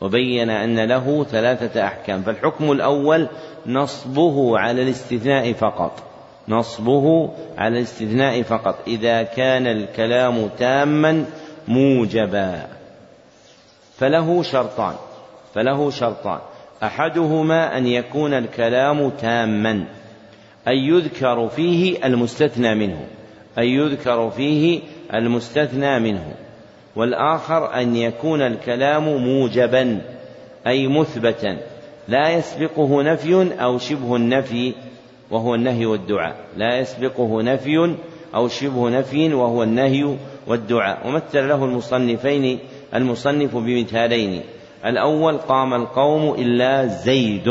وبين أن له ثلاثة أحكام. فالحكم الأول نصبه على الاستثناء فقط. نصبه على الاستثناء فقط. إذا كان الكلام تاما موجبا. فله شرطان. فله شرطان. أحدهما أن يكون الكلام تاما. أن يذكر فيه المستثنى منه أن يذكر فيه المستثنى منه. والآخر أن يكون الكلام موجبا أي مثبتا لا يسبقه نفي أو شبه النفي وهو النهي والدعاء. لا يسبقه نفي أو شبه نفي وهو النهي والدعاء. ومثل له المصنفين المصنف بمثالين. الأول قام القوم إلا زيد.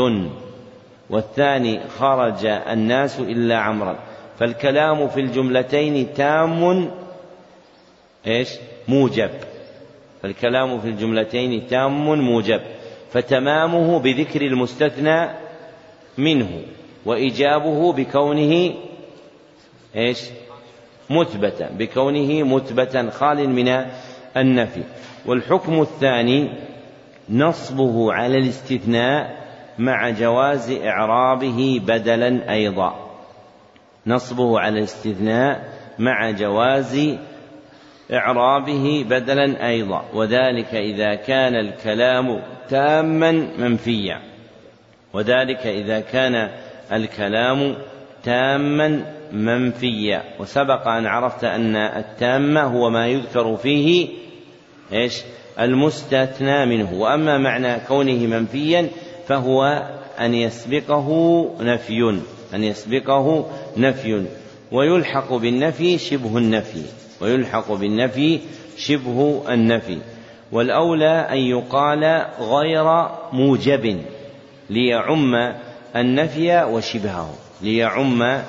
والثاني خرج الناس إلا عمرا. فالكلام في الجملتين تام إيش؟ موجب. فالكلام في الجملتين تام موجب. فتمامه بذكر المستثنى منه وإيجابه بكونه إيش؟ مثبتا بكونه مثبتا خال من النفي. والحكم الثاني نصبه على الاستثناء مع جواز إعرابه بدلا أيضا. نصبه على الاستثناء مع جواز إعرابه بدلا أيضا. وذلك إذا كان الكلام تاما منفيا. وذلك إذا كان الكلام تاما منفيا. وسبق أن عرفت أن التام هو ما يذكر فيه إيش؟ المستثنى منه. وأما معنى كونه منفيا فهو أن يسبقه نفي أن يسبقه نفي. ويلحق بالنفي شبه النفي ويلحق بالنفي شبه النفي. والأولى أن يقال غير موجب ليعم النفي وشبهه ليعم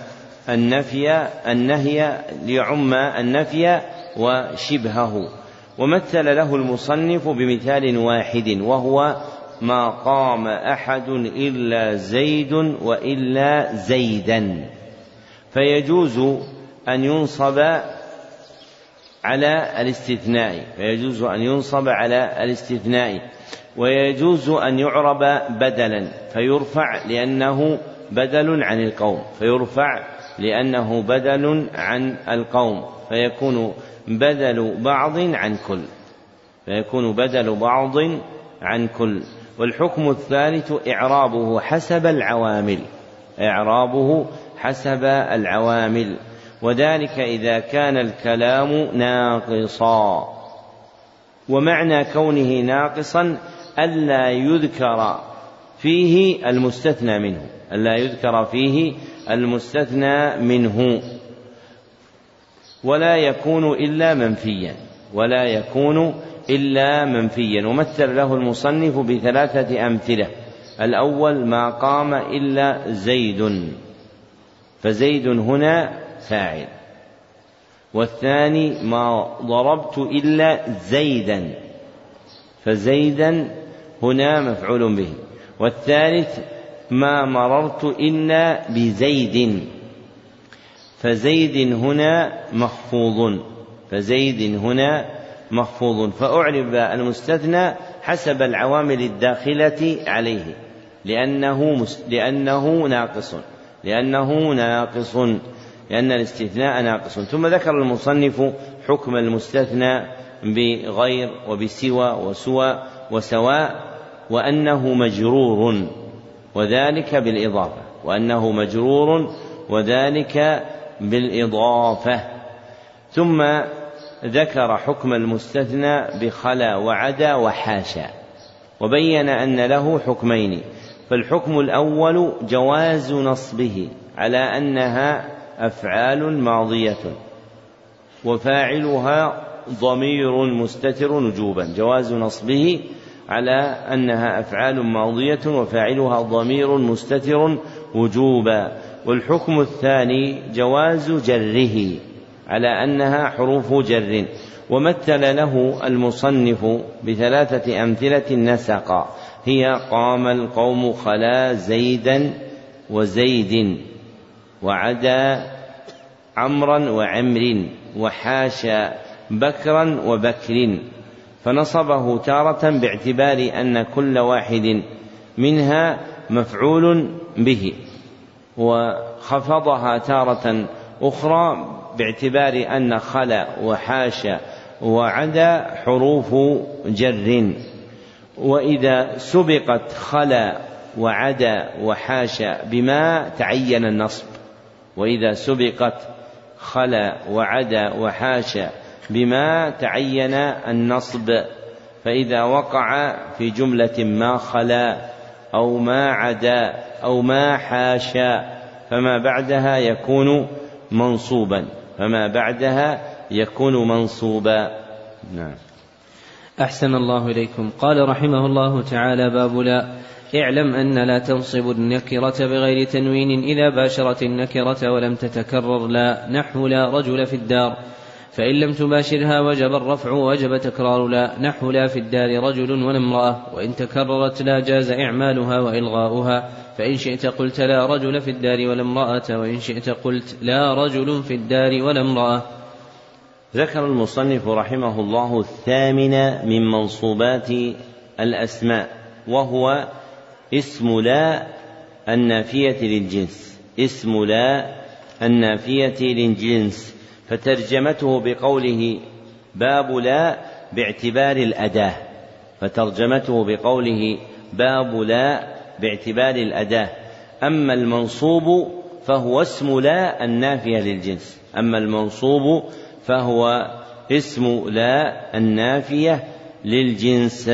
النفي النهي ليعم النفي وشبهه. ومثل له المصنف بمثال واحد وهو ما قام أحد إلا زيد وإلا زيدا. فيجوز أن ينصب على الاستثناء. فيجوز أن ينصب على الاستثناء. ويجوز أن يعرب بدلا. فيرفع لأنه بدل عن القوم. فيرفع لأنه بدل عن القوم. فيكون بدل بعض عن كل. فيكون بدل بعض عن كل. والحكم الثالث إعرابه حسب العوامل. إعرابه حسب العوامل. وذلك إذا كان الكلام ناقصا. ومعنى كونه ناقصا ألا يذكر فيه المستثنى منه. ألا يذكر فيه المستثنى منه. ولا يكون إلا منفيا. ولا يكون إلا منفيا ومثل له المصنف بثلاثة أمثلة. الأول ما قام إلا زيد فزيد هنا فاعل. والثاني ما ضربت إلا زيدا فزيدا هنا مفعول به. والثالث ما مررت إلا بزيد فزيد هنا مخفوض فزيد هنا مخفوض فأعرب المستثنى حسب العوامل الداخلة عليه. لأنه لأنه ناقص. لأنه ناقص. لأن الاستثناء ناقص. ثم ذكر المصنف حكم المستثنى بغير وبسوى وسوى وسواء وأنه مجرور وذلك بالإضافة. وأنه مجرور وذلك بالإضافة. ثم ذكر حكم المستثنى بخلا وعدا وحاشا وبين أن له حكمين فالحكم الأول جواز نصبه على أنها أفعال ماضية وفاعلها ضمير مستتر وجوبا جواز نصبه على أنها أفعال ماضية وفاعلها ضمير مستتر وجوبا والحكم الثاني جواز جره. على أنها حروف جر. ومثل له المصنف بثلاثة أمثلة نسقا هي قام القوم خلا زيدا وزيد وعدا عمرا وعمر وحاشا بكرا وبكر. فنصبه تارة باعتبار أن كل واحد منها مفعول به. وخفضها تارة أخرى باعتبار أن خلا وحاشا وعدا حروف جر. وإذا سبقت خلا وعدا وحاشا بما تعين النصب. وإذا سبقت خلا وعدا وحاشا بما تعين النصب. فإذا وقع في جملة ما خلا أو ما عدا أو ما حاشا فما بعدها يكون منصوبا. فما بعدها يكون منصوبا. نعم. أحسن الله إليكم. قال رحمه الله تعالى باب لا. اعلم أن لا تنصب النكرة بغير تنوين إذا باشرت النكرة ولم تتكرر. لا. نحو لا رجل في الدار. فإن لم تباشرها وجب الرفع وجب تكرار لا. نحو لا في الدار رجل ولا امرأة. وإن تكررت لا جاز إعمالها وإلغاؤها. فإن شئت قلت لا رجل في الدار ولا امرأة. وإن شئت قلت لا رجل في الدار ولا امرأة. ذكر المصنف رحمه الله الثامن من منصوبات الأسماء وهو اسم لا النافية للجنس. اسم لا النافية للجنس. فترجمته بقوله باب لا باعتبار الأداة. فترجمته بقوله باب لا باعتبار الأداة. أما المنصوب فهو اسم لا النافية للجنس. أما المنصوب فهو اسم لا النافية للجنس.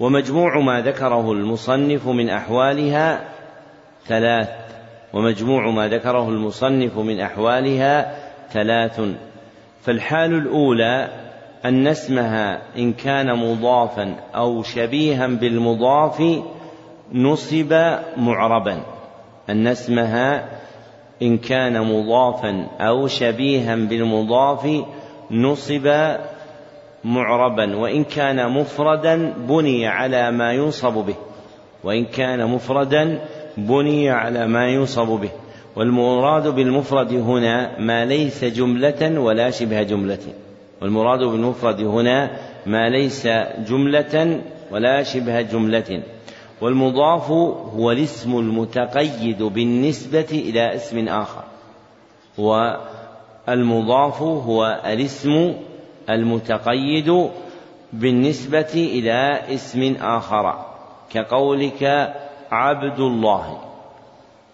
ومجموع ما ذكره المصنف من أحوالها ثلاث. ومجموع ما ذكره المصنف من أحوالها ثلاث. فالحال الأولى أن اسمها إن كان مضافا أو شبيها بالمضاف نصب معربا. أن اسمها إن كان مضافا أو شبيها بالمضاف نصب معربا. وإن كان مفردا بني على ما ينصب به. وإن كان مفردا بني على ما ينصب به. والمراد بالمفرد هنا ما ليس جملة ولا شبه جملة. والمراد بالمفرد هنا ما ليس جملة ولا شبه جملة. والمضاف هو الاسم المتقيد بالنسبة إلى اسم آخر. والمضاف هو الاسم المتقيد بالنسبة إلى اسم آخر. كقولك عبد الله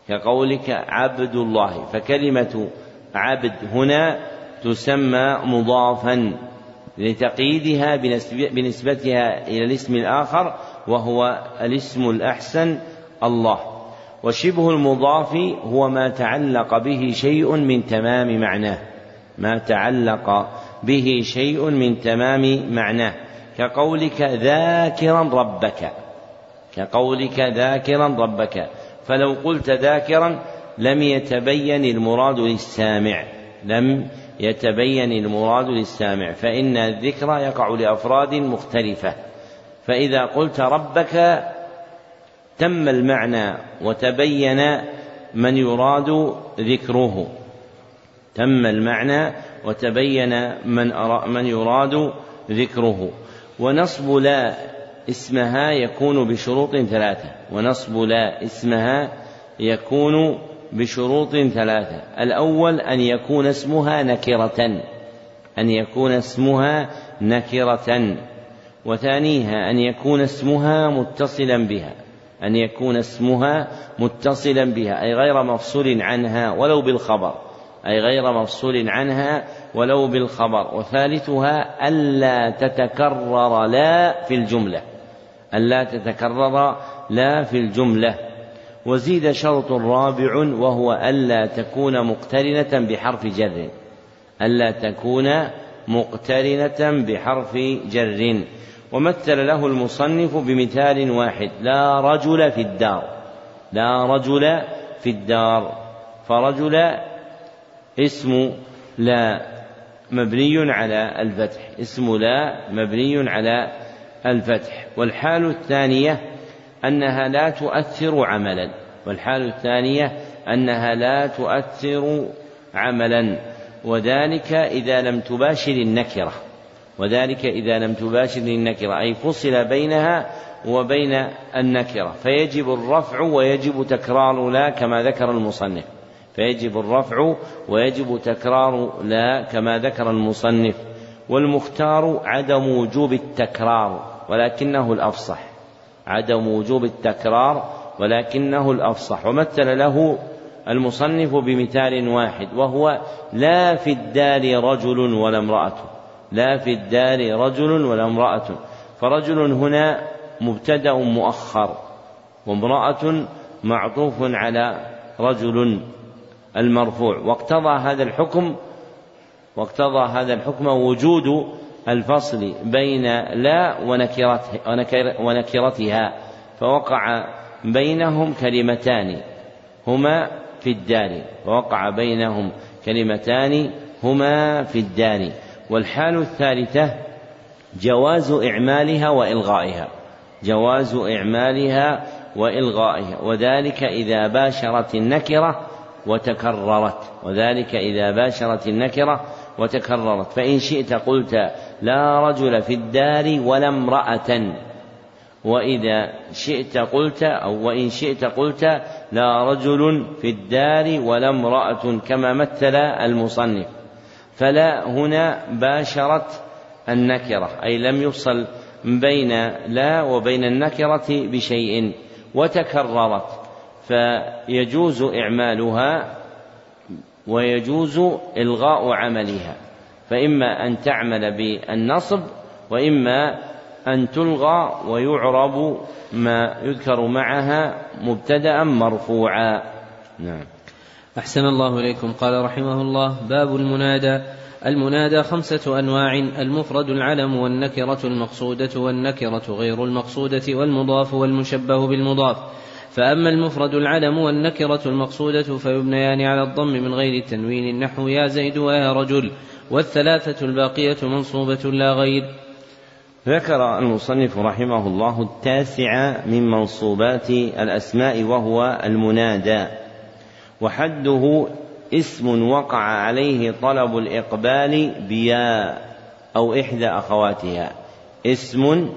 كقولك عبد الله فكلمة عبد هنا تسمى مضافا لتقييدها بنسبتها إلى الاسم الآخر وهو الاسم الأحسن الله. وشبه المضاف هو ما تعلق به شيء من تمام معناه. ما تعلق به شيء من تمام معناه. كقولك ذاكرا ربك. كقولك ذاكرا ربك. فلو قلت ذاكرا لم يتبين المراد للسامع. لم يتبين المراد للسامع. فإن الذكر يقع لأفراد مختلفة. فإذا قلت ربك تم المعنى وتبين من يراد ذكره. تم المعنى وتبين من من يراد ذكره. ونصب لا اسمها يكون بشروط ثلاثة ونصب لا اسمها يكون بشروط ثلاثة. الأول أن يكون اسمها نكرة أن يكون اسمها نكرة وثانيها أن يكون اسمها متصلا بها أن يكون اسمها متصلا بها أي غير مفصول عنها ولو بالخبر أي غير مفصول عنها ولو بالخبر. وثالثها ألا تتكرر لا في الجملة. ألا تتكرر لا في الجملة. وزيد شرط رابع وهو ألا تكون مقترنة بحرف جر. ألا تكون مقترنة بحرف جر. ومثل له المصنف بمثال واحد لا رجل في الدار. لا رجل في الدار. فرجل اسم لا مبني على الفتح. اسم لا مبني على الفتح. والحال الثانية أنها لا تؤثر عملا. والحال الثانية أنها لا تؤثر عملا. وذلك إذا لم تباشر النكرة. وذلك إذا لم تباشر النكرة. أي فصل بينها وبين النكرة. فيجب الرفع ويجب تكرار لا كما ذكر المصنف. فيجب الرفع ويجب تكرار لا كما ذكر المصنف. والمختار عدم وجوب التكرار. ولكنه الأفصح عدم وجوب التكرار ولكنه الأفصح. ومثل له المصنف بمثال واحد وهو لا في الدار رجل ولا امرأة لا في الدار رجل ولا امرأة. فرجل هنا مبتدأ مؤخر وامرأة معطوف على رجل المرفوع. واقتضى هذا الحكم واقتضى هذا الحكم وجود الفصل بين لا ونكرتها فوقع بينهم كلمتان هما في الدار فوقع بينهم كلمتان هما في الدار. والحال الثالثة جواز إعمالها وإلغائها جواز إعمالها وإلغائها وذلك إذا باشرت النكرة وتكررت وذلك إذا باشرت النكرة وتكررت. فإن شئت قلت لا رجل في الدار ولا امرأة. وإذا شئت قلت أو وإن شئت قلت لا رجل في الدار ولا امرأة كما مثل المصنف. فلا هنا باشرت النكرة أي لم يفصل بين لا وبين النكرة بشيء وتكررت. فيجوز إعمالها ويجوز إلغاء عملها. فإما أن تعمل بالنصب وإما أن تلغى ويعرب ما يذكر معها مبتدأ مرفوعا. نعم. أحسن الله إليكم. قال رحمه الله باب المنادى. المنادى خمسة أنواع المفرد العلم والنكرة المقصودة والنكرة غير المقصودة والمضاف والمشبه بالمضاف. فأما المفرد العلم والنكرة المقصودة فيبنيان على الضم من غير التنوين نحو يا زيد ويا رجل. والثلاثة الباقية منصوبة لا غير. ذكر المصنف رحمه الله التاسع من منصوبات الأسماء وهو المنادى وحده اسم وقع عليه طلب الإقبال بيا أو إحدى أخواتها. اسم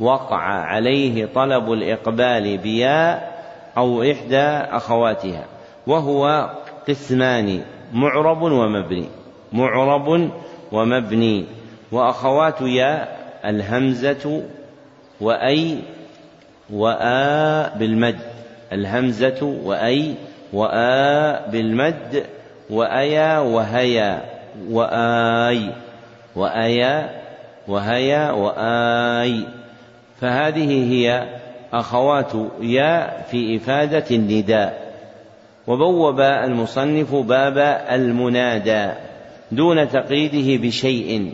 وقع عليه طلب الإقبال بيا أو إحدى أخواتها وهو قسمان معرب ومبني. معرب ومبني. وأخوات يا الهمزة وأي وآ بالمد. الهمزة وأي وآ بالمد. وأيا وهيا وآي. وأيا وهيا وآي. فهذه هي أخوات يا في إفادة النداء. وبوب المصنف باب المنادى. دون تقييده بشيء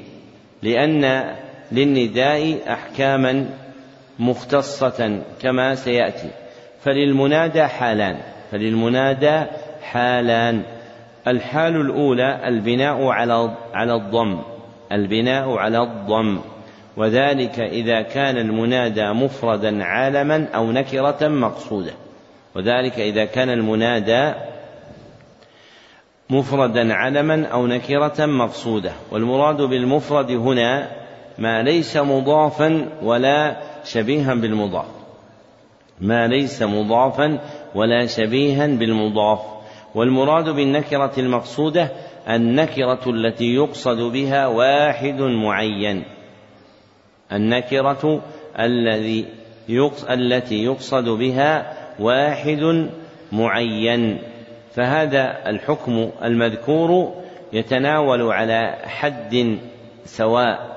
لأن للنداء أحكاما مختصة كما سيأتي. فللمنادى حالان فللمنادى حالان. الحال الأولى البناء على على الضم البناء على الضم. وذلك إذا كان المنادى مفردا عالما أو نكرة مقصودة. وذلك إذا كان المنادى مفردا علما أو نكرة مقصودة والمراد بالمفرد هنا ما ليس مضافا ولا شبيها بالمضاف. ما ليس مضافا ولا شبيها بالمضاف. والمراد بالنكرة المقصودة النكرة التي يقصد بها واحد معين. النكرة الذي التي يقصد بها واحد معين. فهذا الحكم المذكور يتناول على حد سواء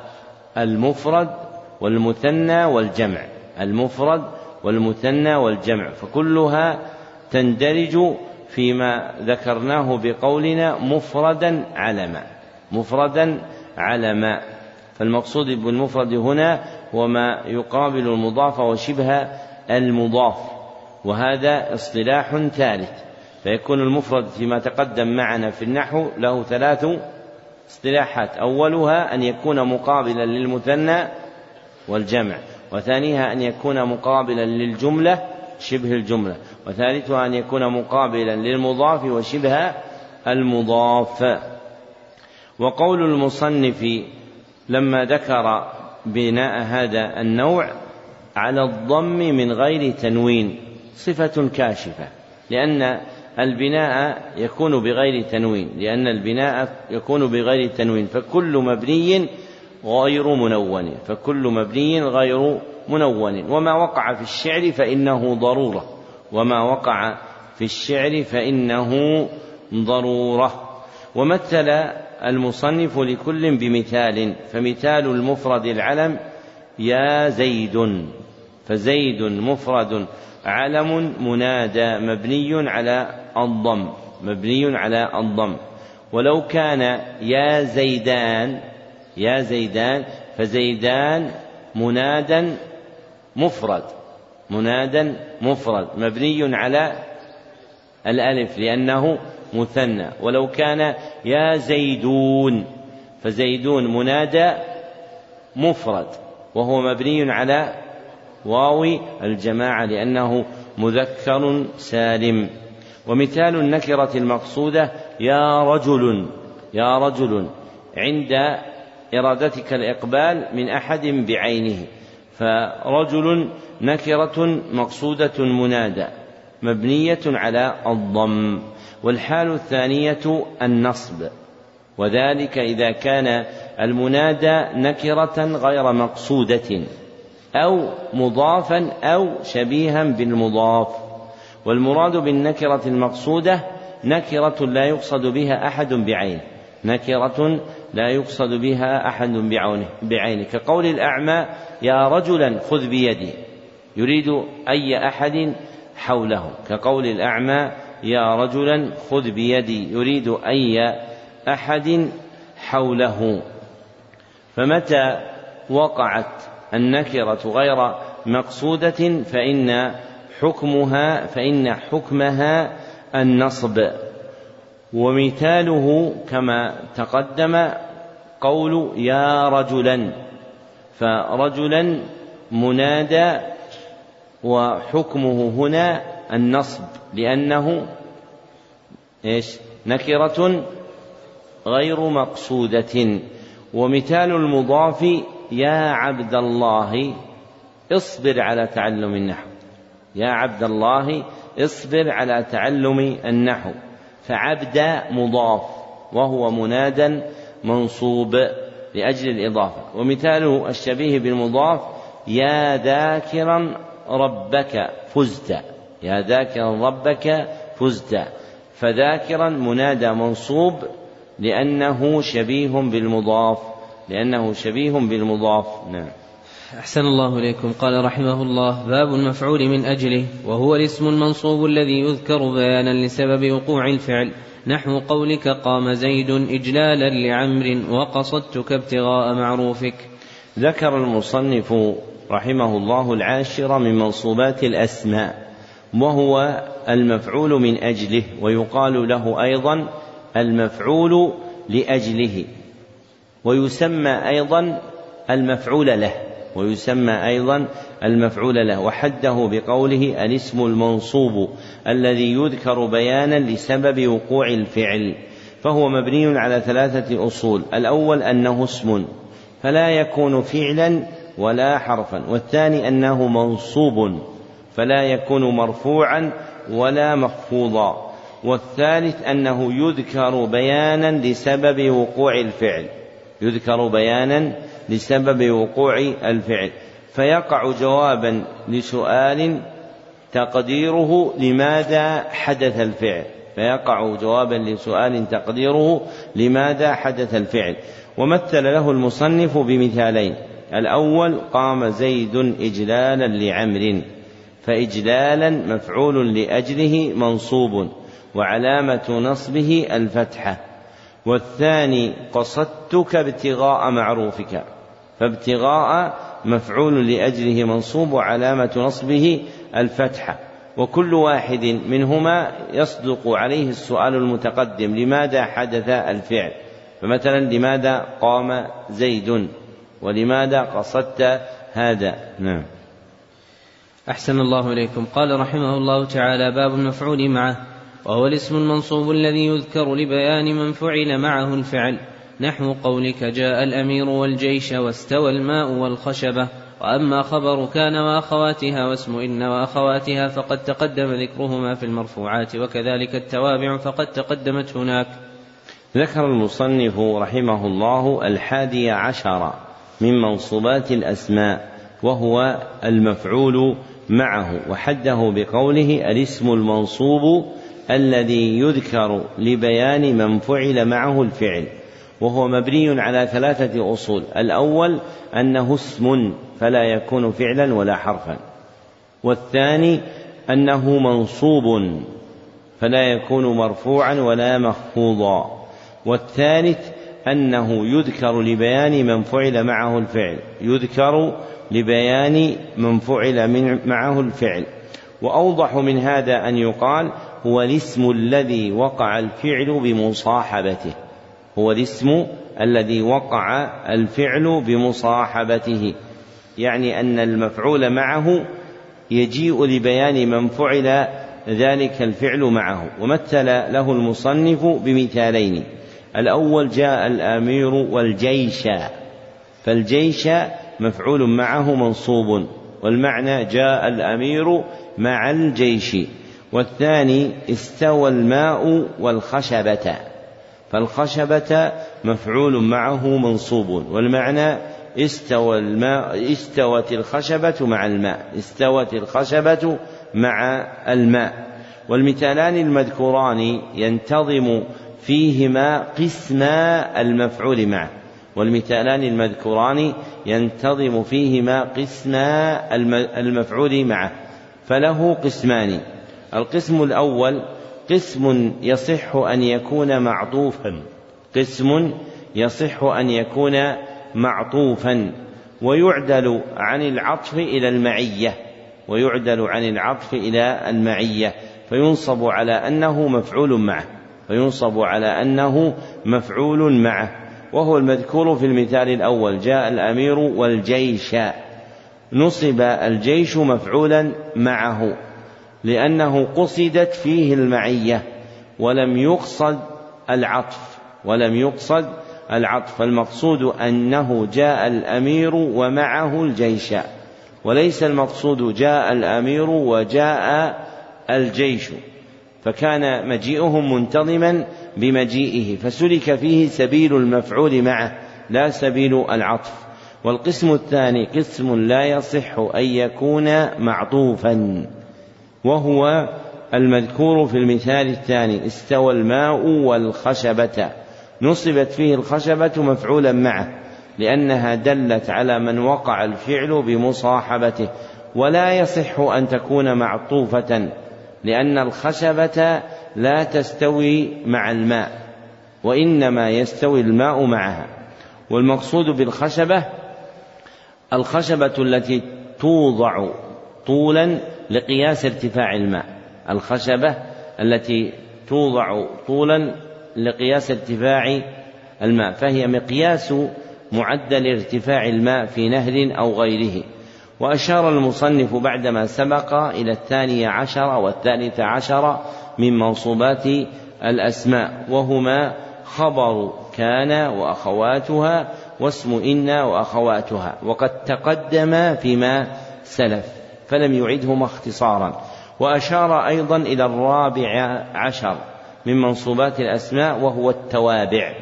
المفرد والمثنى والجمع. المفرد والمثنى والجمع. فكلها تندرج فيما ذكرناه بقولنا مفردا علما مفردا علما فالمقصود بالمفرد هنا هو ما يقابل المضاف وشبه المضاف. وهذا اصطلاح ثالث. فيكون المفرد فيما تقدم معنا في النحو له ثلاث اصطلاحات. أولها أن يكون مقابلا للمثنى والجمع وثانيها أن يكون مقابلا للجملة شبه الجملة وثالثها أن يكون مقابلا للمضاف وشبه المضاف. وقول المصنف لما ذكر بناء هذا النوع على الضم من غير تنوين صفة كاشفة لأن البناء يكون بغير تنوين لأن البناء يكون بغير تنوين فكل مبني غير منون فكل مبني غير منون. وما وقع في الشعر فإنه ضرورة وما وقع في الشعر فإنه ضرورة. ومثل المصنف لكل بمثال فمثال المفرد العلم يا زيد فزيد مفرد علم منادى مبني على الضم مبني على الضم. ولو كان يا زيدان يا زيدان فزيدان منادا مفرد منادا مفرد مبني على الألف لأنه مثنى. ولو كان يا زيدون فزيدون منادى مفرد وهو مبني على واو الجماعة لأنه مذكر سالم. ومثال النكرة المقصودة يا رجل يا رجل عند إرادتك الإقبال من أحد بعينه. فرجل نكرة مقصودة منادى مبنية على الضم والحال الثانية النصب. وذلك إذا كان المنادى نكرة غير مقصودة أو مضافا أو شبيها بالمضاف. والمراد بالنكرة المقصودة نكرة لا يقصد بها أحد بعينه نكرة لا يقصد بها أحد بعينه. كقول الأعمى يا رجلا خذ بيدي. يريد أي أحد حوله. كقول الأعمى يا رجلا خذ بيدي. يريد أي أحد حوله. فمتى وقعت النكرة غير مقصودة؟ فإن حكمها فإن حكمها النصب. ومثاله كما تقدم قول يا رجلا. فرجلا منادى وحكمه هنا النصب لأنه إيش؟ نكرة غير مقصودة. ومثال المضاف يا عبد الله اصبر على تعلم النحو. يا عبد الله اصبر على تعلم النحو. فعبد مضاف وهو منادى منصوب لأجل الإضافة. ومثاله الشبيه بالمضاف يا ذاكرا ربك فزت. يا ذاكرا ربك فزت. فذاكرا منادى منصوب لأنه شبيه بالمضاف. لأنه شبيه بالمضاف. نعم. أحسن الله إليكم. قال رحمه الله باب المفعول من أجله وهو الاسم المنصوب الذي يذكر بيانا لسبب وقوع الفعل. نحو قولك قام زيد إجلالا لعمر وقصدتك ابتغاء معروفك. ذكر المصنف رحمه الله العاشر من منصوبات الأسماء وهو المفعول من أجله ويقال له أيضا المفعول لأجله ويسمى أيضا المفعول له. ويسمى أيضا المفعول له وحده بقوله الاسم المنصوب الذي يذكر بيانا لسبب وقوع الفعل فهو مبني على ثلاثة أصول. الأول أنه اسم فلا يكون فعلا ولا حرفا والثاني أنه منصوب فلا يكون مرفوعا ولا مخفوضا والثالث أنه يذكر بيانا لسبب وقوع الفعل. يذكر بيانا لسبب وقوع الفعل فيقع جوابا لسؤال تقديره لماذا حدث الفعل فيقع جوابا لسؤال تقديره لماذا حدث الفعل. ومثل له المصنف بمثالين الأول قام زيد إجلالا لعمر فإجلالا مفعول لأجله منصوب وعلامة نصبه الفتحة والثاني قصدتك ابتغاء معروفك. فابتغاء مفعول لأجله منصوب وعلامة نصبه الفتحة. وكل واحد منهما يصدق عليه السؤال المتقدم لماذا حدث الفعل؟ فمثلا لماذا قام زيد؟ ولماذا قصدت هذا؟ نعم. أحسن الله إليكم. قال رحمه الله تعالى باب المفعول معه وهو الاسم المنصوب الذي يذكر لبيان من فعل معه الفعل. نحو قولك جاء الأمير والجيش واستوى الماء والخشبة. وأما خبر كان وأخواتها واسم إن وأخواتها فقد تقدم ذكرهما في المرفوعات وكذلك التوابع فقد تقدمت هناك. ذكر المصنف رحمه الله الحادي عشر من منصوبات الأسماء وهو المفعول معه وحده بقوله الاسم المنصوب الذي يذكر لبيان من فعل معه الفعل. وهو مبني على ثلاثة أصول. الأول أنه اسم فلا يكون فعلا ولا حرفا. والثاني أنه منصوب فلا يكون مرفوعا ولا مخفوضا. والثالث أنه يذكر لبيان من فعل معه الفعل. يذكر لبيان من فعل من معه الفعل. وأوضح من هذا أن يقال هو الاسم الذي وقع الفعل بمصاحبته. هو الاسم الذي وقع الفعل بمصاحبته. يعني أن المفعول معه يجيء لبيان من فعل ذلك الفعل معه ومثل له المصنف بمثالين. الأول جاء الأمير والجيش فالجيش مفعول معه منصوب والمعنى جاء الأمير مع الجيش والثاني استوى الماء والخشبة. فالخشبة مفعول معه منصوب والمعنى استوى الماء استوت الخشبة مع الماء استوت الخشبة مع الماء. والمثالان المذكوران ينتظم فيهما قسم المفعول معه. والمثالان المذكوران ينتظم فيهما قسم المفعول معه. فله قسمان. القسم الأول قسم يصح أن يكون معطوفا. قسم يصح أن يكون معطوفا. ويعدل عن العطف إلى المعية. ويعدل عن العطف إلى المعية. فينصب على أنه مفعول معه. فينصب على أنه مفعول معه. وهو المذكور في المثال الأول. جاء الأمير والجيش. نصب الجيش مفعولا معه. لأنه قصدت فيه المعية ولم يقصد العطف ولم يقصد العطف. فالمقصود أنه جاء الأمير ومعه الجيش. وليس المقصود جاء الأمير وجاء الجيش. فكان مجيئهم منتظما بمجيئه فسلك فيه سبيل المفعول معه لا سبيل العطف. والقسم الثاني قسم لا يصح أن يكون معطوفا. وهو المذكور في المثال الثاني استوى الماء والخشبة. نصبت فيه الخشبة مفعولا معه لأنها دلت على من وقع الفعل بمصاحبته. ولا يصح أن تكون معطوفة لأن الخشبة لا تستوي مع الماء وإنما يستوي الماء معها. والمقصود بالخشبة الخشبة التي توضع طولا لقياس ارتفاع الماء الخشبة التي توضع طولا لقياس ارتفاع الماء فهي مقياس معدل ارتفاع الماء في نهر أو غيره. وأشار المصنف بعدما سبق إلى الثاني عشر والثالث عشر من منصوبات الأسماء وهما خبر كان وأخواتها واسم إن وأخواتها وقد تقدم فيما سلف. فلم يعدهما اختصارا. وأشار أيضا إلى الرابع عشر من منصوبات الأسماء وهو التوابع.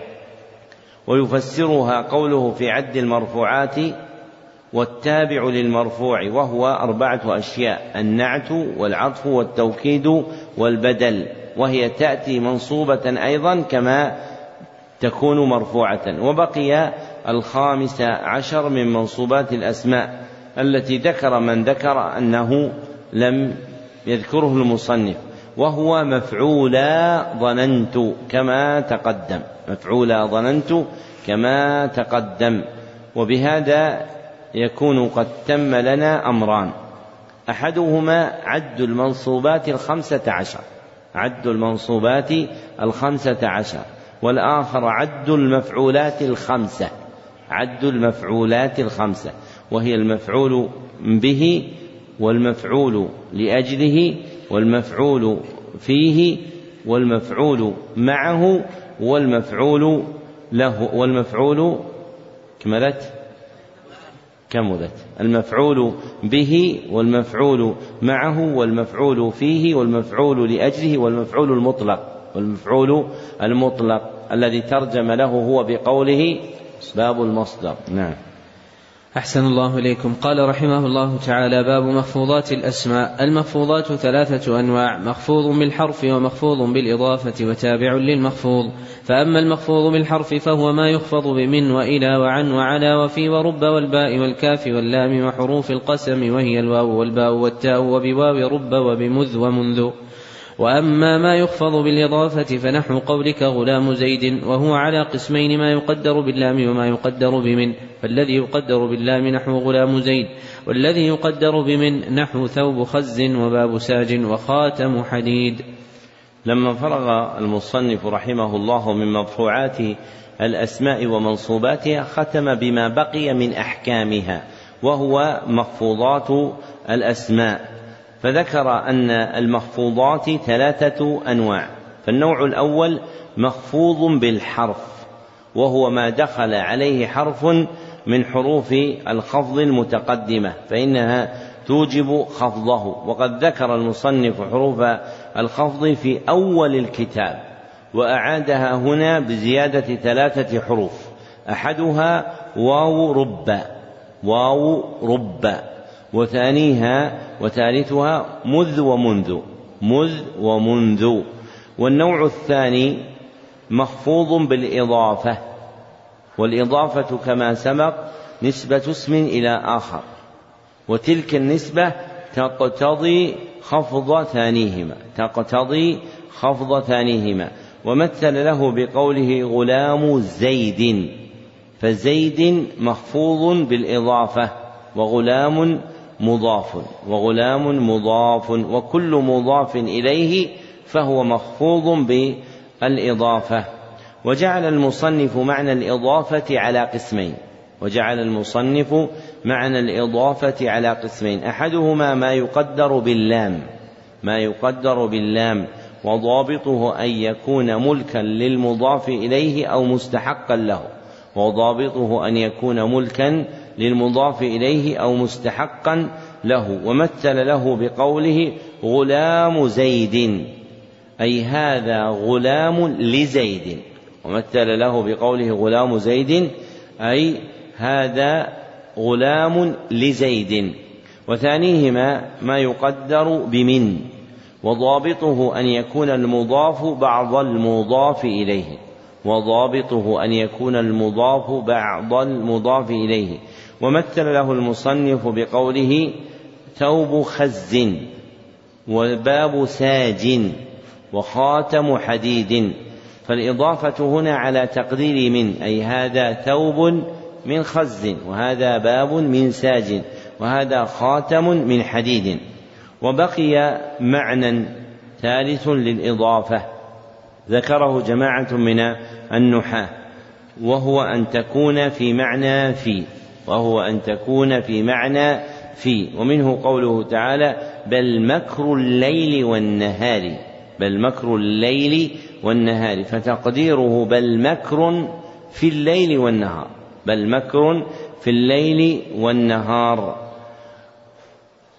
ويفسرها قوله في عد المرفوعات والتابع للمرفوع وهو أربعة أشياء النعت والعطف والتوكيد والبدل. وهي تأتي منصوبة أيضا كما تكون مرفوعة. وبقي الخامس عشر من منصوبات الأسماء. التي ذكر من ذكر أنه لم يذكره المصنف وهو مفعولا ظننت كما تقدم مفعولا ظننت كما تقدم وبهذا يكون قد تم لنا أمران. أحدهما عد المنصوبات الخمسة عشر عد المنصوبات الخمسة عشر والآخر عد المفعولات الخمسة عد المفعولات الخمسة. وهي المفعول به والمفعول لأجله والمفعول فيه والمفعول معه والمفعول له والمفعول كملت كملت المفعول به والمفعول معه والمفعول فيه والمفعول لأجله والمفعول المطلق. والمفعول المطلق الذي ترجم له هو بقوله باب المصدر. نعم. أحسن الله إليكم. قال رحمه الله تعالى باب مخفوضات الأسماء. المخفوضات ثلاثة أنواع مخفوض بالحرف ومخفوض بالإضافة وتابع للمخفوض. فأما المخفوض بالحرف فهو ما يخفض بمن وإلى وعن وعلى وفي ورب والباء والكاف واللام وحروف القسم وهي الواو والباء والتاء وبواو رب وبمذ ومنذ. وأما ما يخفض بالإضافة فنحو قولك غلام زيد وهو على قسمين ما يقدر باللام وما يقدر بمن. فالذي يقدر باللام نحو غلام زيد والذي يقدر بمن نحو ثوب خز وباب ساج وخاتم حديد. لما فرغ المصنف رحمه الله من مرفوعات الأسماء ومنصوباتها ختم بما بقي من أحكامها وهو مخفوضات الأسماء. فذكر أن المخفوضات ثلاثة أنواع. فالنوع الأول مخفوض بالحرف وهو ما دخل عليه حرف من حروف الخفض المتقدمة فإنها توجب خفضه. وقد ذكر المصنف حروف الخفض في أول الكتاب وأعادها هنا بزيادة ثلاثة حروف. أحدها واو رب واو رب. وثانيها وثالثها مذ ومنذ مذ ومنذ. والنوع الثاني مخفوض بالإضافة والإضافة كما سبق نسبة اسم إلى آخر. وتلك النسبة تقتضي خفض ثانيهما تقتضي خفض ثانيهما. ومثل له بقوله غلام زيد فزيد مخفوض بالإضافة وغلام مضاف وغلام مضاف وكل مضاف إليه فهو مخفوض بالإضافة. وجعل المصنف معنى الإضافة على قسمين. وجعل المصنف معنى الإضافة على قسمين. أحدهما ما يقدر باللام. ما يقدر باللام. وضابطه أن يكون ملكا للمضاف إليه أو مستحقا له. وضابطه أن يكون ملكا للمضاف إليه أو مستحقا له ومثل له بقوله غلام زيد أي هذا غلام لزيد ومثل له بقوله غلام زيد أي هذا غلام لزيد. وثانيهما ما يقدر بمن وضابطه أن يكون المضاف بعض المضاف إليه. وضابطه أن يكون المضاف بعض المضاف إليه. ومثل له المصنف بقوله ثوب خز وباب ساج وخاتم حديد. فالإضافة هنا على تقدير من أي هذا ثوب من خز وهذا باب من ساج وهذا خاتم من حديد. وبقي معنى ثالث للإضافة. ذكره جماعة من النحاة وهو أن تكون في معنى في وهو أن تكون في معنى في ومنه قوله تعالى بل مكر الليل والنهار بل مكر الليل والنهار فتقديره بل مكر في الليل والنهار بل مكر في الليل والنهار.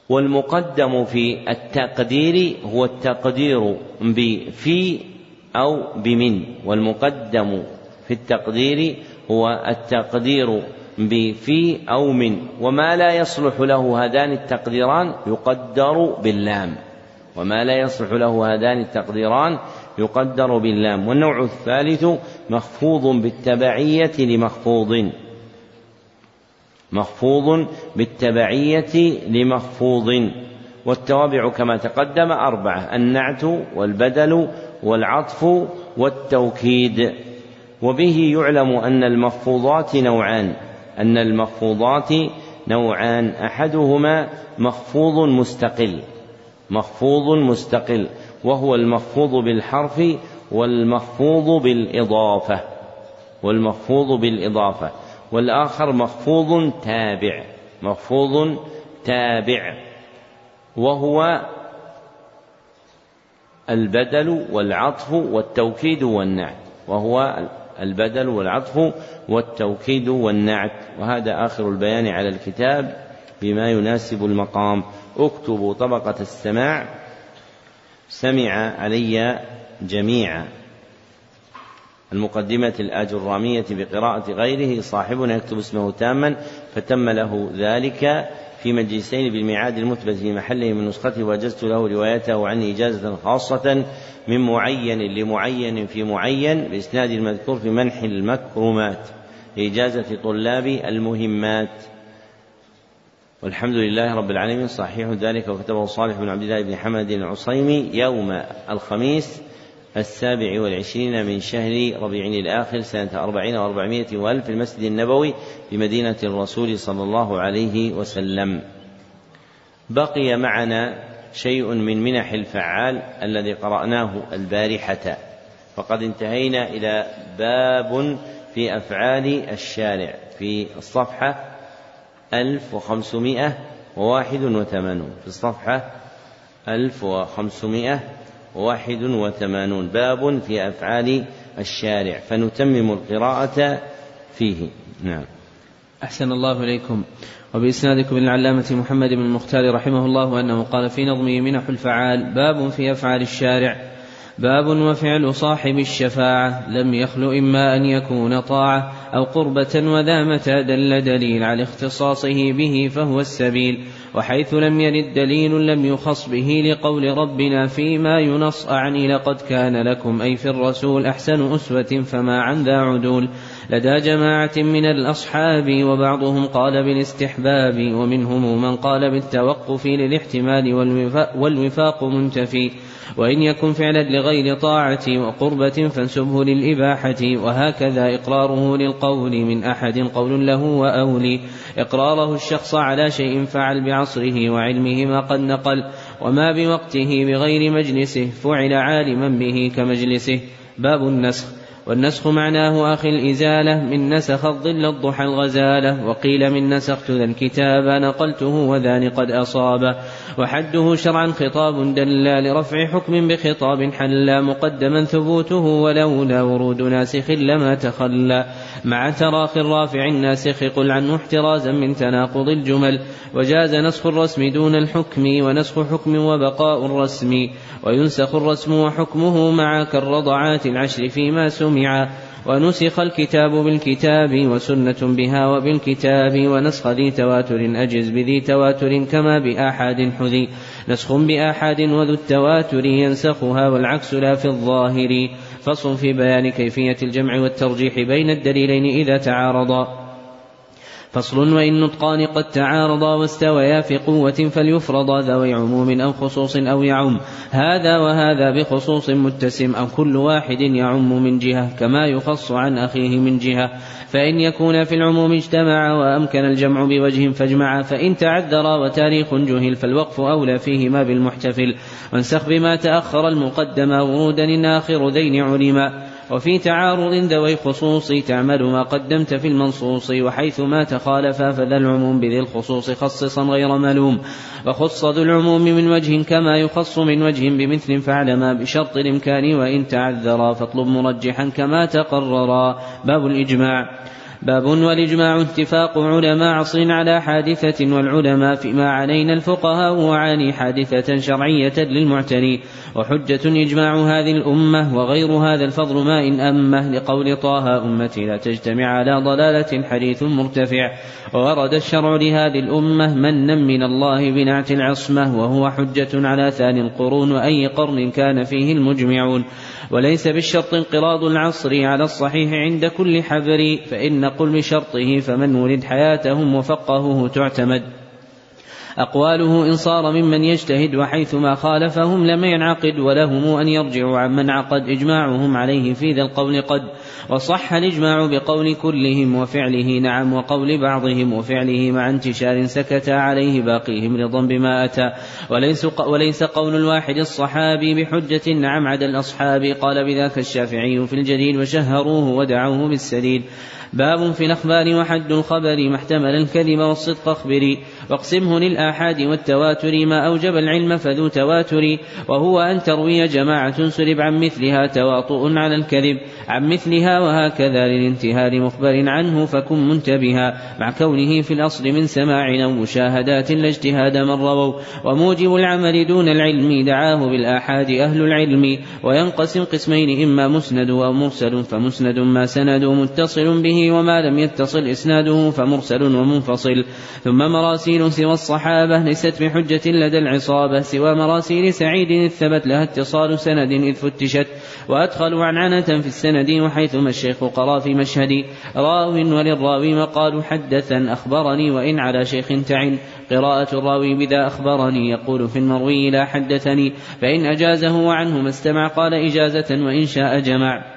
والمقدم في التقدير هو التقدير بفي أو بمن. والمقدم في التقدير هو التقدير بفي أو من. وما لا يصلح له هذان التقديران يقدر باللام. وما لا يصلح له هذان التقديران يقدر باللام. والنوع الثالث مخفوض بالتبعية لمخفوض. مخفوض بالتبعية لمخفوض. والتوابع كما تقدم أربعة. النعت والبدل والعطف والتوكيد. وبه يعلم أن المخفوضات نوعان. أن المخفوضات نوعان. أحدهما مخفوض مستقل. مخفوض مستقل. وهو المخفوض بالحرف والمخفوض بالإضافة. والمخفوض بالإضافة. والآخر مخفوض تابع. مخفوض تابع. وهو البدل والعطف والتوكيد والنعت وهو البدل والعطف والتوكيد والنعت. وهذا آخر البيان على الكتاب بما يناسب المقام. اكتبوا طبقة السماع. سمع علي جميعا. المقدمة الآجرامية بقراءة غيره صاحبنا يكتب اسمه تاما فتم له ذلك. في مجلسين بالميعاد المثبت في محله من نسخته وأجزت له روايته عني إجازة خاصة من معين لمعين في معين بإسناد المذكور في منح المكرمات لإجازة طلاب المهمات. والحمد لله رب العالمين صحيح ذلك وكتبه صالح بن عبد الله بن حمد العصيمي يوم الخميس. السابع والعشرين من شهر ربيع الآخر سنة أربعين وأربعمائة وألف في المسجد النبوي بمدينة الرسول صلى الله عليه وسلم. بقي معنا شيء من منح الفعال الذي قرأناه البارحة. فقد انتهينا إلى باب في أفعال الشارع في الصفحة 1581 في الصفحة 1500 واحد وثمانون. باب في أفعال الشارع. فنتمم القراءة فيه. نعم. أحسن الله إليكم. وبإسنادكم للعلامة محمد بن المختار رحمه الله أنه قال في نظمه منح الفعال. باب في أفعال الشارع. باب وفعل صاحب الشفاعة. لم يخل إما أن يكون طاعة أو قربة وذا متى دل دليل على اختصاصه به فهو السبيل. وحيث لم يرد دليل لم يخص به لقول ربنا فيما ينص أعني لقد كان لكم أي في الرسول أحسن أسوة فما عن ذا عدول لدى جماعة من الأصحاب وبعضهم قال بالاستحباب ومنهم من قال بالتوقف للاحتمال والوفاق منتفي وإن يكن فعلا لغير طاعة وقربة فانسبه للإباحة وهكذا إقراره للقول من أحد قول له وأولي. إقراره الشخص على شيء فعل بعصره وعلمه ما قد نقل وما بوقته بغير مجلسه فعل عالما به كمجلسه. باب النسخ. والنسخ معناه أخي الإزالة من نسخ الظل الضحى الغزالة وقيل من نسخت ذا الكتاب نقلته وذان قد أصاب وحده شرعا خطاب دلا لرفع حكم بخطاب حلا مقدما ثبوته ولولا ورود ناسخ لما تخلى. مع تراخ الرافع الناسخ قل عنه احترازا من تناقض الجمل. وجاز نسخ الرسم دون الحكم ونسخ حكم وبقاء الرسم وينسخ الرسم وحكمه مع كالرضعات العشر فيما سمع ونسخ الكتاب بالكتاب وسنة بها وبالكتاب ونسخ ذي تواتر أجز بذي تواتر كما بآحاد حذي. نسخ بآحاد وذو التواتر ينسخها والعكس لا في الظاهر. فصل في بيان كيفية الجمع والترجيح بين الدليلين إذا تعارضا. فصل وإن نطقان قد تعارضا واستويا في قوة فليفرضا ذوي عموم أو خصوص أو يعم. هذا وهذا بخصوص متسم أو كل واحد يعم من جهة كما يخص عن أخيه من جهة. فإن يكون في العموم اجتمعا وأمكن الجمع بوجه فاجمعا فإن تعذرا وتاريخ جهل فالوقف أولى فيهما بالمحتفل. وانسخ بما تأخر المقدم ورودا الآخر ذين علما. وفي تعارض ذوي خصوص تعمل ما قدمت في المنصوص وحيث ما تخالفا فذا العموم بذي الخصوص خصصا غير ملوم. وخص ذو العموم من وجه كما يخص من وجه بمثل فعلما بشرط الإمكان وإن تعذرا فاطلب مرجحا كما تقررا. باب الإجماع. باب والإجماع اتفاق علماء عصر على حادثة والعلماء فيما علينا الفقهاء وعاني حادثة شرعية للمعتني وحجة إجماع هذه الأمة وغير هذا الفضل ما إن أمه لقول طه أمتي لا تجتمع على ضلالة حديث مرتفع وورد الشرع لهذه الأمة منا من الله بنعت العصمة وهو حجة على ثاني القرون وأي قرن كان فيه المجمعون وليس بالشرط انقراض العصر على الصحيح عند كل حبر فإن قل بشرطه فمن ولد حياتهم وفقهه تعتمد. أقواله إن صار ممن يجتهد وحيثما خالفهم لم ينعقد ولهم أن يرجعوا عمن عقد إجماعهم عليه في ذا القول قد وصح الإجماع بقول كلهم وفعله نعم وقول بعضهم وفعله مع انتشار سكت عليه باقيهم رضا بما أتى وليس, وليس قول الواحد الصحابي بحجة نعم عدا الأصحاب قال بذاك الشافعي في الجليل وشهروه ودعوه بالسديد باب في الأخبار وحد الخبر ما احتمل الكذب والصدق اخبري واقسمه للآن الآحاد والتواتر ما أوجب العلم فذو تواتر وهو أن تروي جماعة سرب عن مثلها تواطؤ على الكذب عن مثلها وهكذا للانتهار مخبر عنه فكن منتبها مع كونه في الأصل من سماع أو مشاهدات لا اجتهاد من رووا وموجب العمل دون العلم دعاه بالآحاد أهل العلم وينقسم قسمين إما مسند أو مرسل فمسند ما سند متصل به وما لم يتصل إسناده فمرسل ومنفصل ثم مراسيل سوى الصحابة ليست بحجة لدى العصابة سوى مراسيل سعيد إذ ثبت لها اتصال سند إذ فتشت وأدخلوا عنعنة في السند وحيثما الشيخ قرأ في مشهد راو وللراوي مقال حدثا أخبرني وإن على شيخ تعن قراءة الراوي بذا أخبرني يقول في المروي لا حدثني فإن أجازه وعنه ما استمع قال إجازة وإن شاء جمع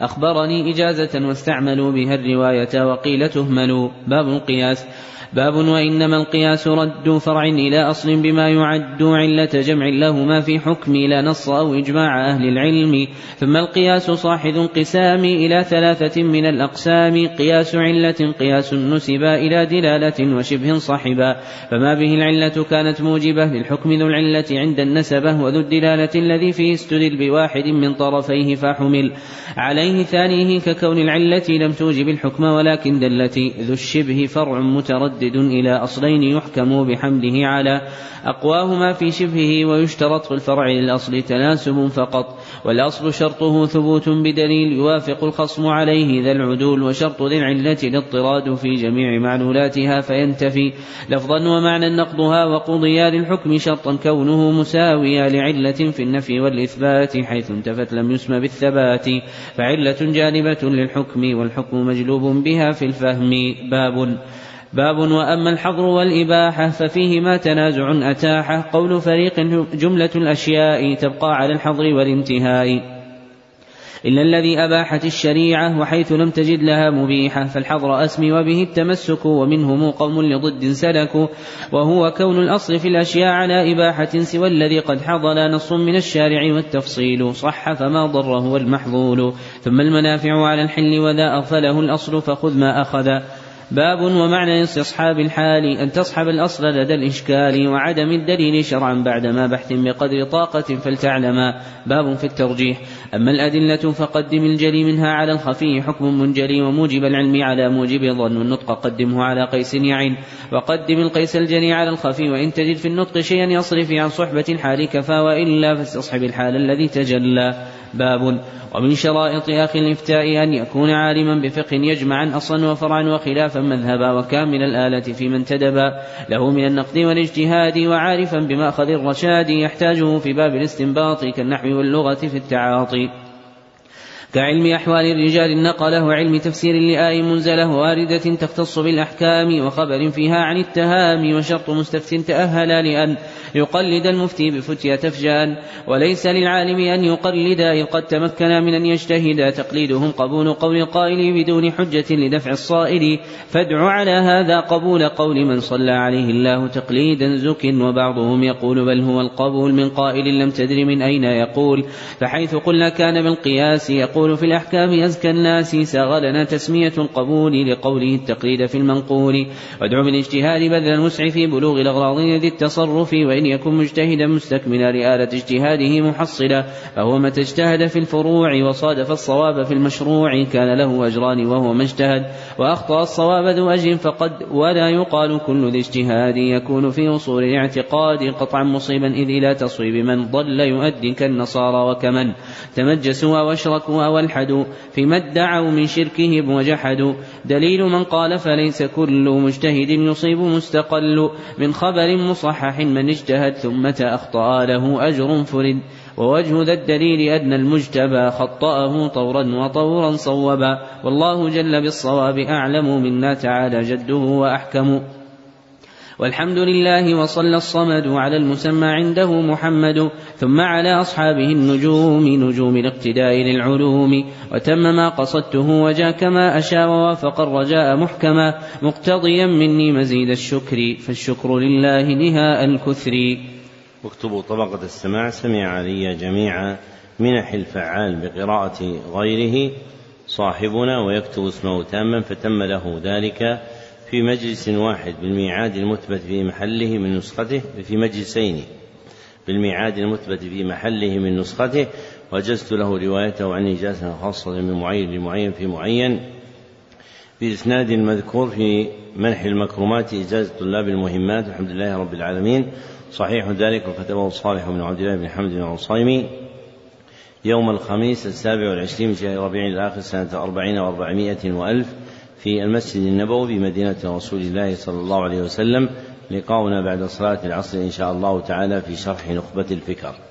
أخبرني إجازة واستعملوا بها الرواية وقيل تهملوا باب القياس باب وإنما القياس رد فرع إلى أصل بما يعد علة جمع لهما في حكم لا نص أو إجماع أهل العلم. ثم القياس صاحب انقسام إلى ثلاثة من الأقسام. قياس علة قياس نسبا إلى دلالة وشبه صاحبا فما به العلة كانت موجبة للحكم ذو العلة عند النسبة وذو الدلالة الذي فيه استدل بواحد من طرفيه فحمل. عليه ثانية ككون العلة لم توجب الحكم ولكن دلت ذو الشبه فرع متردد متردد إلى أصلين يحكم بحمله على أقواهما في شبهه ويشترط في الفرع للأصل تناسب فقط والأصل شرطه ثبوت بدليل يوافق الخصم عليه ذا العدول وشرط ذي العلة الاضطراد في جميع معلولاتها فينتفي. لفظا ومعنى نقضها وقضيا للحكم شرطا كونه مساويا لعلة في النفي والإثبات حيث انتفت لم يسمى بالثبات فعلة جانبة للحكم والحكم مجلوب بها في الفهم. باب باب وأما الحظر والإباحة ففيهما تنازع أتاح قول فريق جملة الأشياء تبقى على الحظر والانتهاء. إلا الذي أباحت الشريعة وحيث لم تجد لها مبيحة فالحظر أسمي وبه التمسك ومنهم قوم لضد سلكوا. وهو كون الأصل في الأشياء على إباحة سوى الذي قد حضل نص من الشارع والتفصيل. صح فما ضره المحظول ثم المنافع على الحل وذا أغفله الأصل فخذ ما أخذ. باب ومعنى استصحاب الحال أن تصحب الأصل لدى الإشكال وعدم الدليل شرعا بعدما بحث بقدر طاقة فلتعلما. باب في الترجيح. أما الأدلة فقدم الجلي منها على الخفي حكم منجلي وموجب العلم على موجب الظن والنطق قدمه على قيس يعين. وقدم القيس الجلي على الخفي وإن تجد في النطق شيئا يصرف عن صحبة الحال كفى وإلا فاستصحب الحال الذي تجلى. باب ومن شرائط أخي الإفتاء أن يكون عالما بفقه يجمعا أصلا وفرعا وخلافا مذهبا وكامل الآلة في من تدبا له من النقد والاجتهاد وعارفا بمأخذ الرشاد يحتاجه في باب الاستنباط كالنحو واللغة في التعاطي. كعلم أحوال الرجال نقله علم تفسير لآي منزلة واردة تختص بالأحكام وخبر فيها عن التهام وشرط مستفت تأهل لأن يقلد المفتي بفتيا تفجان. وليس للعالم أن يقلد إذ قد تمكن من أن يجتهد. تقليدهم قبول قول القائل بدون حجة لدفع الصائل فادع على هذا قبول قول من صلى عليه الله تقليدا زك. وبعضهم يقول بل هو القبول من قائل لم تدر من أين يقول. فحيث قلنا كان بالقياس يقول في الأحكام أزكى الناس. ساغ لنا تسمية القبول لقوله التقليد في المنقول. وادع بالإجتهاد بذل الوسع في بلوغ الأغراض ذي التصرف. وإن يكن مجتهدا مستكملا لآلة اجتهاده محصلا فهو متى اجتهد في الفروع وصادف الصواب في المشروع كان له أجران وهو ما اجتهد وأخطأ الصواب ذو أجر فقد ولا يقال كل ذي اجتهاد يكون في أصول الاعتقاد قطعا مصيبا إذ إلى تصويب من ضل يؤدي كالنصارى وكمن تمجسوا واشركوا والحدوا فيما ادعوا من شركهم وجحدوا دليل من قال فليس كل مجتهد يصيب مستقل من خبر مصحح من اجتهد ثم أخطأ له أجر فرد. ووجه ذا الدليل أدنى المجتبى خطأه طورا وطورا صوبا. والله جل بالصواب أعلم منا تعالى جده وأحكم. والحمد لله وصلى الصمد على المسمى عنده محمد ثم على أصحابه النجوم نجوم الاقتداء للعلوم. وتم ما قصدته وجاء كما أشاء ووافق الرجاء محكما. مقتضيا مني مزيد الشكر فالشكر لله نهاء الكثر. اكتبوا طبقة السماع سمع علي جميع منح الفعال بقراءة غيره. صاحبنا ويكتب اسمه تاما فتم له ذلك. في مجلس واحد بالميعاد المثبت في محله من نسخته في مجلسين بالميعاد المثبت في محله من نسخته وجزت له روايته عن إجازة خاصة من معين لمعين في معين بإسناد مذكور في منح المكرمات إجازة طلاب المهمات الحمد لله رب العالمين. صحيح ذلك وكتبه صالح بن عبد الله بن حمد العصيمي يوم الخميس السابع والعشرين من شهر ربيع الآخر سنة أربعين وأربعمائة وألف. في المسجد النبوي بمدينة رسول الله صلى الله عليه وسلم لقاؤنا بعد صلاة العصر إن شاء الله تعالى في شرح نخبة الفكر.